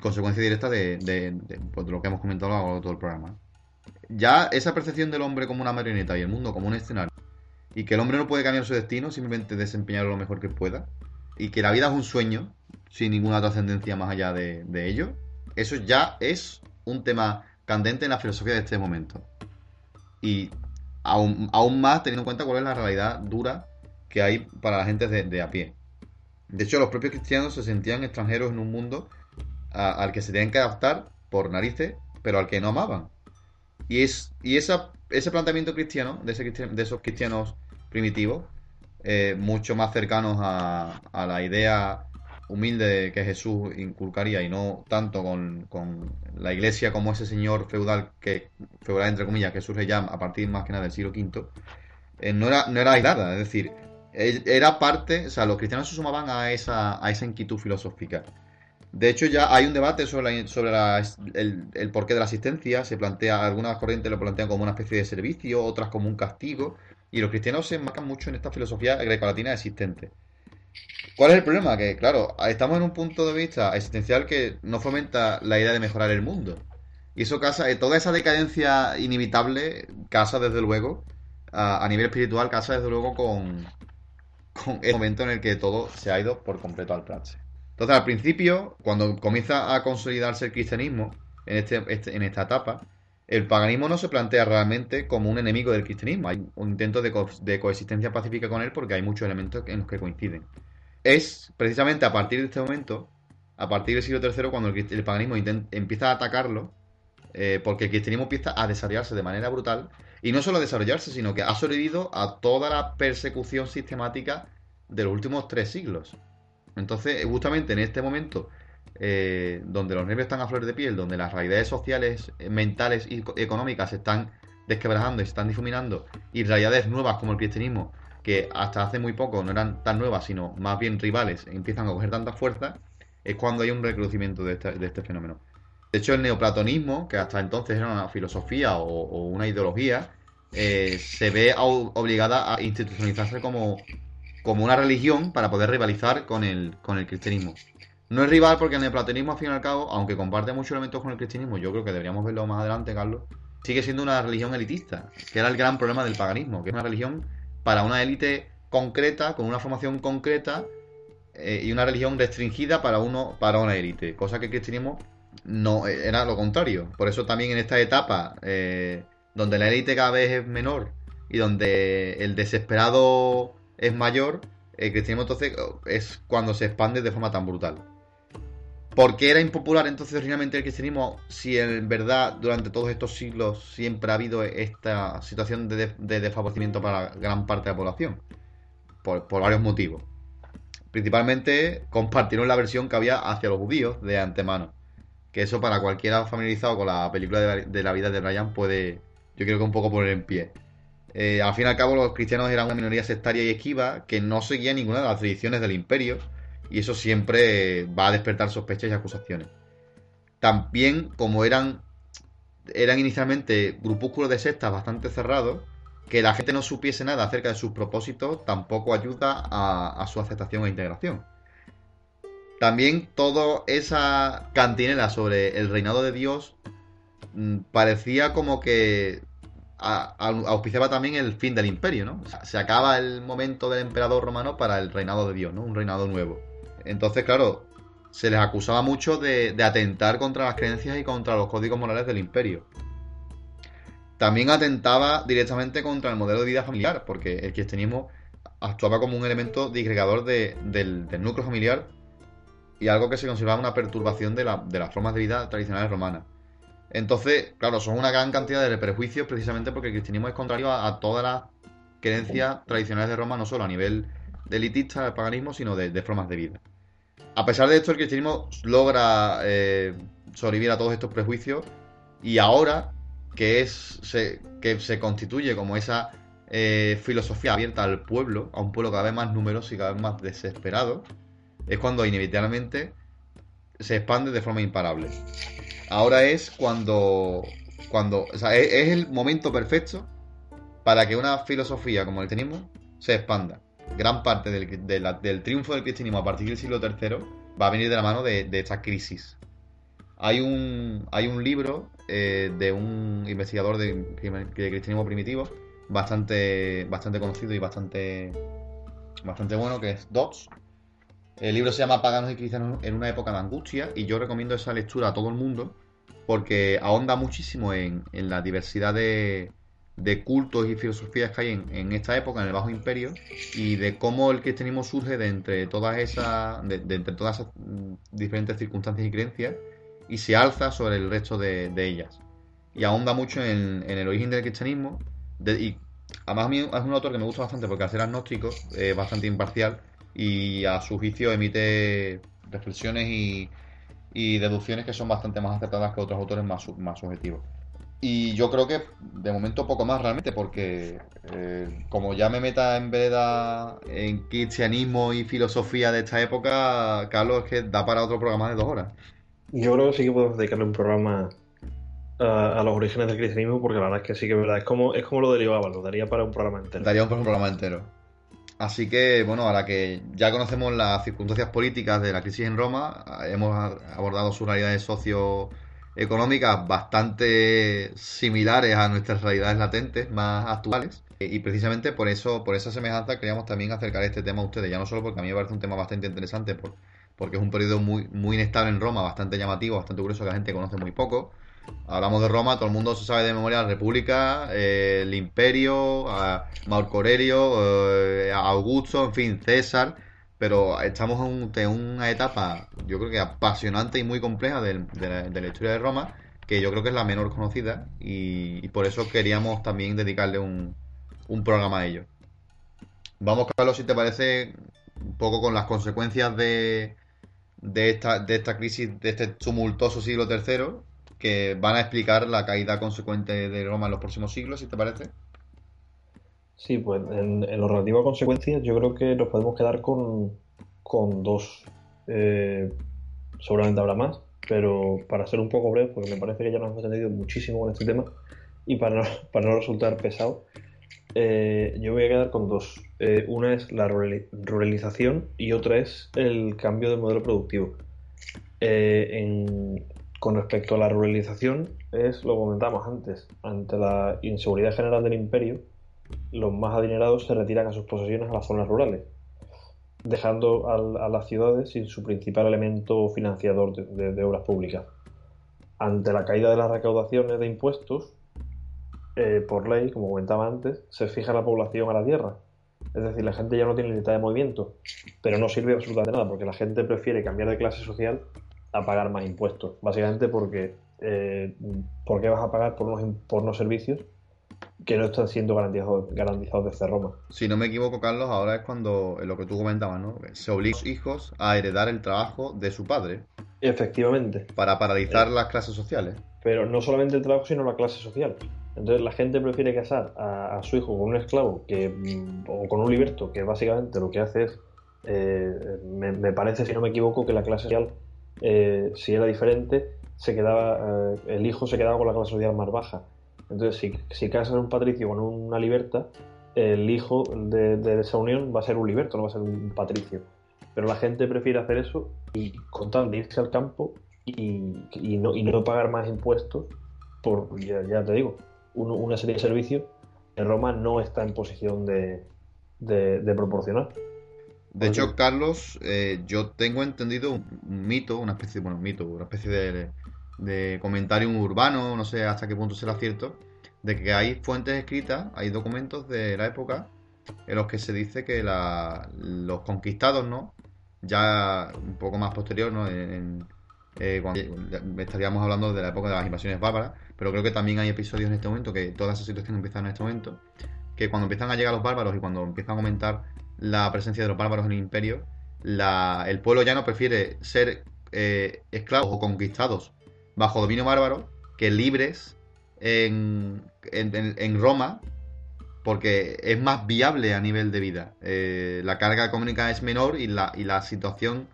consecuencia directa de, pues, de, lo que hemos comentado a lo largo de todo el programa. Ya esa percepción del hombre como una marioneta y el mundo como un escenario, y que el hombre no puede cambiar su destino, simplemente desempeñarlo lo mejor que pueda, y que la vida es un sueño, sin ninguna trascendencia más allá de, ello, eso ya es un tema candente en la filosofía de este momento. Y aún, aún más teniendo en cuenta cuál es la realidad dura que hay para la gente de, a pie. De hecho, los propios cristianos se sentían extranjeros en un mundo al que se tenían que adaptar por narices, pero al que no amaban. Y, es, y esa, ese planteamiento cristiano, de, ese, de esos cristianos primitivos, eh, mucho más cercanos a, la idea humilde que Jesús inculcaría y no tanto con, la iglesia como ese señor feudal que feudal entre comillas que surge ya a partir más que nada del siglo V eh, no era no era aislada. Es decir era parte o sea los cristianos se sumaban a esa a esa inquietud filosófica. De hecho ya hay un debate sobre sobre el, el porqué de la asistencia. Se plantea algunas corrientes lo plantean como una especie de servicio otras como un castigo y los cristianos se enmarcan mucho en esta filosofía grecolatina existente. ¿Cuál es el problema? Que, claro, estamos en un punto de vista existencial que no fomenta la idea de mejorar el mundo. Y eso casa, eh, toda esa decadencia inevitable casa desde luego, a, nivel espiritual, casa desde luego con, con el momento en el que todo se ha ido por completo al traste. Entonces, al principio, cuando comienza a consolidarse el cristianismo en, este, este en esta etapa, el paganismo no se plantea realmente como un enemigo del cristianismo. Hay un intento de, coexistencia pacífica con él porque hay muchos elementos en los que coinciden. Es precisamente a partir de este momento, a partir del siglo III, cuando el, paganismo empieza a atacarlo, eh, porque el cristianismo empieza a desarrollarse de manera brutal, y no solo a desarrollarse, sino que ha sobrevivido a toda la persecución sistemática de los últimos tres siglos. Entonces, justamente en este momento, eh, donde los nervios están a flor de piel, donde las realidades sociales, eh, mentales y económicas se están desquebrajando y se están difuminando, y realidades nuevas como el cristianismo, que hasta hace muy poco no eran tan nuevas, sino más bien rivales, empiezan a coger tanta fuerza, es cuando hay un recrudecimiento de este, de este fenómeno. De hecho, el neoplatonismo, que hasta entonces era una filosofía o, una ideología, eh, se ve obligada a institucionalizarse como, como una religión para poder rivalizar con el, con el cristianismo. No es rival porque el neoplatonismo, al fin y al cabo, aunque comparte muchos elementos con el cristianismo, yo creo que deberíamos verlo más adelante, Carlos, sigue siendo una religión elitista, que era el gran problema del paganismo, que es una religión para una élite concreta, con una formación concreta, eh, y una religión restringida para uno, para una élite, cosa que el cristianismo no era lo contrario. Por eso también en esta etapa, eh, donde la élite cada vez es menor y donde el desesperado es mayor, el cristianismo entonces es cuando se expande de forma tan brutal. ¿Por qué era impopular entonces originalmente el cristianismo si en verdad durante todos estos siglos siempre ha habido esta situación de, desfavorecimiento para gran parte de la población? Por, por, varios motivos. Principalmente compartieron la versión que había hacia los judíos de antemano. Que eso para cualquiera familiarizado con la película de, la vida de Brian puede, yo creo que un poco poner en pie. Eh, al fin y al cabo los cristianos eran una minoría sectaria y esquiva que no seguía ninguna de las tradiciones del imperio y eso siempre va a despertar sospechas y acusaciones. También, como eran, eran inicialmente grupúsculos de sectas bastante cerrados, que la gente no supiese nada acerca de sus propósitos tampoco ayuda a, su aceptación e integración. También toda esa cantinela sobre el reinado de Dios mm, parecía como que auspiciaba también el fin del imperio, ¿no? se acaba el momento del emperador romano para el reinado de Dios, ¿no? Un reinado nuevo. Entonces, claro, se les acusaba mucho de, atentar contra las creencias y contra los códigos morales del imperio. También atentaba directamente contra el modelo de vida familiar, porque el cristianismo actuaba como un elemento disgregador del, núcleo familiar y algo que se consideraba una perturbación de, de las formas de vida tradicionales romanas. Entonces, claro, son una gran cantidad de prejuicios precisamente porque el cristianismo es contrario a, todas las creencias tradicionales de Roma, no solo a nivel de elitista, del paganismo, sino de, formas de vida. A pesar de esto, el cristianismo logra eh, sobrevivir a todos estos prejuicios y ahora que, es, se, que se constituye como esa eh, filosofía abierta al pueblo, a un pueblo cada vez más numeroso y cada vez más desesperado, es cuando inevitablemente se expande de forma imparable. Ahora es cuando, cuando o sea, es, el momento perfecto para que una filosofía como el cristianismo se expanda. Gran parte del, triunfo del cristianismo a partir del siglo III va a venir de la mano de, esta crisis. Hay un, hay un libro eh, de un investigador de, de, cristianismo primitivo bastante, bastante conocido y bastante, bastante bueno, que es Dodds, el libro se llama Paganos y Cristianos en una época de angustia y yo recomiendo esa lectura a todo el mundo porque ahonda muchísimo en, la diversidad de, cultos y filosofías que hay en, esta época, en el Bajo Imperio, y de cómo el cristianismo surge de entre todas esas, de, entre todas mm, diferentes circunstancias y creencias y se alza sobre el resto de, ellas. Y ahonda mucho en, el origen del cristianismo. y además a mí es un autor que me gusta bastante porque al ser agnóstico es bastante imparcial y a su juicio emite reflexiones y, deducciones que son bastante más acertadas que otros autores más, más subjetivos. Y yo creo que de momento poco más realmente, porque eh, como ya me meta en veda en cristianismo y filosofía de esta época, Carlos, es que da para otro programa de dos horas. Yo creo que sí que podemos dedicarle un programa a, los orígenes del cristianismo, porque la verdad es que sí que es verdad. Es como, es como lo derivaba, lo daría para un programa entero. Daría para un programa entero. Así que, bueno, ahora que ya conocemos las circunstancias políticas de la crisis en Roma, hemos abordado sus realidades socioeconómicas bastante similares a nuestras realidades latentes más actuales. Y precisamente por eso, por esa semejanza, queríamos también acercar este tema a ustedes, ya no solo porque a mí me parece un tema bastante interesante por, porque es un periodo muy, muy inestable en Roma, bastante llamativo, bastante curioso que la gente conoce muy poco. Hablamos de Roma, todo el mundo se sabe de memoria la República, eh, el Imperio, a Marco Aurelio, eh, Augusto, en fin, César, pero estamos en, una etapa, yo creo que apasionante y muy compleja de, la, historia de Roma, que yo creo que es la menor conocida y, por eso queríamos también dedicarle un, un programa a ello. Vamos, Carlos, si te parece, un poco con las consecuencias de, de, esta, de esta crisis, de este tumultuoso siglo III que van a explicar la caída consecuente de Roma en los próximos siglos, si te parece. Sí, pues en, lo relativo a consecuencias, yo creo que nos podemos quedar con, dos. Eh, seguramente habrá más, pero para ser un poco breve, porque me parece que ya nos hemos entendido muchísimo con este tema y para no, para no resultar pesado, eh, yo voy a quedar con dos. Eh, una es la ruralización y otra es el cambio del modelo productivo. en, con respecto a la ruralización, es lo comentamos antes. Ante la inseguridad general del imperio, los más adinerados se retiran a sus posesiones a las zonas rurales, dejando a, las ciudades sin su principal elemento financiador de, obras públicas. Ante la caída de las recaudaciones de impuestos, eh, por ley, como comentaba antes, se fija la población a la tierra. Es decir, la gente ya no tiene libertad de movimiento, pero no sirve absolutamente nada, porque la gente prefiere cambiar de clase social a pagar más impuestos. Básicamente porque eh, ¿por qué vas a pagar por unos, por unos servicios que no están siendo garantizados, garantizados desde Roma? Si no me equivoco, Carlos, ahora es cuando lo que tú comentabas, ¿no? Se obliga a los hijos a heredar el trabajo de su padre. Efectivamente. Para paralizar las clases sociales. Pero no solamente el trabajo, sino la clase social. Entonces la gente prefiere casar a, su hijo con un esclavo que, mm, o con un liberto, que básicamente lo que hace es, eh, me, me, parece, si no me equivoco, que la clase social eh, si era diferente, se quedaba, eh, el hijo se quedaba con la clase social más baja. Entonces, si, si casas un patricio con una liberta, el hijo de, esa unión va a ser un liberto, no va a ser un patricio. Pero la gente prefiere hacer eso y con tal de irse al campo y, no, y no pagar más impuestos por, ya, te digo, una serie de servicios que Roma no está en posición de, de proporcionar. De hecho, Carlos, eh, yo tengo entendido un mito, una especie, bueno, un mito, una especie de, comentario urbano, no sé hasta qué punto será cierto, de que hay fuentes escritas, hay documentos de la época en los que se dice que los conquistados, ¿no? Ya un poco más posterior, ¿no? En, eh, cuando estaríamos hablando de la época de las invasiones bárbaras, pero creo que también hay episodios en este momento, que toda esa situación empieza en este momento, que cuando empiezan a llegar los bárbaros y cuando empiezan a aumentar la presencia de los bárbaros en el imperio, el pueblo llano prefiere ser eh, esclavos o conquistados bajo dominio bárbaro que libres en, Roma porque es más viable a nivel de vida. Eh, la carga económica es menor y la, y la situación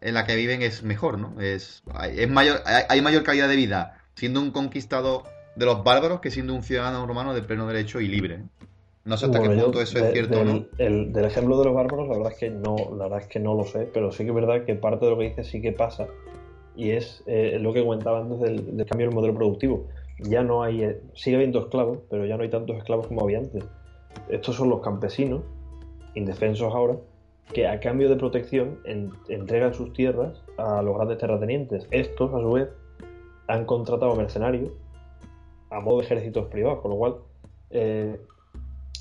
en la que viven es mejor, ¿no? Es, es mayor, hay mayor calidad de vida siendo un conquistado de los bárbaros que siendo un ciudadano romano de pleno derecho y libre. No sé hasta qué punto eso es cierto del, no. El, del ejemplo de los bárbaros, la verdad es que no, la verdad es que no lo sé, pero sí que es verdad que parte de lo que dice sí que pasa. Y es eh, lo que comentaba antes del, cambio del modelo productivo. Ya no hay, eh, sigue habiendo esclavos, pero ya no hay tantos esclavos como había antes. Estos son los campesinos, indefensos ahora, que a cambio de protección entregan sus tierras a los grandes terratenientes. Estos, a su vez, han contratado mercenarios a modo de ejércitos privados, con lo cual eh,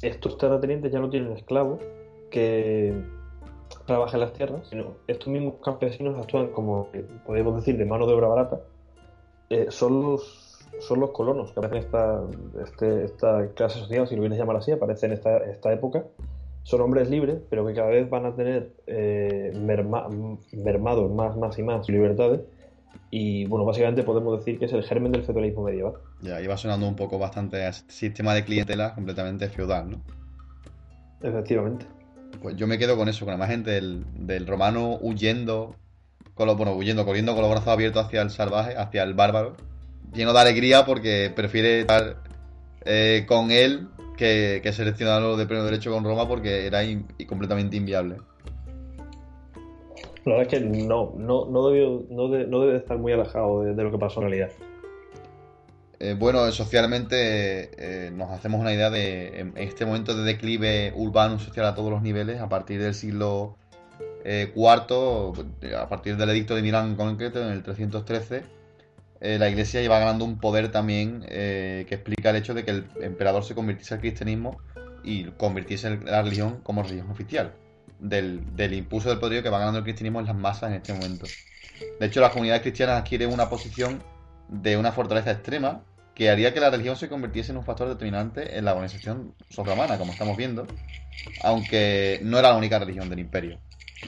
estos terratenientes ya no tienen esclavos que trabajen las tierras, sino estos mismos campesinos actúan como, podemos decir, de mano de obra barata. Eh, son, los, son los colonos que aparecen esta, este, esta clase social, si lo quieres llamar así, aparecen en esta, esta época. Son hombres libres, pero que cada vez van a tener eh, mermados más, más y más libertades y bueno, básicamente podemos decir que es el germen del feudalismo medieval. Ya, iba sonando un poco bastante a sistema de clientela completamente feudal, ¿no? Efectivamente. Pues yo me quedo con eso, con la imagen del, del romano huyendo, con los, bueno, huyendo, corriendo con los brazos abiertos hacia el salvaje, hacia el bárbaro, lleno de alegría porque prefiere estar eh, con él que, que seleccionarlo de pleno derecho con Roma porque era completamente inviable. La verdad es que no, no, no, no, debe estar muy alejado de, lo que pasó en realidad. Eh, bueno, socialmente eh, nos hacemos una idea de este momento de declive urbano social a todos los niveles a partir del siglo eh, cuarto, a partir del edicto de Milán en concreto, en el 313, eh, la iglesia iba ganando un poder también eh, que explica el hecho de que el emperador se convirtiese al cristianismo y convirtiese la religión como religión oficial. Del, del impulso del poderío que va ganando el cristianismo en las masas en este momento. De hecho, las comunidades cristianas adquieren una posición de una fortaleza extrema que haría que la religión se convirtiese en un factor determinante en la organización sobrehumana, como estamos viendo, aunque no era la única religión del imperio.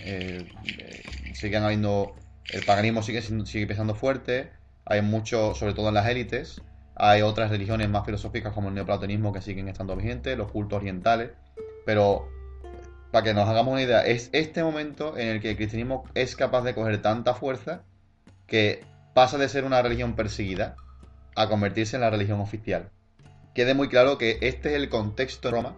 Eh, eh, siguen habiendo. El paganismo sigue, sigue pesando fuerte, hay mucho, sobre todo en las élites. Hay otras religiones más filosóficas como el neoplatonismo que siguen estando vigentes, los cultos orientales, pero para que nos hagamos una idea, es este momento en el que el cristianismo es capaz de coger tanta fuerza que pasa de ser una religión perseguida a convertirse en la religión oficial. Quede muy claro que este es el contexto de Roma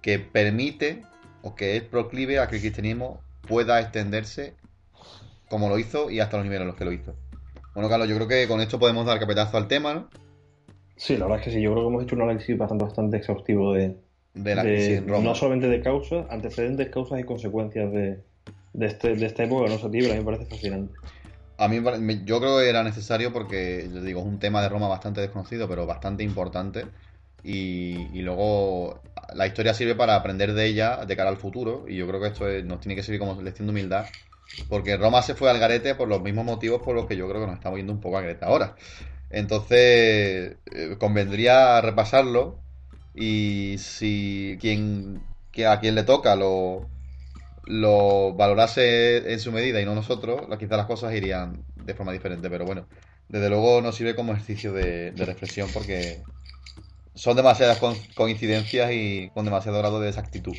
que permite o que es proclive a que el cristianismo pueda extenderse como lo hizo y hasta los niveles en los que lo hizo. Bueno, Carlos, yo creo que con esto podemos dar capetazo al tema, ¿no? Sí, la verdad es que sí, yo creo que hemos hecho un análisis bastante, bastante exhaustivo de, de la crisis en Roma. No solamente de causas, antecedentes, causas y consecuencias de, de, este, de esta época no libra, a mí me parece fascinante. A mí yo creo que era necesario porque, les digo, es un tema de Roma bastante desconocido, pero bastante importante. Y, luego la historia sirve para aprender de ella de cara al futuro. Y yo creo que esto nos tiene que servir como lección de humildad. Porque Roma se fue al garete por los mismos motivos por los que yo creo que nos estamos yendo un poco a garete ahora. Entonces, eh, convendría repasarlo y si quien que a quien le toca lo, lo valorase en su medida y no nosotros, quizás las cosas irían de forma diferente. Pero bueno, desde luego nos sirve como ejercicio de, de reflexión porque son demasiadas coincidencias y con demasiado grado de exactitud.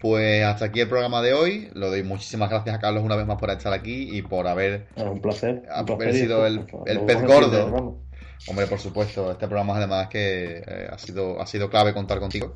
Pues hasta aquí el programa de hoy. Lo doy muchísimas gracias a Carlos una vez más por estar aquí y por haber, un placer, haber sido el, el pez gordo. Hombre, por supuesto, este programa además que eh, ha, sido, ha sido clave contar contigo.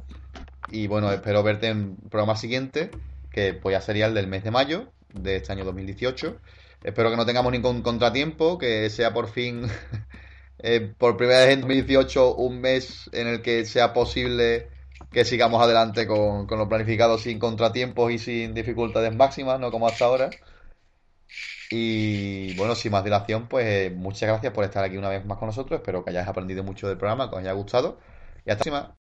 Y bueno, espero verte en programa siguiente, que pues ya sería el del mes de mayo de este año 2018. Espero que no tengamos ningún contratiempo, que sea por fin, eh, por primera vez en 2018, un mes en el que sea posible que sigamos adelante con, con lo planificado sin contratiempos y sin dificultades máximas, no como hasta ahora. Y bueno, sin más dilación, pues muchas gracias por estar aquí una vez más con nosotros. Espero que hayáis aprendido mucho del programa, que os haya gustado. Y hasta la próxima.